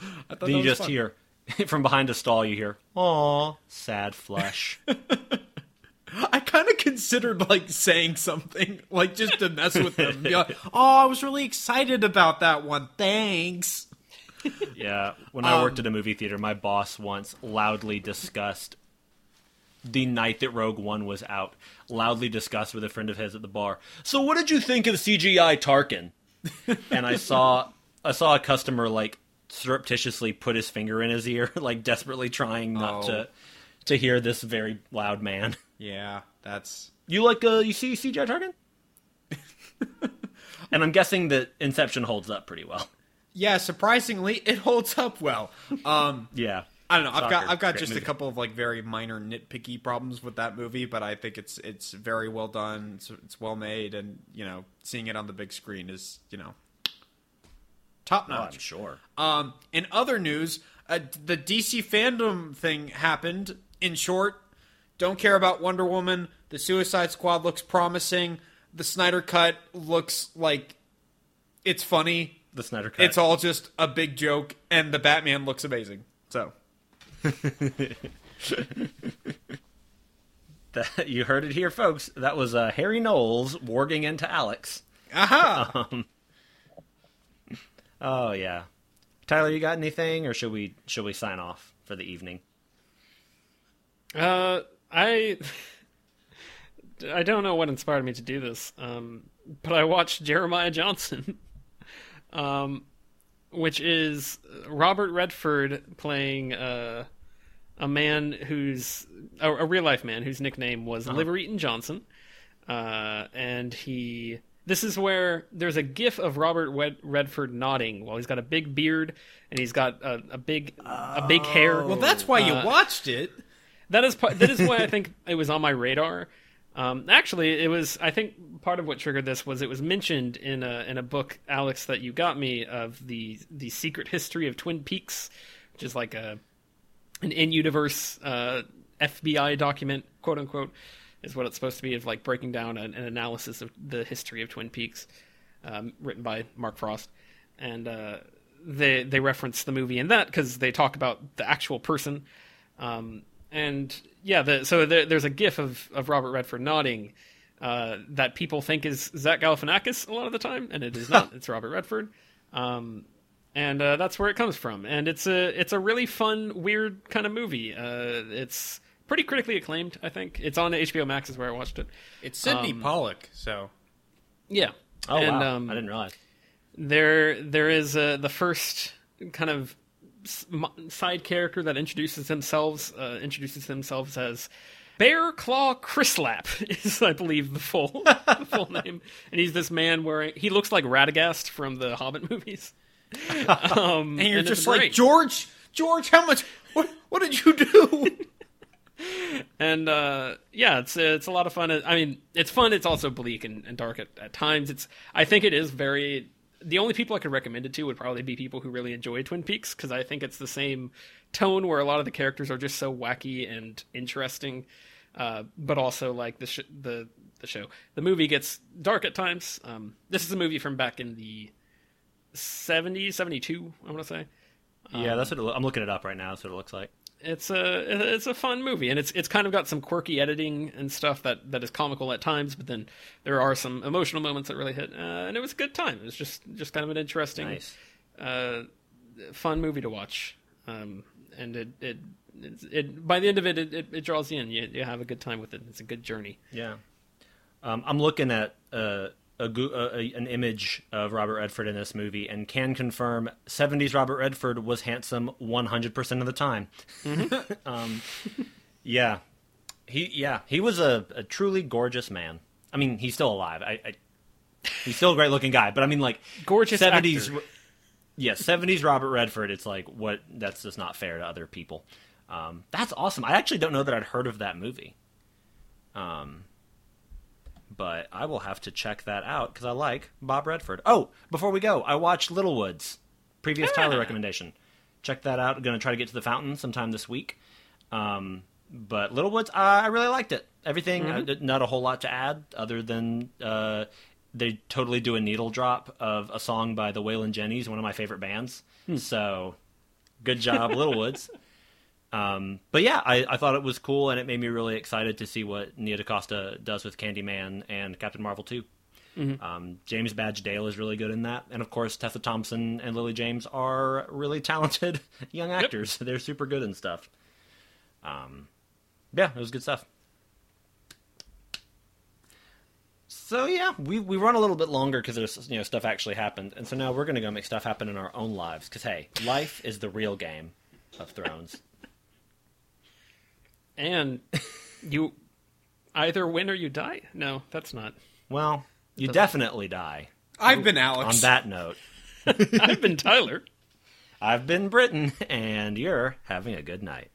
I Then you just fun. hear from behind a stall. You hear, "Aw, sad flesh." I kind of considered like saying something, like just to mess with them. Be like, oh, I was really excited about that one. Thanks. yeah. When I worked um, at a movie theater, my boss once loudly discussed the night that Rogue One was out. Loudly discussed with a friend of his at the bar. So, what did you think of CGI Tarkin? and I saw, I saw a customer like surreptitiously put his finger in his ear, like desperately trying not Oh. to to hear this very loud man. Yeah, that's You like uh you see CGI Tarkin? and I'm guessing that Inception holds up pretty well. yeah. Surprisingly, it holds up well. Um, Yeah. I don't know. I've got I've got just movie. a couple of like very minor nitpicky problems with that movie, but I think it's it's very well done. It's, it's well made, and you know, seeing it on the big screen is you know top Oh, notch. I'm sure. Um, in other news, uh, the DC fandom thing happened. In short, don't care about Wonder Woman. The Suicide Squad looks promising. The Snyder Cut looks like it's funny. The Snyder Cut. It's all just a big joke, and the Batman looks amazing. So That, you heard it here, folks. That was uh, Harry Knowles warging into Alex. aha. Oh yeah, Tyler, you got anything, or should we should we sign off for the evening? uh, I I don't know what inspired me to do this, um, but I watched Jeremiah Johnson, um, which is Robert Redford playing uh, a man who's a, a real life man whose nickname was Liver Eating Johnson, uh, and he. This is where there's a gif of Robert Redford nodding while he's got a big beard and he's got a, a big a big hair. well, that's why you Uh, watched it. that is part, that is why I think it was on my radar. Um, actually, it was. I think part of what triggered this was it was mentioned in a in a book, Alex, that you got me of the the secret history of Twin Peaks, which is like a an in universe uh, FBI document, quote unquote, is what it's supposed to be of like breaking down an, an analysis of the history of Twin Peaks, um, written by Mark Frost, and uh, they they reference the movie in that because they talk about the actual person. Um, and yeah, the, so there, there's a GIF of, of Robert Redford nodding uh, that people think is Zach Galifianakis a lot of the time, and it is not. it's Robert Redford, um, and uh, that's where it comes from. And it's a it's a really fun, weird kind of movie. Uh, it's pretty critically acclaimed. I think it's on HBO Max is where I watched it. It's Sydney um, Pollack, so Yeah. Oh and, wow, um, I didn't realize. there there is uh, the first kind of s- m- side character that introduces themselves uh, introduces themselves as Bear Claw Chris Lapp is, I believe, the full the full name, and he's this man wearing. He looks like Radagast from the Hobbit movies. Um, And you're it's just like great. George, George, how much? What, what did you do? and uh, yeah, it's it's a lot of fun. I mean, it's fun. It's also bleak and, and dark at, at times. It's I think it is very. The only people I could recommend it to would probably be people who really enjoy Twin Peaks because I think it's the same tone where a lot of the characters are just so wacky and interesting, uh, but also like the sh- the the show. The movie gets dark at times. Um, this is a movie from back in the 70s, 72, I want to say. yeah, that's what it, I'm looking it up right now. That's what it looks like. It's a it's a fun movie and it's it's kind of got some quirky editing and stuff that that is comical at times but then there are some emotional moments that really hit uh, and it was a good time. It was just just kind of an interesting Nice. uh, fun movie to watch. Um, and it it, it it by the end of it it, it, it draws you in. You, you have a good time with it. It's a good journey. Yeah. Um, I'm looking at uh, a, a an image of Robert Redford in this movie and can confirm 70s Robert Redford was handsome 100% of the time. um, yeah. He yeah, he was a, a truly gorgeous man. I mean, he's still alive. I, I he's still a great looking guy, but I mean like Gorgeous 70s actor. Yeah, 70s Robert Redford, it's like what that's just not fair to other people. Um, that's awesome. I actually don't know that I'd heard of that movie. Um but I will have to check that out because I like Bob Redford. Oh, before we go, I watched Little Woods, previous Tyler recommendation. Check that out. going to try to get to the fountain sometime this week. Um, but Little Woods, uh, I really liked it. Everything, uh, not a whole lot to add other than uh, they totally do a needle drop of a song by the Waylon Jennings, one of my favorite bands. So, good job, Little Woods. Um, but yeah, I, I thought it was cool, and it made me really excited to see what Nia DaCosta does with Candyman and Captain Marvel 2. Um, James Badge Dale is really good in that, and of course Tessa Thompson and Lily James are really talented young actors. They're super good and stuff. Um, yeah, it was good stuff. So yeah, we we run a little bit longer because there's you know stuff actually happened, and so now we're gonna go make stuff happen in our own lives. Because hey, life is the real game of Thrones. And you either win or you die no that's not Well, you definitely die. I've been Alex. On that note, i've been tyler I've been Britain, and you're having a good night.